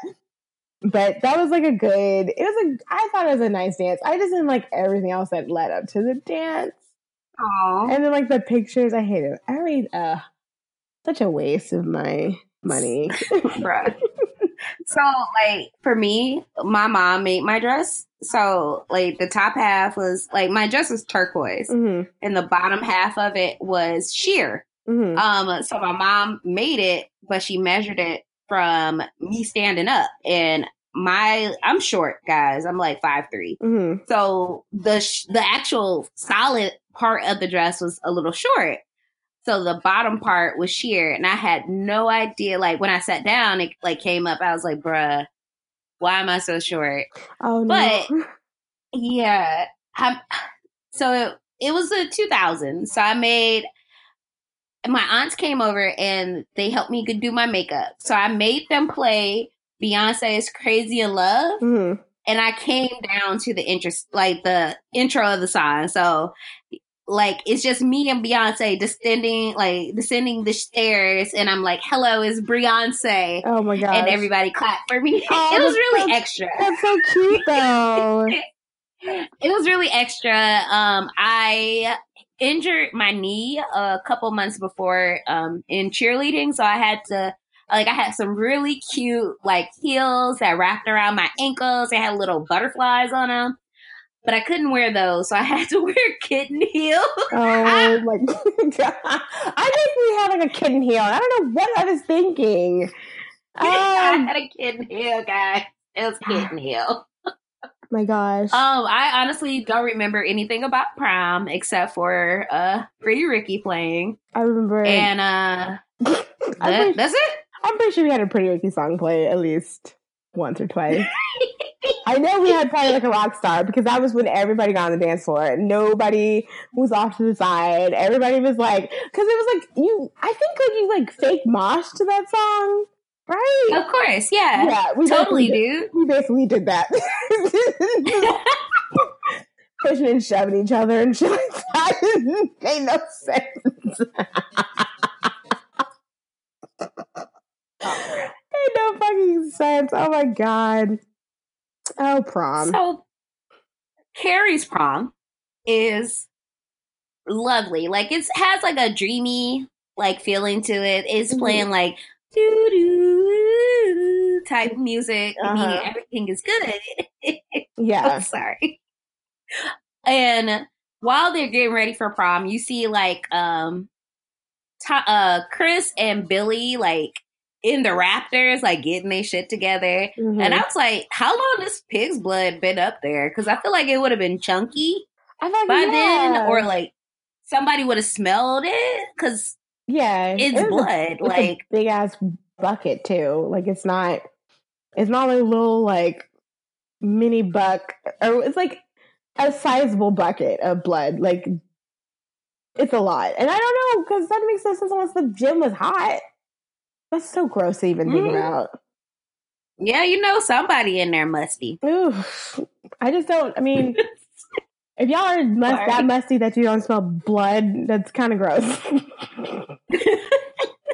But that was like a good. It was a. I thought it was a nice dance. I just didn't like everything else that led up to the dance. Aw. And then like the pictures, I hate it. I read uh such a waste of my money. So, like, for me, my mom made my dress. So, like, the top half was like my dress was turquoise, hmm and the bottom half of it was sheer. hmm Um, so my mom made it, but she measured it from me standing up, and my I'm short, guys. I'm like five three. hmm So the sh- the actual solid part of the dress was a little short. So the bottom part was sheer, and I had no idea. Like when I sat down, it like came up. I was like, "Bruh, why am I so short?" Oh no. But- Yeah. i so it, it was the 2000. So I made my aunts came over and they helped me do my makeup. So I made them play Beyonce's Crazy in Love hmm and I came down to the interest like the intro of the song. So like it's just me and Beyonce descending like descending the stairs and I'm like, hello, is Beyonce. Oh my god. And everybody clapped for me. Oh, it was really so- extra. That's so cute though. It was really extra. Um, I injured my knee a couple months before um, in cheerleading, so I had to like I had some really cute like heels that wrapped around my ankles. They had little butterflies on them, but I couldn't wear those, so I had to wear kitten heels. Oh my god. I think we had like a kitten heel. I don't know what I was thinking. I Oh had a kitten heel, guys. It was kitten heel. my gosh. Um, I honestly don't remember anything about prom except for uh Pretty Ricky playing. I remember And uh that, that's it. I'm pretty sure we had a Pretty Ricky song play at least once or twice. I know we had Party Like a Rock Star because that was when everybody got on the dance floor. Nobody was off to the side. Everybody was like, because it was like you. I think like you like fake mosh to that song, right? Of course, yeah. yeah, we totally, dude. We basically did that, pushing and shoving each other and shit like that. It made no sense. Made no fucking sense. Oh my god. Oh prom. So Carrie's prom is lovely. Like it has like a dreamy like feeling to it. It's Mhm. playing like doo doo type music, Uh-huh. meaning everything is good. Yeah. I'm sorry. And while they're getting ready for prom, you see like um Ta- uh Chris and Billy like in the Raptors, like getting their shit together. Mhm. And I was like, how long has pig's blood been up there? Because I feel like it would have been chunky I like, by yeah. then, or like somebody would have smelled it because yeah, it's it a- blood. it's a like, big ass bucket too. Like it's not it's not like a little like mini buck or it's like a sizable bucket of blood. Like it's a lot. And I don't know, because that makes no sense unless the gym was hot. That's so gross to even think Mhm. about. yeah, you know, somebody in there musty. Ooh. I just don't I mean if y'all are mus- Sorry. that musty that you don't smell blood, that's kind of gross.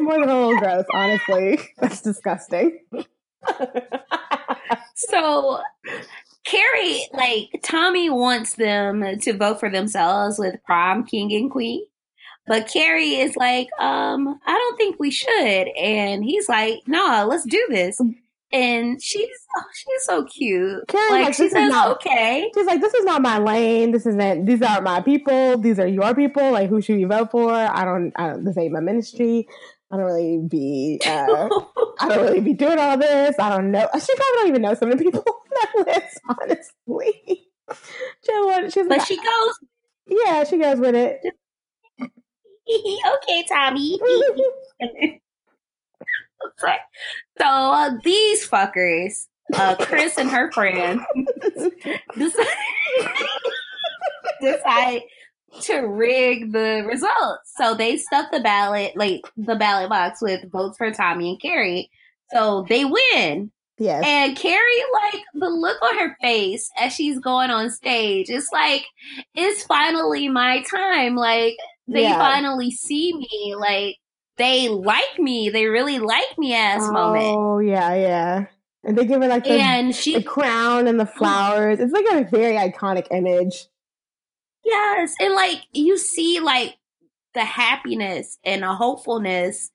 More than a little gross, honestly. That's disgusting. So Carrie, like Tommy wants them to vote for themselves with prom king and queen. But Carrie is like, um, I don't think we should. And he's like, no, let's do this. And she's oh, she's so cute. Carrie, like like, she says, not- okay. She's like, this is not my lane. This isn't. These aren't my people. These are your people. Like, who should we vote for? I don't. I don't. This ain't my ministry. I don't really be. Uh, I don't really be doing all this. I don't know. She probably don't even know some of the people on that list. Honestly, she, but like, she goes, yeah, she goes with it. okay, Tommy. so uh, these fuckers, uh, Chris and her friend, decide, decide to rig the results. So they stuff the ballot, like the ballot box with votes for Tommy and Carrie. So they win. yes. And Carrie, like the look on her face as she's going on stage, it's like, it's finally my time. Like they Yeah. finally see me. Like they like me. They really like me ass moment. Oh yeah, yeah. And they give her like the, And the crown and the flowers. It's like a very iconic image. yes. And like you see like the happiness and the hopefulness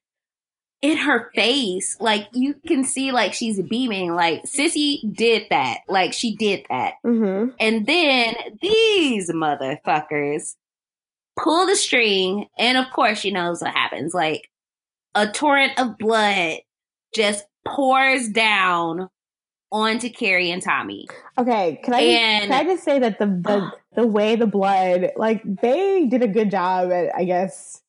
in her face. Like you can see like she's beaming. Like Sissy did that. Like she did that. Mm-hmm. And then these motherfuckers pull the string, and of course, she knows what happens. Like a torrent of blood just pours down onto Carrie and Tommy. Okay, can I just, And- can I just say that the the the way the blood like they did a good job at I guess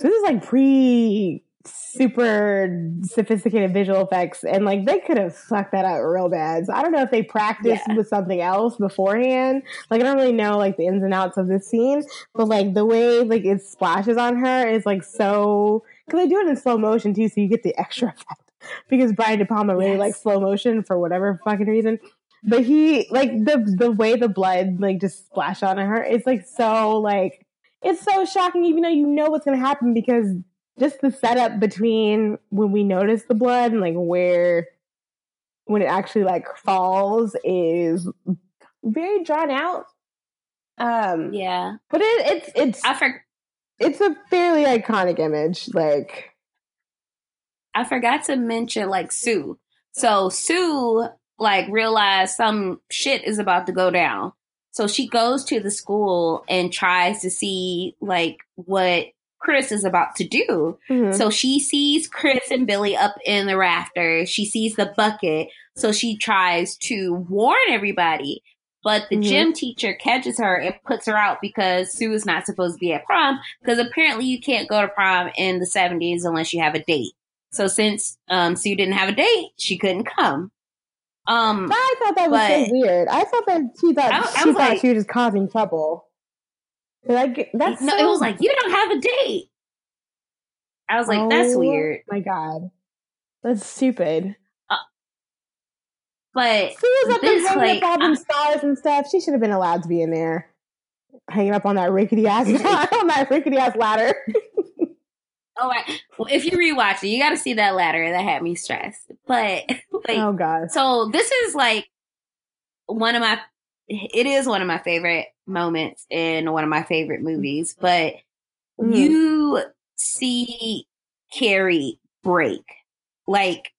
so this is like pre super sophisticated visual effects and like they could have fucked that up real bad. So I don't know if they practiced Yeah. with something else beforehand. Like I don't really know like the ins and outs of this scene, but like the way like it splashes on her is like so because they do it in slow motion too, so you get the extra effect. Because Brian De Palma really Yes. likes slow motion for whatever fucking reason. But he like the the way the blood like just splashed on her, it's like so like it's so shocking even though you know what's gonna happen because just the setup between when we notice the blood and like where when it actually like falls is very drawn out. Um Yeah, but it, it's it's I for- it's a fairly iconic image. Like I forgot to mention like Sue. So Sue like realized some shit is about to go down. So she goes to the school and tries to see like what Chris is about to do. mhm. So she sees Chris and Billy up in the rafters. She sees the bucket. So she tries to warn everybody. But the Mhm. gym teacher catches her and puts her out because Sue is not supposed to be at prom. Because apparently you can't go to prom in the 70s unless you have a date. So since um, Sue didn't have a date, she couldn't come. Um, I thought that was but- so weird. I thought that she thought I- I she was thought like- she was just causing trouble. Like that's no, so- it was like, you don't have a date. I was like, that's Oh weird. My God, that's stupid. Uh, but She was up there hanging like, up all them I- stars and stuff. She should have been allowed to be in there, hanging up on that rickety ass on that rickety ass ladder. Oh, right. Well, if you rewatch it, you got to see that ladder. That had me stressed. But like, oh God, so this is like one of my it is one of my favorite moments in one of my favorite movies, but Mhm. you see Carrie break. Like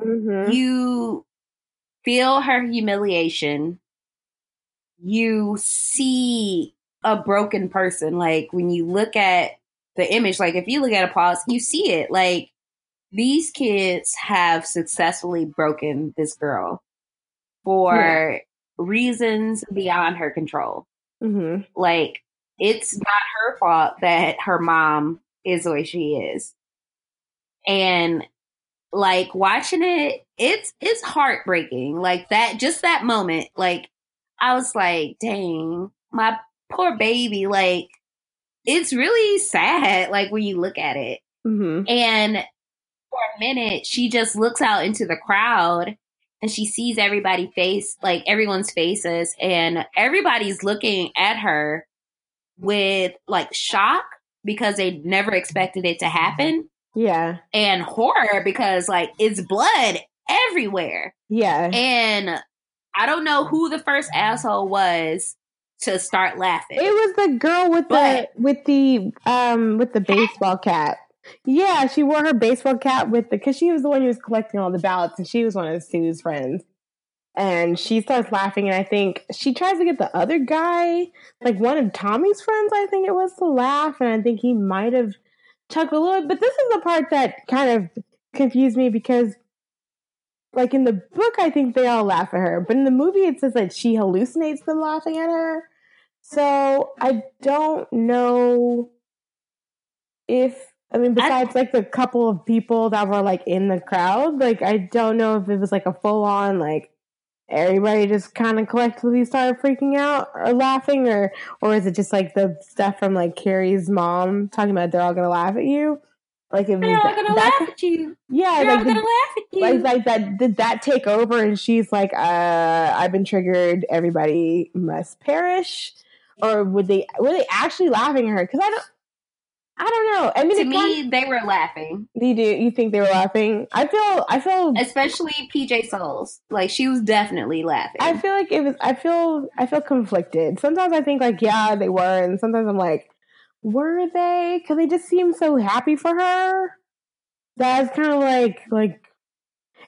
Mhm. you feel her humiliation. You see a broken person. Like when you look at the image, like if you look at a pause, you see it. Like these kids have successfully broken this girl for reasons beyond her control. Mhm. Like it's not her fault that her mom is the way she is. And like watching it, it's it's heartbreaking. Like that just that moment, like I was like, dang, my poor baby, like it's really sad, like when you look at it. Mhm. And for a minute, she just looks out into the crowd and she sees everybody face, like everyone's faces, and everybody's looking at her with like shock because they never expected it to happen Yeah. and horror because like it's blood everywhere. Yeah. And I don't know who the first asshole was to start laughing. It was the girl with But- the with the um with the baseball cap. Yeah, she wore her baseball cap with the because she was the one who was collecting all the ballots, and she was one of Sue's friends. And she starts laughing, and I think she tries to get the other guy, like one of Tommy's friends, I think it was, to laugh, and I think he might have chuckled a little. But this is the part that kind of confused me because, like in the book, I think they all laugh at her, but in the movie, it says that she hallucinates them laughing at her. So I don't know if I mean besides like the couple of people that were like in the crowd, like I don't know if it was like a full on like everybody just kind of collectively started freaking out or laughing or or is it just like the stuff from like Carrie's mom talking about they're all gonna laugh at you? Like was They're all that, gonna that- laugh at you. yeah, They're all like the- gonna laugh at you. like like that did that take over and she's like uh i've been triggered everybody must perish or would they were they actually laughing at her because i don't i don't know i mean to me, they were laughing, you do you think they were laughing i feel i feel especially PJ Soles. Like she was definitely laughing. i feel like it was i feel i feel conflicted sometimes i think like yeah they were and sometimes i'm like were they because they just seem so happy for her that's kind of like like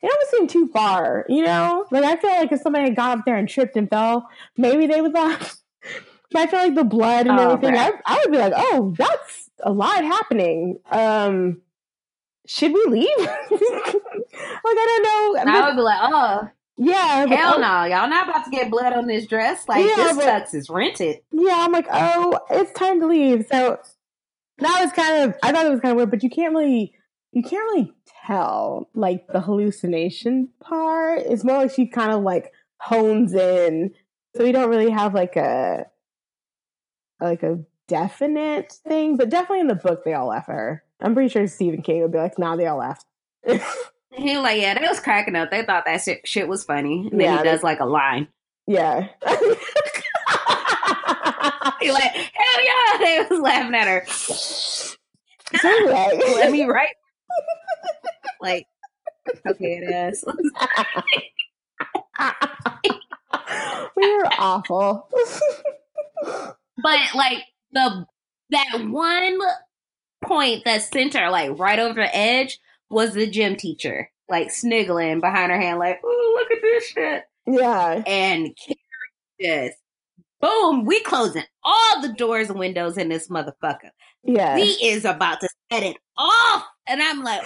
it almost seemed too far, you know? Like I feel like if somebody had gone up there and tripped and fell, maybe they would laugh. but I feel like the blood and Oh, everything, I. I would be like, oh, that's a lot happening. Um should we leave? like I don't know. I would be like, oh, yeah, hell oh, no, y'all not about to get blood on this dress. Like Yeah, this but- tux is rented. Yeah, I'm like, oh, it's time to leave. So that was kind of I thought it was kind of weird, but you can't really you can't really tell like the hallucination part. It's more like she kind of like hones in. So we don't really have like a like a definite thing, but definitely in the book they all laugh at her. I'm pretty sure Stephen King would be like, nah, they all laughed. He was like, yeah, they was cracking up. They thought that shit, shit was funny. And then Yeah, he does like a line. yeah. He like, hell yeah, they was laughing at her. so anyway. Let me write. like, okay, it is. we were awful. But like the that one point that sent her like right over the edge was the gym teacher, like sniggling behind her hand, like, "Ooh, look at this shit!" yeah. And Carrie just boom, we closing all the doors and windows in this motherfucker. Yeah. He is about to set it off, and I'm like,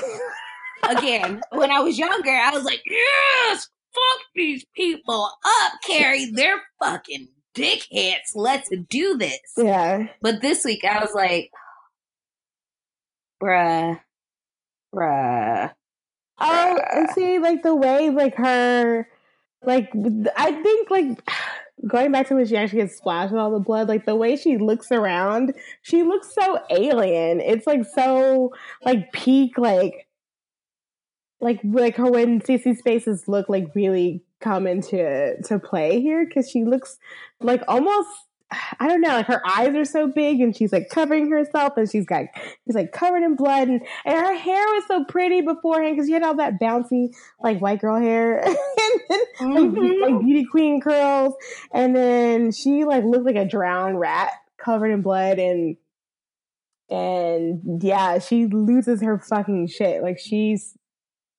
again, when I was younger, I was like, yes, fuck these people up, Carrie. They're fucking dickheads. Let's do this. yeah. But this week I was like, bruh, bruh. Oh, see, like the way, like her, like I think, like going back to when she actually gets splashed with all the blood, like the way she looks around, she looks so alien. It's like so, like peak, like, like like her when Sissy Spacek's look like really come into to play here because she looks like almost I don't know, like her eyes are so big and she's like covering herself and she's got she's like covered in blood and, and her hair was so pretty beforehand because she had all that bouncy like white girl hair and then Mhm. like, like beauty queen curls and then she like looked like a drowned rat covered in blood and and yeah she loses her fucking shit like she's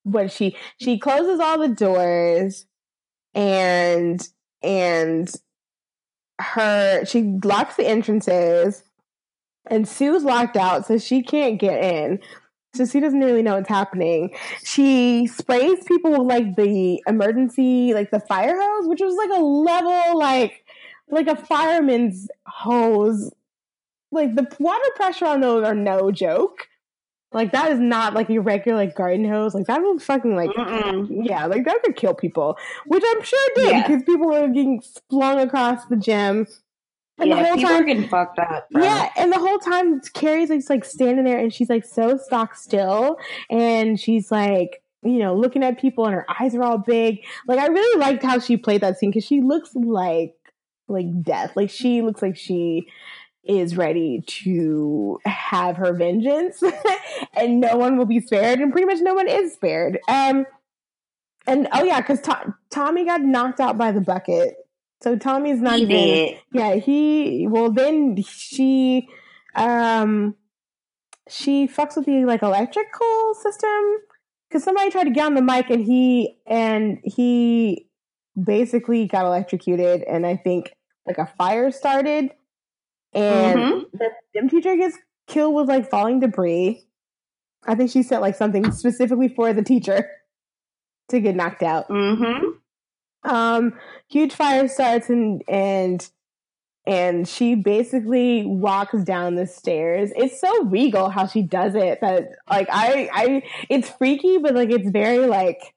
what she she closes all the doors and and her she locks the entrances and Sue's locked out so she can't get in. So she doesn't really know what's happening. She sprays people with like the emergency like the fire hose, which was like a level like like a fireman's hose. Like the water pressure on those are no joke. Like that is not like your regular like garden hose. Like that was fucking like Mm-mm. yeah, like that could kill people, which I'm sure it did Yeah. because people were getting flung across the gym. And yeah, the whole people time, getting fucked up. bro. yeah, and the whole time Carrie's like, like standing there and she's like so stock still and she's like, you know, looking at people and her eyes are all big. Like I really liked how she played that scene because she looks like like death. Like she looks like she is ready to have her vengeance and no one will be spared and pretty much no one is spared. Um and oh yeah, because to- Tommy got knocked out by the bucket. So Tommy's not he even did. yeah, he well then she um she fucks with the like electrical system because somebody tried to get on the mic and he and he basically got electrocuted and I think like a fire started and Mhm. the gym teacher gets killed with like falling debris. I think she sent like something specifically for the teacher to get knocked out Mm-hmm. um huge fire starts and and and she basically walks down the stairs it's so regal how she does it that like i i it's freaky but like it's very like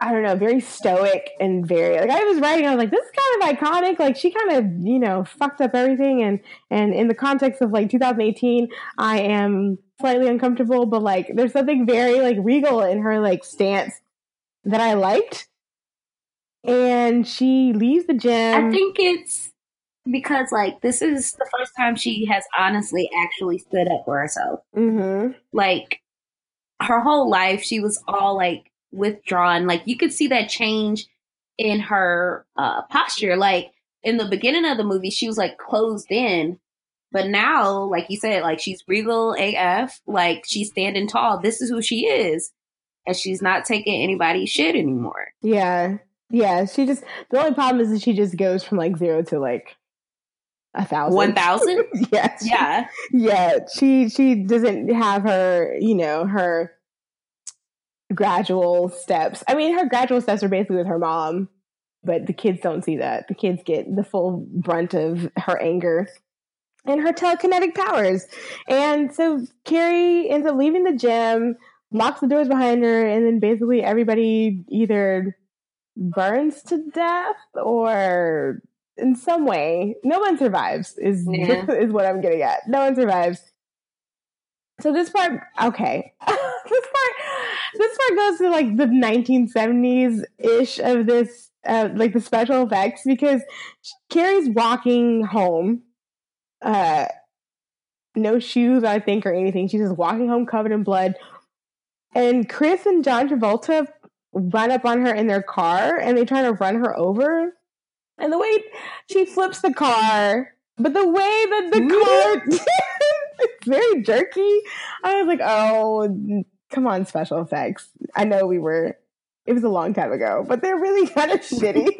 i don't know very stoic and very like i was writing i was like this is kind of iconic like she kind of you know fucked up everything and and in the context of like 2018 i am slightly uncomfortable but like there's something very like regal in her like stance that I liked. And she leaves the gym. I think it's because like this is the first time she has honestly actually stood up for herself. Mhm. Like her whole life, she was all like withdrawn. Like you could see that change in her uh, posture. Like in the beginning of the movie, she was like closed in, but now, like you said, like she's regal AF. Like she's standing tall. This is who she is, and she's not taking anybody's shit anymore. Yeah. Yeah. She just the only problem is that she just goes from like zero to like a thousand. One thousand. yes. Yeah. Yeah. She she doesn't have her, you know, her gradual steps. I mean her gradual steps are basically with her mom, but the kids don't see that. The kids get the full brunt of her anger and her telekinetic powers. And so Carrie ends up leaving the gym, locks the doors behind her, and then basically everybody either burns to death or in some way no one survives is Yeah. is what I'm getting at. No one survives. So this part, okay, this part, this part goes to like the 1970s ish of this, uh, like the special effects because Carrie's walking home, uh, no shoes, I think, or anything. She's just walking home covered in blood. And Chris and John Travolta run up on her in their car and they try to run her over. And the way she flips the car, but the way that the car it's very jerky. I was like, oh, come on, special effects. I know we were it was a long time ago, but they're really kind of shitty.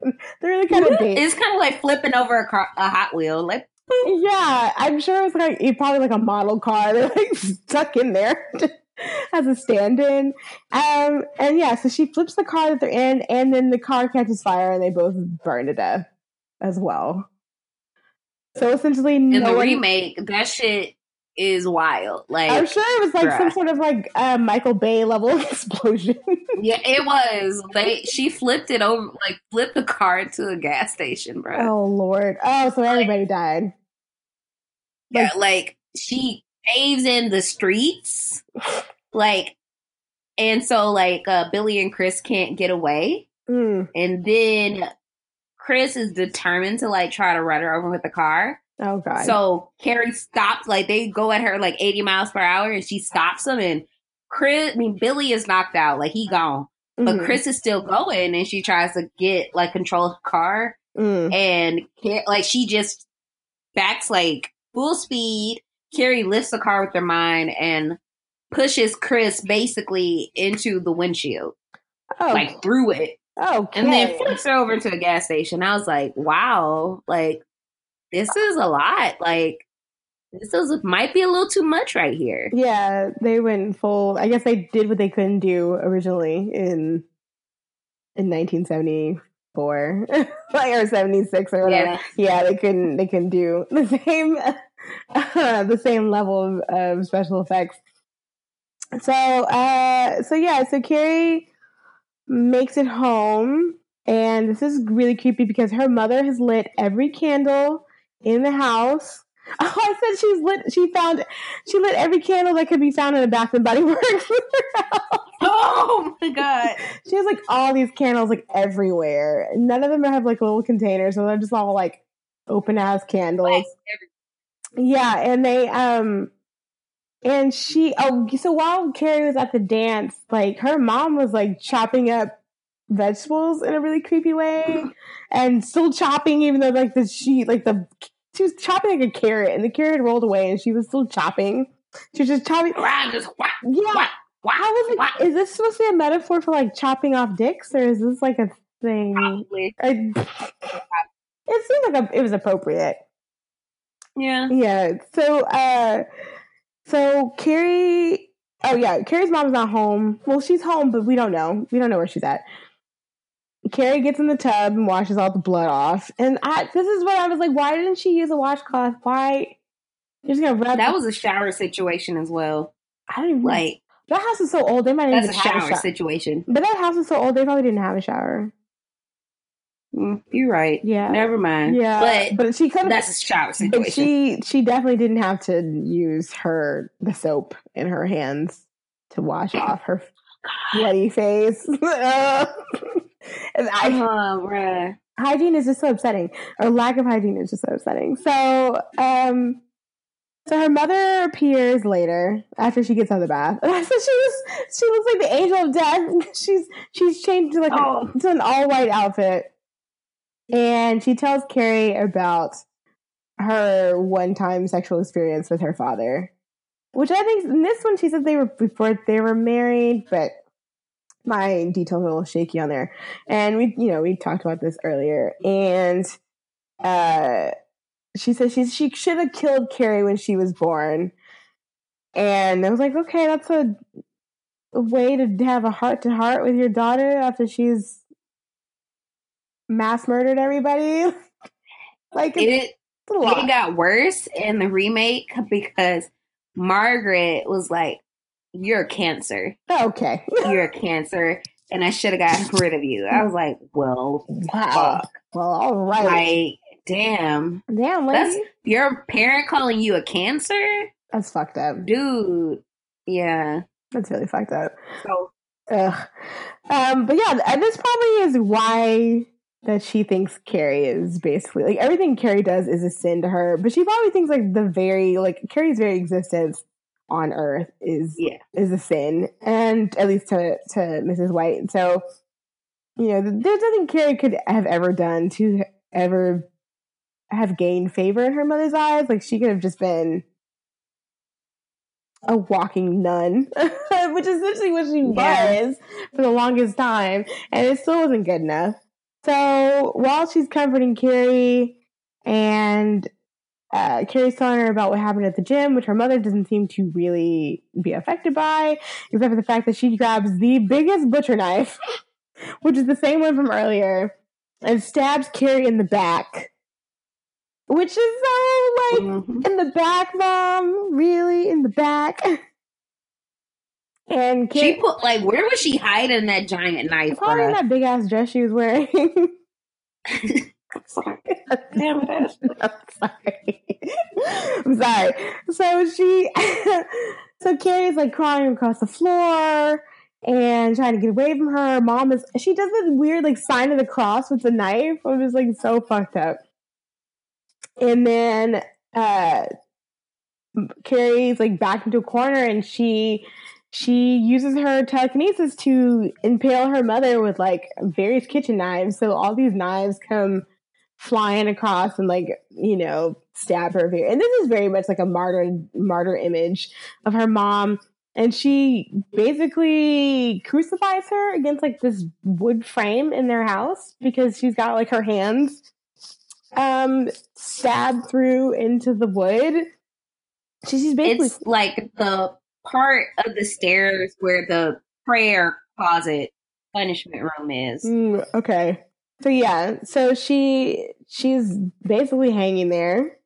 they're really kind of. It's kind of like flipping over a, car, a Hot Wheel. Like, Yeah, I'm sure it was like it probably like a model car. They're like stuck in there as a stand-in. Um, and yeah, so she flips the car that they're in, and then the car catches fire, and they both burn to death as well. So essentially, in no the one. remake, that shit is wild. Like, I'm sure it was like some sort of like uh, Michael Bay level explosion. yeah, it was. They she flipped it over, like flipped the car to a gas station, bro. oh lord! Oh, so everybody died. yeah, like she paves in the streets, like, and so like uh, Billy and Chris can't get away, Mm. and then Chris is determined to like try to run her over with the car. Oh god. So Carrie stops, like they go at her like 80 miles per hour and she stops them and Chris I mean Billy is knocked out, like he gone. But Mhm. Chris is still going and she tries to get like control of the car Mm. and like she just backs like full speed. Carrie lifts the car with her mind and pushes Chris basically into the windshield, Oh, like through it, okay. and then flips her over to a gas station. I was like, wow, like this is a lot. Like this is might be a little too much right here. Yeah, they went full. I guess they did what they couldn't do originally in in 1974, like or 76 or whatever. Yeah. Yeah, they couldn't. They couldn't do the same the same level of, of special effects. So, uh, so yeah, so Carrie makes it home, and this is really creepy because her mother has lit every candle in the house. Oh, I said she's lit. She found she lit every candle that could be found in a Bath and Body Works. Oh my god! she has like all these candles like everywhere. None of them have like little containers, so they're just all like open ass candles. Like, Yeah, and they um and she oh so while Carrie was at the dance, like her mom was like chopping up vegetables in a really creepy way and still chopping even though like the she like the she was chopping like a carrot and the carrot rolled away and she was still chopping. She was just chopping just whack, Yeah. whack, whack, How was whack. is this supposed to be a metaphor for like chopping off dicks or is this like a thing? Probably. I, it seemed like a, it was appropriate. Yeah. Yeah. So, uh, so Carrie, oh yeah, Carrie's mom's not home. Well, she's home, but we don't know. We don't know where she's at. Carrie gets in the tub and washes all the blood off. And I, this is what I was like, why didn't she use a washcloth? Why? You're just gonna rub. That was a shower situation as well. I don't Like that house is so old. They might that's a shower shower. situation. But that house is so old. They probably didn't have a shower. Mm, you're right. Yeah. Never mind. Yeah, But, but she could. that's a shower But situation. she she definitely didn't have to use her the soap in her hands to wash off her bloody face. I, oh, hygiene is just so upsetting, or lack of hygiene is just so upsetting. So, um, so her mother appears later after she gets out of the bath. so she was she looks like the angel of death. she's she's changed to like Oh. to an all white outfit, and she tells Carrie about her one time sexual experience with her father, which I think in this one she said they were before they were married, but my details are a little shaky on there. And we, you know, we talked about this earlier, and uh, she says she she should have killed Carrie when she was born, and I was like, okay, that's a, a way to have a heart to heart with your daughter after she's mass murdered everybody. like it's, It, a lot. it got worse in the remake because Margaret was like, You're a cancer. okay. You're a cancer. And I should have gotten rid of you. I was like, Well, Wow. fuck. Well, all right. Like, damn. Damn, That's your parent calling you a cancer? That's fucked up. Dude. Yeah. That's really fucked up. So Ugh. Um, but yeah, and this probably is why that she thinks Carrie is basically like everything Carrie does is a sin to her. But she probably thinks like the very like Carrie's very existence on Earth is Yeah. is a sin, and at least to to Mrs. White. So you know, there's nothing Carrie could have ever done to ever have gained favor in her mother's eyes. Like she could have just been a walking nun, which is essentially what she Yeah. was for the longest time, and it still wasn't good enough. So while she's comforting Carrie, and uh, Carrie's telling her about what happened at the gym, which her mother doesn't seem to really be affected by, except for the fact that she grabs the biggest butcher knife, which is the same one from earlier, and stabs Carrie in the back. Which is so like mhm. in the back, mom. Really in the back. And she put like where was she hiding that giant knife? probably in that big ass dress she was wearing. Sorry. Damn it. I'm sorry. I'm sorry. So she, so Carrie's like crawling across the floor, and trying to get away from her. Mom is she does this weird like sign of the cross with the knife. I'm just like so fucked up. And then uh Carrie's like back into a corner and she she uses her telekinesis to impale her mother with like various kitchen knives. So all these knives come flying across and like you know stab her. And this is very much like a martyr martyr image of her mom. And she basically crucifies her against like this wood frame in their house because she's got like her hands um stabbed through into the wood. She's basically It's like the part of the stairs where the prayer closet punishment room is. Mm, okay. So yeah, so she she's basically hanging there.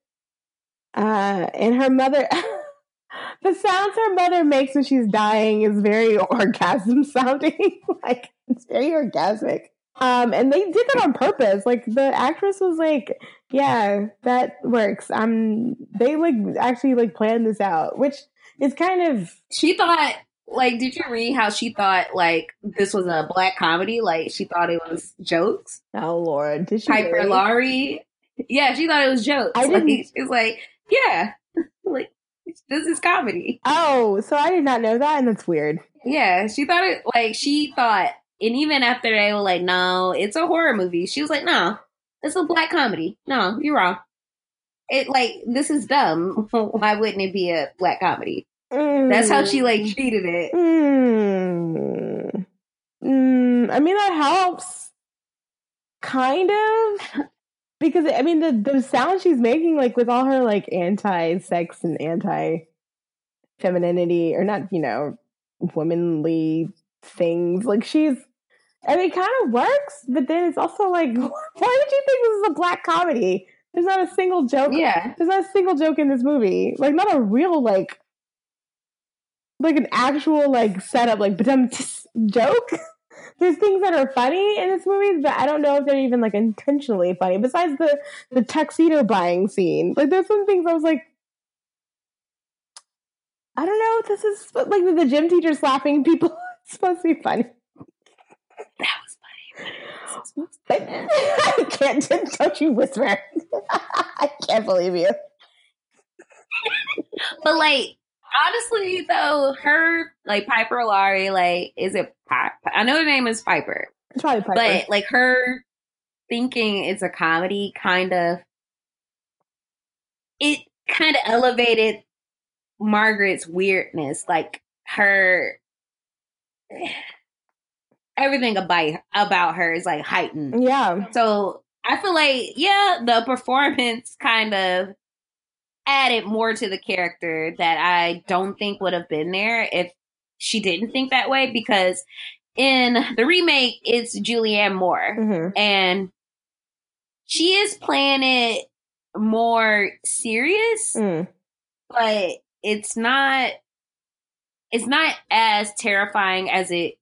Uh and her mother the sounds her mother makes when she's dying is very orgasm sounding. like it's very orgasmic. Um and they did that on purpose. Like the actress was like, yeah, that works. I'm. they like actually like planned this out, which is kind of She thought, like, did you read how she thought like this was a black comedy? Like she thought it was jokes. oh lord, did she Piper really? Laurie, yeah, she thought it was jokes. I didn't- She's like, yeah, like this is comedy. Oh, so I did not know that and that's weird. Yeah, she thought it like she thought, and even after they were like, "No, it's a horror movie," she was like, "No, it's a black comedy." No, you're wrong. It like this is dumb. Why wouldn't it be a black comedy? That's how she like treated it. Mm. Mm, I mean, that helps. Kind of. Because, I mean, the, the sound she's making, like, with all her, like, anti sex and anti femininity, or not, you know, womanly things, like, she's. I mean, it kind of works, but then it's also like, why would you think this is a black comedy? There's not a single joke. Yeah, There's not a single joke in this movie. Like, not a real, like, like an actual, like, setup, like, but joke. There's things that are funny in this movie, but I don't know if they're even, like, intentionally funny. Besides the, the tuxedo buying scene. Like, there's some things I was like, I don't know if this is, like, the gym teacher slapping people. it's supposed to be funny. That was funny. I can't, don't you whisper. I can't believe you. But like, honestly, though, her like Piper Laurie, like, is it Piper? I know her name is Piper, It's probably Piper. but like her thinking it's a comedy, kind of, it kind of elevated Margaret's weirdness, like her. Everything about about her is like heightened. yeah. So I feel like, yeah, the performance kind of added more to the character that I don't think would have been there if she didn't think that way. Because in the remake, it's Julianne Moore, hmm and she is playing it more serious, Mm. but it's not. It's not as terrifying as it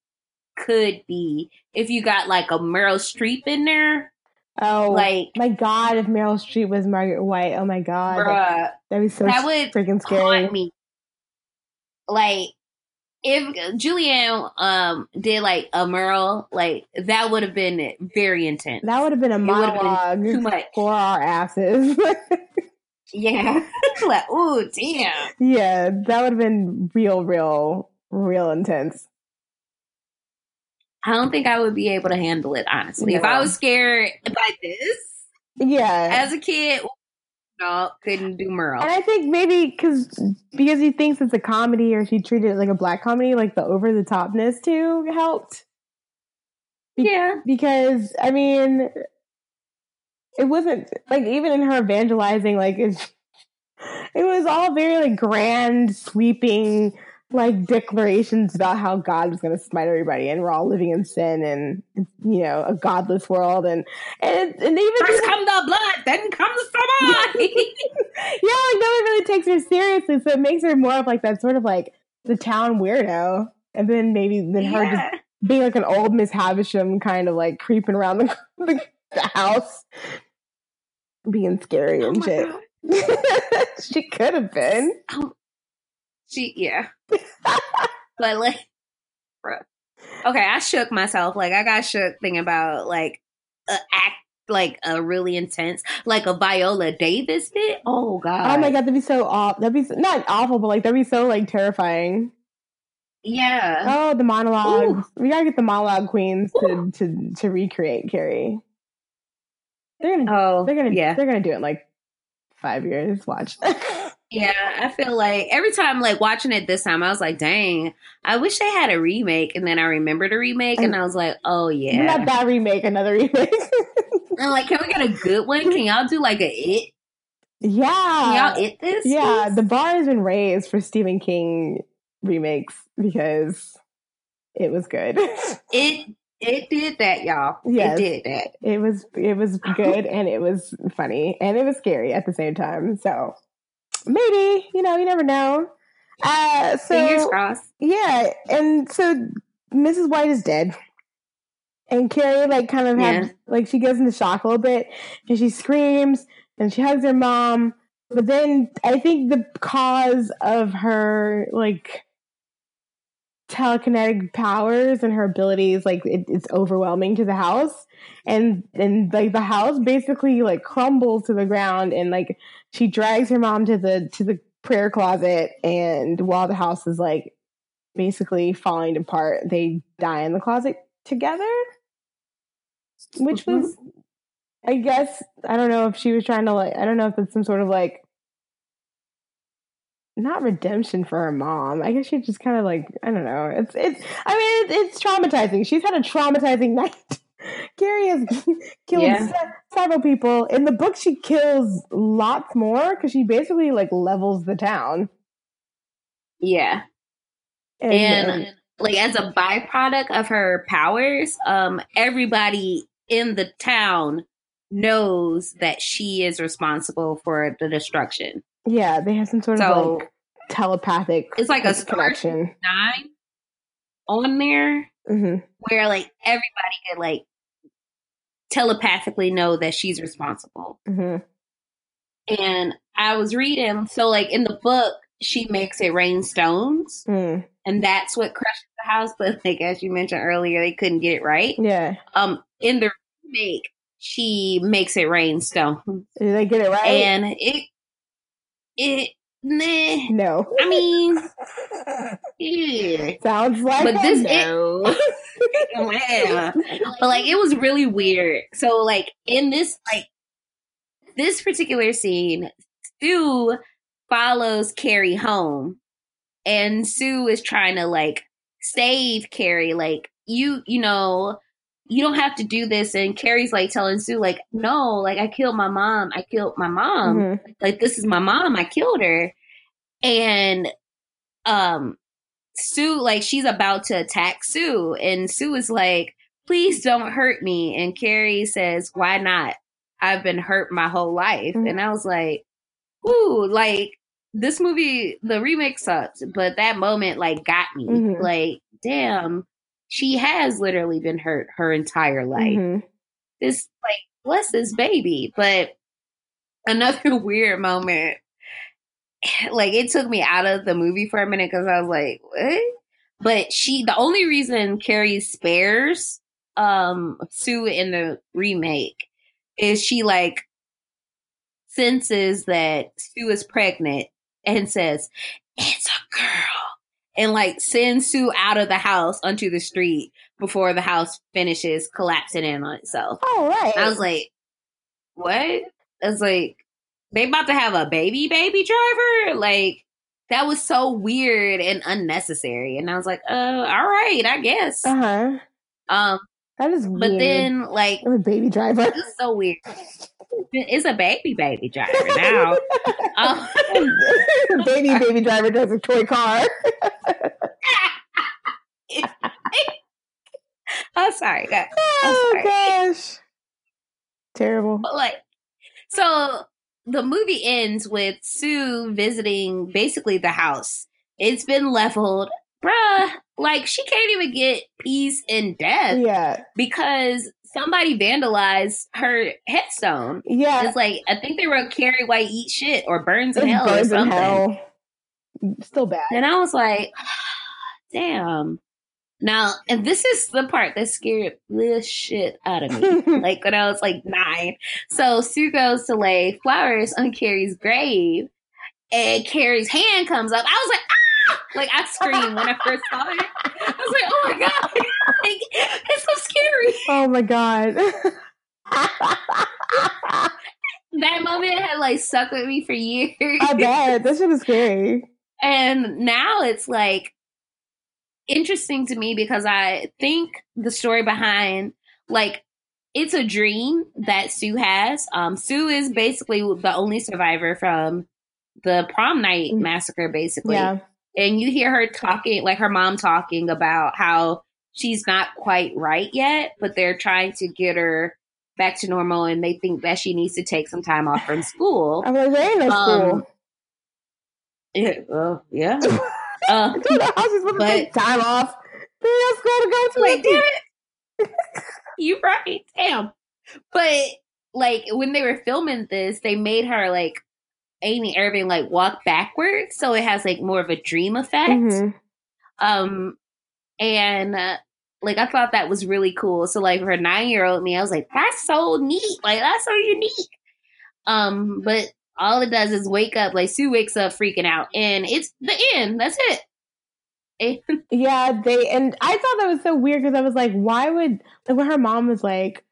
could be if you got like a Meryl Streep in there. Oh, Like, my God! If Meryl Streep was Margaret White, oh my God, bruh, that'd be so that would freaking scary. haunt me. Like if Julianne um did like a Merle, like that would have been very intense. That would have been a would've been monologue too much. for our asses. Yeah, like ooh, damn. yeah, that would have been real, real, real intense. I don't think I would be able to handle it honestly. If I was scared by this Yeah, as a kid, no, couldn't do Merle. and I think maybe because because he thinks it's a comedy, or she treated it like a black comedy, like the over the topness too helped. yeah, because I mean, it wasn't like even in her evangelizing, like it, it was all very like grand, sweeping, like declarations about how God was going to smite everybody, and we're all living in sin, and you know, a godless world, and and and even first come the blood, then comes the body. yeah, like no one really takes her seriously, so it makes her more of like that sort of like the town weirdo, and then maybe then her just being like an old Miss Havisham, kind of like creeping around the the, the house, being scary Oh and shit. She could have been. Oh, She, yeah. but like, bruh. Okay, I shook myself. Like I got shook thinking about like a act like a really intense like a Viola Davis bit. Oh god. Oh my god, that'd be so awful. That'd be so, not awful, but like that'd be so like terrifying. Yeah. Oh, the monologue. Ooh. We gotta get the monologue queens to to to recreate Carrie. They're gonna Oh, they're gonna yeah. they're gonna do it in like five years. Watch. Yeah, I feel like every time like watching it this time, I was like, dang, I wish they had a remake. And then I remembered a remake and I was like, oh yeah. Not that remake, another remake. And like, can we get a good one? Can y'all do like a it? Can yeah. y'all it this? Yeah, please? the bar has been raised for Stephen King remakes because it was good. it it did that, y'all. Yes. It did that. it was it was good and it was funny and it was scary at the same time. So maybe, you know, you never know. Uh Fingers so crossed. yeah, and so Mrs. White is dead. And Carrie like kind of had like she goes into shock a little bit and she screams and she hugs her mom. But then I think the cause of her like telekinetic powers and her abilities like it, it's overwhelming to the house and and like the house basically like crumbles to the ground and like she drags her mom to the to the prayer closet and while the house is like basically falling apart they die in the closet together which Mhm. was i guess i don't know if she was trying to like i don't know if it's some sort of like not redemption for her mom. I guess she just kind of like I don't know. It's it's. I mean, it's, it's traumatizing. She's had a traumatizing night. Carrie has killed Yeah. several people. In the book, she kills lots more because she basically like levels the town. Yeah. And, And, and- like as a byproduct of her powers, um, everybody in the town knows that she is responsible for the destruction. yeah, they have some sort of like telepathic. it's like a connection. nine on there hmm where like everybody could like telepathically know that she's responsible. hmm And I was reading, so like in the book, she makes it rain stones, Mm. and that's what crushes the house. But like as you mentioned earlier, they couldn't get it right. Yeah, Um, in the remake, she makes it rain stones, did they get it right? and it it nah. no, I mean, yeah. sounds like But this- no. Yeah. but like it was really weird. So like in this like this particular scene, Sue follows Carrie home, and Sue is trying to like save Carrie. Like you, you know, you don't have to do this. And Carrie's like telling Sue, like, no, like I killed my mom. I killed my mom Mhm. like this is my mom i killed her and um sue like she's about to attack sue and sue is like please don't hurt me and carrie says why not i've been hurt my whole life Mhm. and i was like ooh like this movie the remake sucks but that moment like got me Mhm. like damn she has literally been hurt her entire life. Mhm. this like bless this baby but another weird moment like it took me out of the movie for a minute because i was like what? But she the only reason carrie spares um sue in the remake is she like senses that sue is pregnant and says it's a girl and like sends sue out of the house onto the street before the house finishes collapsing in on itself All right. I was like, what? I was like, they about to have a baby baby driver? Like, that was so weird and unnecessary. And I was like, uh, all right, I guess. uh huh. Um, That is but then like a baby driver. it's so weird. It's a baby baby driver now. um, baby baby driver drives a toy car. I'm sorry, guys. Oh sorry. gosh. Terrible. But like, so the movie ends with Sue visiting basically the house. It's been leveled. Bruh, like she can't even get peace in death Yeah. because somebody vandalized her headstone. Yeah. It's like I think they wrote Carrie White eat shit or burns in hell or burns in something. hell. Still bad. And I was like, damn. Now, and this is the part that scared the shit out of me. like when I was like nine. So Sue goes to lay flowers on Carrie's grave, and Carrie's hand comes up. I was like, ah! Like I screamed when I first saw it. I was like, oh my god, like it's so scary. Oh my god. that moment had like stuck with me for years. I bet that shit is scary. And now it's like interesting to me because I think the story behind like it's a dream that Sue has. Um, Sue is basically the only survivor from the prom night Mm. massacre, basically. Yeah. And you hear her talking, like her mom talking about how she's not quite right yet, but they're trying to get her back to normal and they think that she needs to take some time off from school. I'm like, there ain't no school. Um, Yeah, well, yeah. Uh, I don't know how she's supposed to take time off. There ain't no school to go to. like, damn it. you right. Damn. But like when they were filming this, they made her like Amy Irving like walk backwards, so it has like more of a dream effect. Mhm. Um, and uh, like I thought that was really cool. So like for nine year old me, I was like, that's so neat. Like that's so unique. Um, but all it does is wake up. Like Sue wakes up freaking out, and it's the end. That's it. Yeah, they and I thought that was so weird because I was like, why would when her mom was like,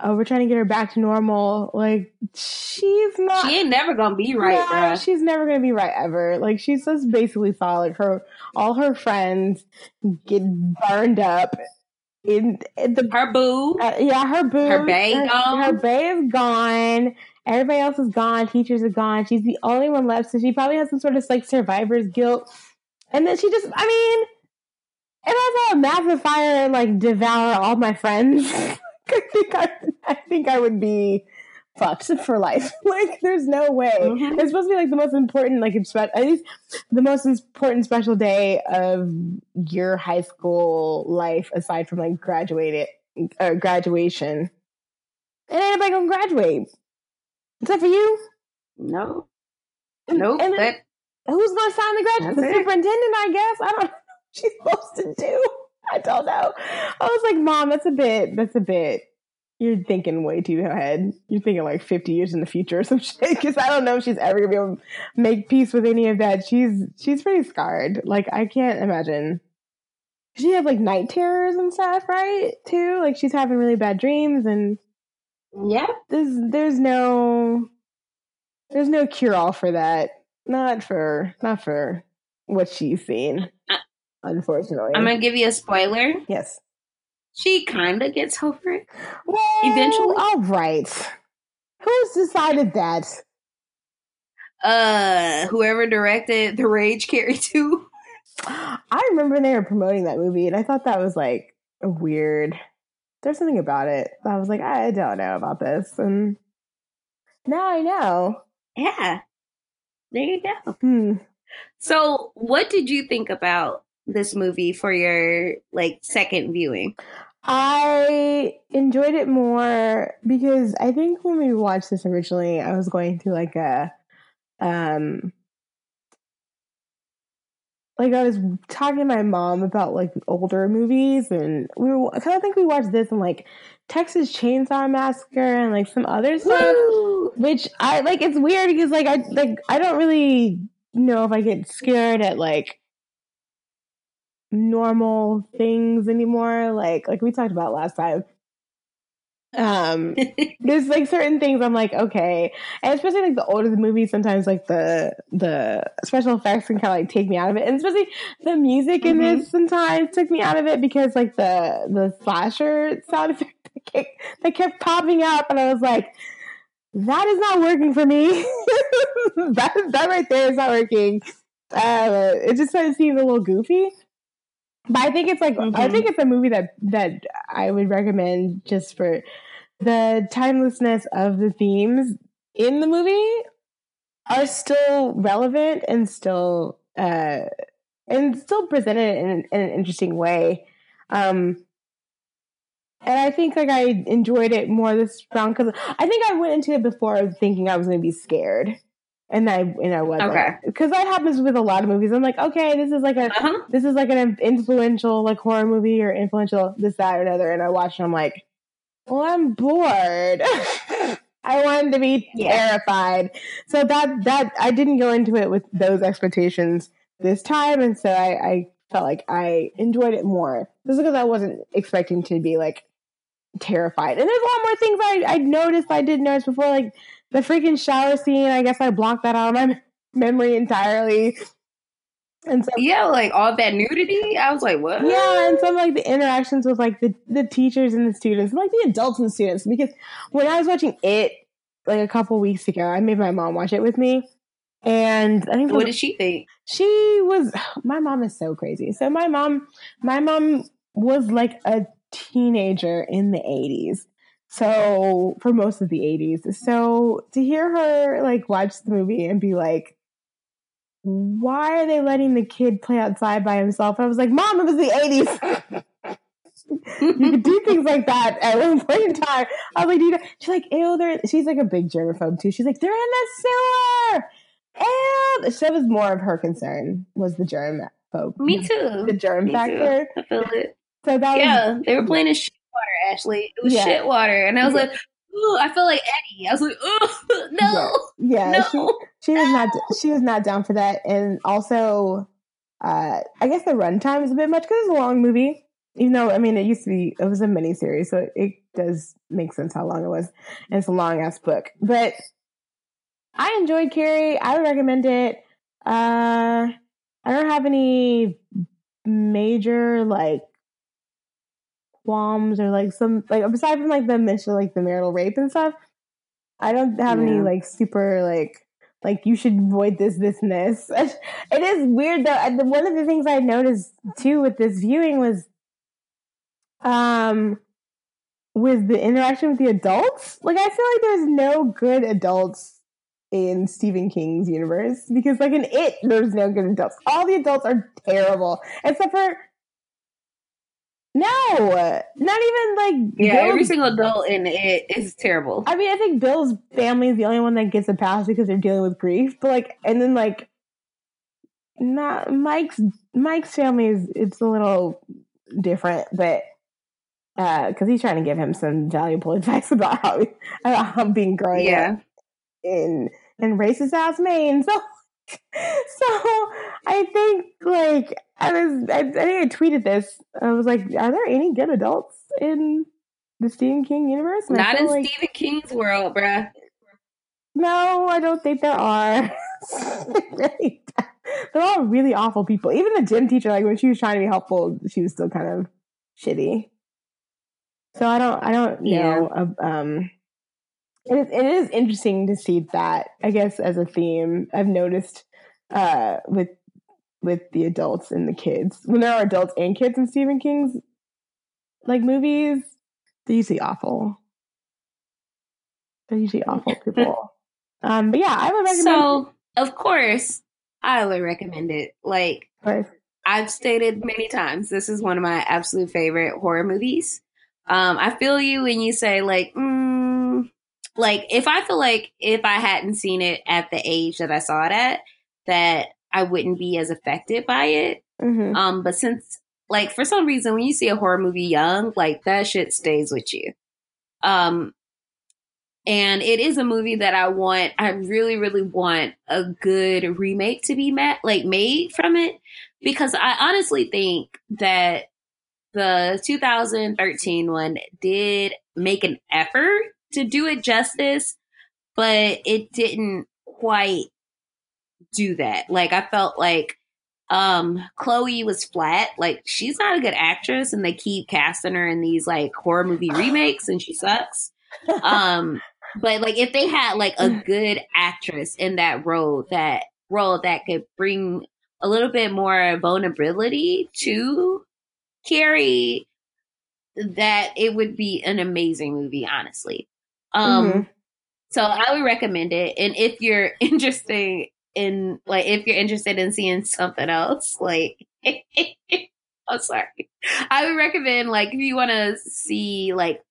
"Oh, we're trying to get her back to normal," like she's not. she ain't never gonna be right, bruh. she's never gonna be right ever. Like she's just basically saw like her all her friends get burned up in, in the Her boo. uh, yeah her boo Her bae her, gone. her bae is gone. Everybody else is gone. Teachers are gone. She's the only one left, so she probably has some sort of like survivor's guilt. And then she just, I mean, and I a massive fire and like devour all my friends. I think I, I think I would be fucked for life. like, there's no way. Mhm. It's supposed to be like the most important, like, at least the most important special day of your high school life, aside from like graduated, uh, graduation. And ain't nobody gonna graduate except for you. No. And- Nope. and then that, who's gonna sign the graduate? The it. superintendent, I guess. I don't know. what She's supposed to do. I don't know. I was like, Mom, that's a bit. That's a bit. You're thinking way too ahead. You're thinking like 50 years in the future or some shit. Because I don't know if she's ever gonna be able to make peace with any of that. She's she's pretty scarred. Like I can't imagine. She had like night terrors and stuff, right? Too. Like she's having really bad dreams and yeah. there's there's no there's no cure all for that. Not for not for what she's seen. Unfortunately. I'm gonna give you a spoiler. yes. She kind of gets over it. Well, Eventually. All right. Who's decided that? Uh, whoever directed The Rage Carrie 2. I remember they were promoting that movie and I thought that was like a weird there's something about it. I was like, I don't know about this. And now I know. Yeah. There you go. Hmm. So, what did you think about this movie for your like second viewing? I enjoyed it more because I think when we watched this originally, I was going through like a, um, like I was talking to my mom about like older movies, and we were kind of think we watched this and like Texas Chainsaw Massacre and like some other stuff, Woo! which I like. It's weird because like I like I don't really know if I get scared at like normal things anymore. Like like we talked about last time. Um, there's like certain things I'm like okay, and especially like the older the movie, sometimes like the the special effects can kind of like take me out of it, and especially the music in Mhm. this sometimes took me out of it because like the the slasher sound effect that kept, that kept popping up, and I was like, that is not working for me. that that right there is not working. Uh, it just kind of seems a little goofy. But I think it's like I Mhm. think it's a movie that that I would recommend just for the timelessness of the themes in the movie are still relevant and still uh and still presented in, in an interesting way. Um and I think like I enjoyed it more this round because I think I went into it before thinking I was going to be scared, and I and I wasn't. Okay. because that happens with a lot of movies. I'm like, okay, this is like a Uh-huh. this is like an influential like horror movie or influential this that or another, and I watch and I'm like, well, I'm bored. I wanted to be Yeah. terrified, so that that I didn't go into it with those expectations this time, and so I, I felt like I enjoyed it more just because I wasn't expecting to be like terrified. And there's a lot more things I I noticed I didn't notice before, like the freaking shower scene. I guess I blocked that out of my memory entirely. And so Yeah, like all that nudity. I was like, what? yeah, and some like the interactions with like the, the teachers and the students, like the adults and students. Because when I was watching it like a couple weeks ago, I made my mom watch it with me. And I think What was- did she think? she was my mom is so crazy. So my mom my mom was like a teenager in the 80s. So for most of the 80s. So to hear her like watch the movie and be like why are they letting the kid play outside by himself? I was like, Mom, it was the 80s. you could do things like that at one point in time. I was like, you know? She's like, ew, they're, she's like a big germaphobe too. She's like, they're in the sewer. Ew. So that was more of her concern was the germaphobe. Me too. The germ Me too. factor. I feel it. So that was, Yeah, they were playing a shit water, Ashley. It was Yeah. shit water. And I was Yeah. like, ooh, I feel like Eddie. I was like, ooh, no. yeah, she, No. she was not, she was not down for that. And also, uh, I guess the runtime is a bit much because it's a long movie. Even though, I mean, it used to be, it was a mini series, so it does make sense how long it was. And it's a long ass book. But I enjoyed Carrie. I would recommend it. Uh, I don't have any major, like, qualms or like some, like, aside from like the mention, like the marital rape and stuff, I don't have any like super, like, like you should avoid this, this, and this. it is weird though. One of the things I noticed too with this viewing was, um, with the interaction with the adults. Like I feel like there's no good adults in Stephen King's universe because, like in it, there's no good adults. All the adults are terrible, except for no, not even like Yeah, every single adult in it is terrible. I mean, I think Bill's family is the only one that gets a pass because they're dealing with grief. But like, and then like, not Mike's Mike's family is it's a little different, but uh, because he's trying to give him some valuable advice about how about how being growing Yeah. up in in racist ass Maine. So so I think like I was I, I think I tweeted this. I was like, are there any good adults in the Stephen King universe? And Not in like, Stephen King's world, bruh. No, I don't think there are. They're all really awful people. Even the gym teacher, like when she was trying to be helpful, she was still kind of shitty. So I don't, I don't know. of, Um, it is, it is interesting to see that. I guess as a theme, I've noticed uh, with with the adults and the kids when there are adults and kids in Stephen King's like movies, they're usually awful. They're usually awful people. um, but yeah, I would recommend. So, of course, I would recommend it. Like, I've stated many times, this is one of my absolute favorite horror movies. Um, I feel you when you say like, mm, like if I feel like if I hadn't seen it at the age that I saw it at, that I wouldn't be as affected by it. Mhm. Um, but since like for some reason when you see a horror movie young, like that shit stays with you. Um, and it is a movie that I want. I really, really want a good remake to be met, like made from it, because I honestly think that the 2013 one did make an effort to do it justice, but it didn't quite do that. Like I felt like um Chloe was flat. Like she's not a good actress and they keep casting her in these like horror movie remakes and she sucks. Um but like if they had like a good actress in that role that role that could bring a little bit more vulnerability to Carrie that it would be an amazing movie honestly. Um Mhm. so I would recommend it. And if you're interested in like if you're interested in seeing something else, like I'm sorry. I would recommend like if you want to see like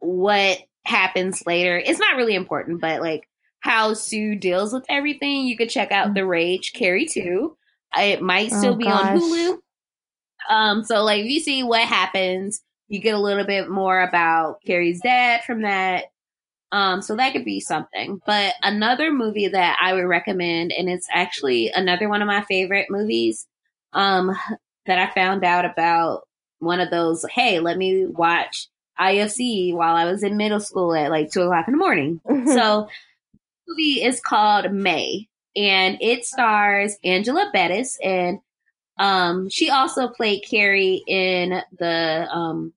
what happens later. It's not really important, but like how Sue deals with everything, you could check out The Rage Carrie 2. It might still Oh, be on. Hulu. Um, so like if you see what happens, you get a little bit more about Carrie's dad from that. Um, so that could be something. But another movie that I would recommend, and it's actually another one of my favorite movies, um, that I found out about one of those, hey, let me watch IFC while I was in middle school at like two o'clock in the morning. so the movie is called May and it stars Angela Bettis and um she also played Carrie in the um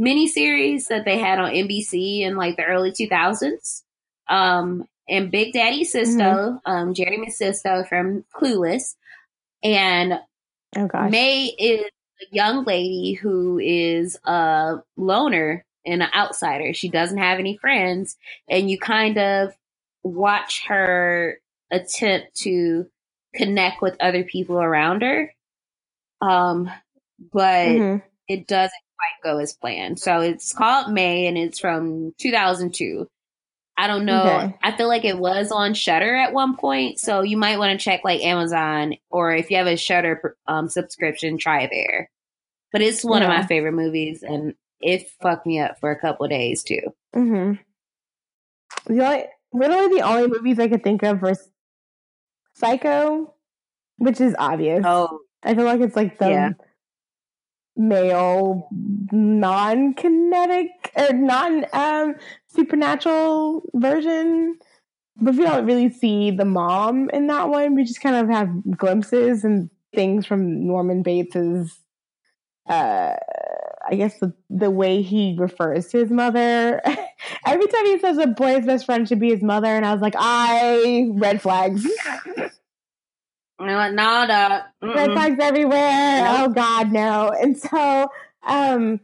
miniseries that they had on NBC in like the early 2000s. Um and Big Daddy Sisto, um Jeremy Sisto from Clueless and oh gosh. May is a young lady who is a loner and an outsider. She doesn't have any friends, and you kind of watch her attempt to connect with other people around her. Um, but Mhm. it doesn't quite go as planned. So it's called May, and it's from 2002. I don't know. Okay. I feel like it was on Shudder at one point, so you might want to check like Amazon or if you have a Shudder um, subscription, try there. But it's one of my favorite movies, and it fucked me up for a couple days too. Mm-hmm. The only, literally the only movies I could think of were Psycho, which is obvious. Oh, I feel like it's like the Yeah. Male non-kinetic or non um supernatural version. But we don't really see the mom in that one. We just kind of have glimpses and things from Norman Bates's uh I guess the the way he refers to his mother. Every time he says a boy's best friend should be his mother, and I was like, I red flags. No, no, no. red Mm-mm. flags everywhere. Oh God, no. And so, um,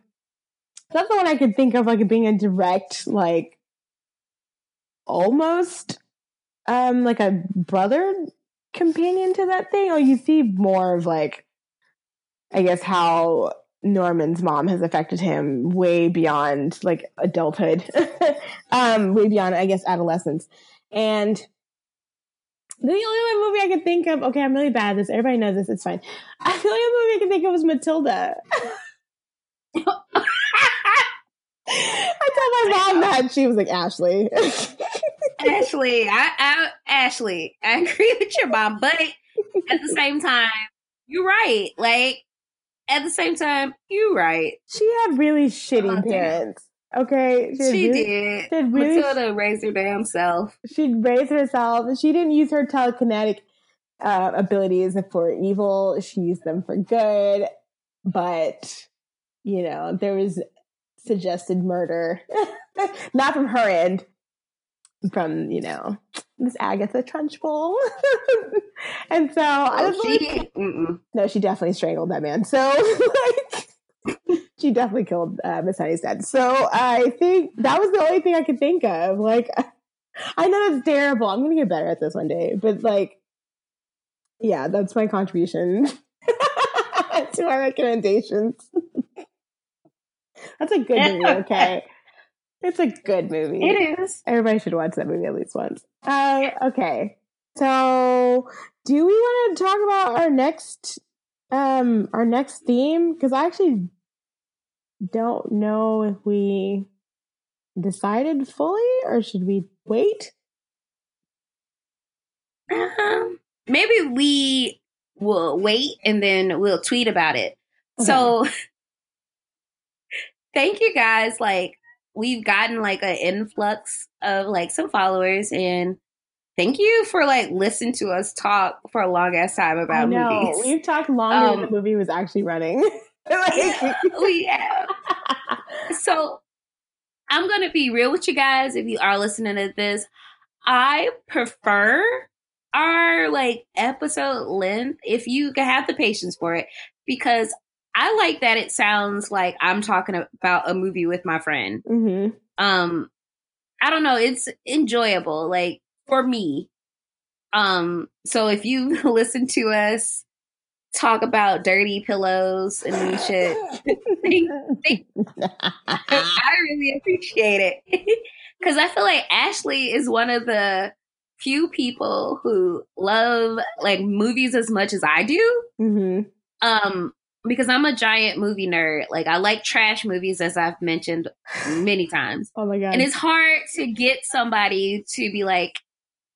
that's the one I could think of like being a direct, like almost, um, like a brother companion to that thing. Or you see more of like, I guess how Norman's mom has affected him way beyond like adulthood, um, way beyond, I guess, adolescence. And the only other movie I could think of, okay, I'm really bad at this. Everybody knows this. It's fine. The only other movie I could think of was Matilda. I told my mom that. She was like, Ashley. Ashley, I, I, Ashley, I agree with your mom, but at the same time, you're right. Like at the same time, you're right. she had really shitty parents. Okay. had She really- did. Really Matilda raised her damn self. she raised herself. She didn't use her telekinetic uh, abilities for evil. She used them for good. But you know, there was suggested murder, not from her end, from you know Miss Agatha Trunchbull. and so I Oh, was she, like, mm-mm. no, she definitely strangled that man. So like. She definitely killed uh, Miss Honey's dad. So I think that was the only thing I could think of. Like, I know that's terrible. I'm gonna get better at this one day. But like, yeah, that's my contribution to our recommendations. that's a good movie. Okay, it's a good movie. it is. Everybody should watch that movie at least once. Uh, okay, so do we want to talk about our next, um, our next theme? Because I actually don't know if we decided fully, or should we wait? Um, maybe we will wait and then we'll tweet about it. So thank you guys. Like we've gotten like an influx of like some followers and thank you for like listening to us talk for a long ass time about know movies. we've talked longer than Um, the movie was actually running. Yeah, we have. So I'm going to be real with you guys if you are listening to this. I prefer our like episode length if you can have the patience for it because I like that it sounds like I'm talking about a movie with my friend. Mhm. Um I don't know, it's enjoyable like for me. Um so if you listen to us talk about dirty pillows and shit, I really appreciate it. because I feel like Ashley is one of the few people who love like movies as much as I do. hmm Um, because I'm a giant movie nerd. Like I like trash movies, as I've mentioned many times, Oh my god. and it's hard to get somebody to be like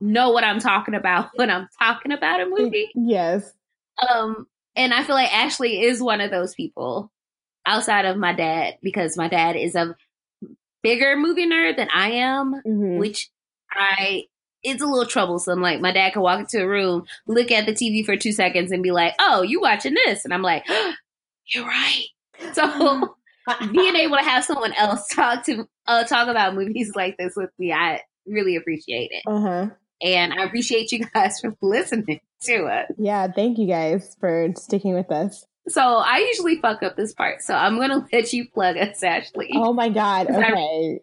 know what I'm talking about when I'm talking about a movie. yes. Um, and I feel like Ashley is one of those people outside of my dad because my dad is a bigger movie nerd than I am, hmm which I it's a little troublesome. Like my dad can walk into a room, look at the TV for two seconds, and be like, "Oh, you watching this?" And I'm like, "You're right." So being able to have someone else talk to uh, talk about movies like this with me, I really appreciate it, Uh huh. and I appreciate you guys for listening to it. Yeah. Thank you guys for sticking with us. So I usually fuck up this part, so I'm gonna let you plug us, Ashley. Oh my god. Okay.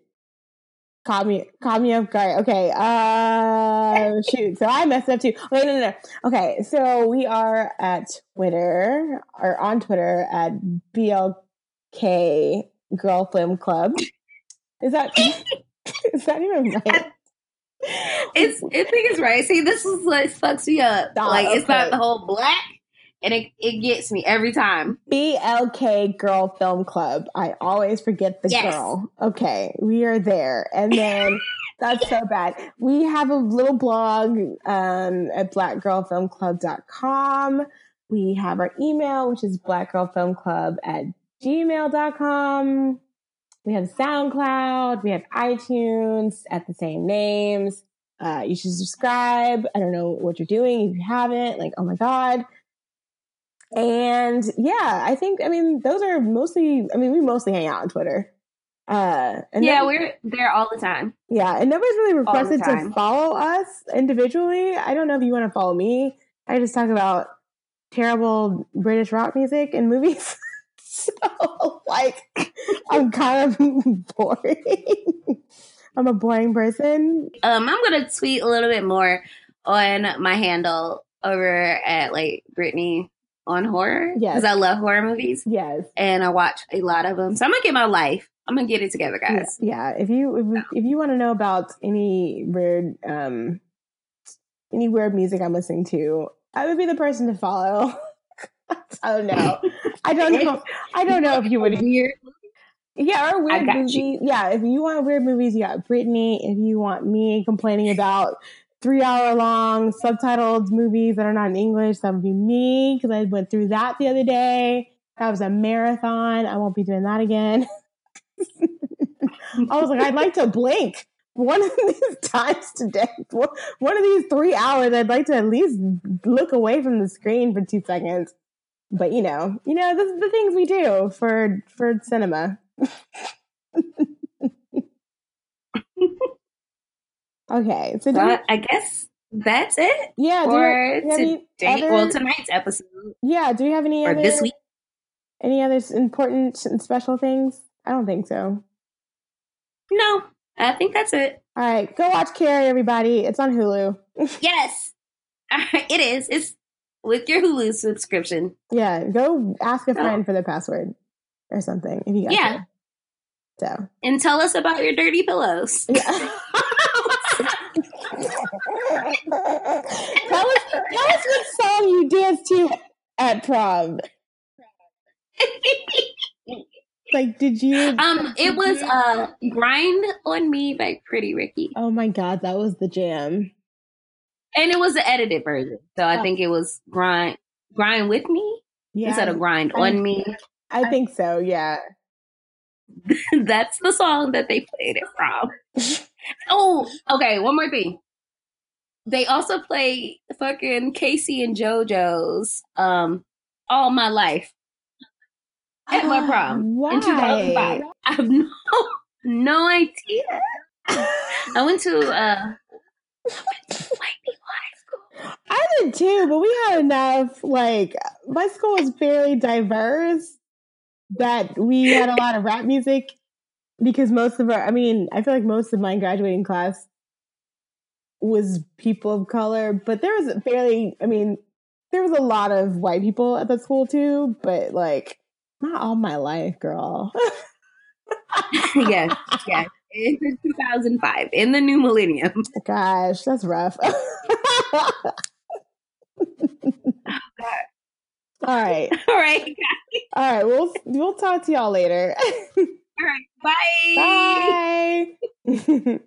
Caught me, caught me off guard. Okay. Uh, shoot. So I messed up too. Wait, no, no, no. Okay. So we are at Twitter or on Twitter at BLK Girl Film Club. Is that, is that even right? It's I think it's right. See, this is what fucks me up. Like it's not the whole black, and it it gets me every time. BLK Girl Film Club. I always forget the Yes. girl. Okay, we are there. And then that's so bad. We have a little blog um, at blackgirlfilmclub.com. We have our email, which is blackgirlfilmclub at gmail.com. We have SoundCloud. We have iTunes at the same names. Uh, you should subscribe. I don't know what you're doing if you haven't. Like, oh my God. And yeah, I think, I mean, those are mostly, I mean, we mostly hang out on Twitter. Uh, and yeah, we're there all the time. yeah, and nobody's really requested to follow us individually. I don't know if you want to follow me. I just talk about terrible British rock music and movies. so, like, I'm kind of boring. I'm a boring person. Um, I'm gonna tweet a little bit more on my handle over at like Brittany on horror Yes. because I love horror movies Yes. and I watch a lot of them. So I'm gonna get my life. I'm gonna get it together, guys. yeah. If you if, if you want to know about any weird um any weird music I'm listening to, I would be the person to follow. I don't know. I don't know. I don't know if you would. Weird. Yeah, or weird got movies. you. Yeah, if you want weird movies, you got Brittany. If you want me complaining about three hour long subtitled movies that are not in English, that would be me because I went through that the other day. That was a marathon. I won't be doing that again. I was like, I'd like to blink one of these times today. One of these three hours, I'd like to at least look away from the screen for two seconds. But you know, you know, this is the things we do for for cinema. okay, so So we, I, guess that's it yeah, do we, for do we any today. other- Well, tonight's episode yeah, do we have any or other this week. any other important and special things? I don't think so. No, I think that's it. All right, go watch Carrie, everybody. It's on Hulu. Yes, it is. It's with your Hulu subscription. Yeah, go ask a Oh. friend for the password or something if you got Yeah. to. So And tell us about your dirty pillows. yeah. tell us, tell us what song you danced to at prom. Like, did you? um, it was uh "Grind on Me" by Pretty Ricky, Oh my god, that was the jam. And it was the edited version. So I Oh. think it was "Grind Grind with Me" Yeah, instead of "Grind I- on Me." I think so. Yeah. That's the song that they played it from. oh, okay. One more thing. They also play fucking K-Ci and JoJo's um "All My Life" at my prom Why? in 2005. I have no no idea. I went to uh white people high school. I did too, but we had enough. Like my school was fairly diverse that we had a lot of rap music because most of our, I mean, I feel like most of my graduating class was people of color, but there was fairly, I mean, there was a lot of white people at the school too, but like not all my life, girl. yes, yes. In 2005 in the new millennium. Gosh, that's rough. All right. All right. All right. We'll we'll talk to y'all later. All right. Bye. Bye.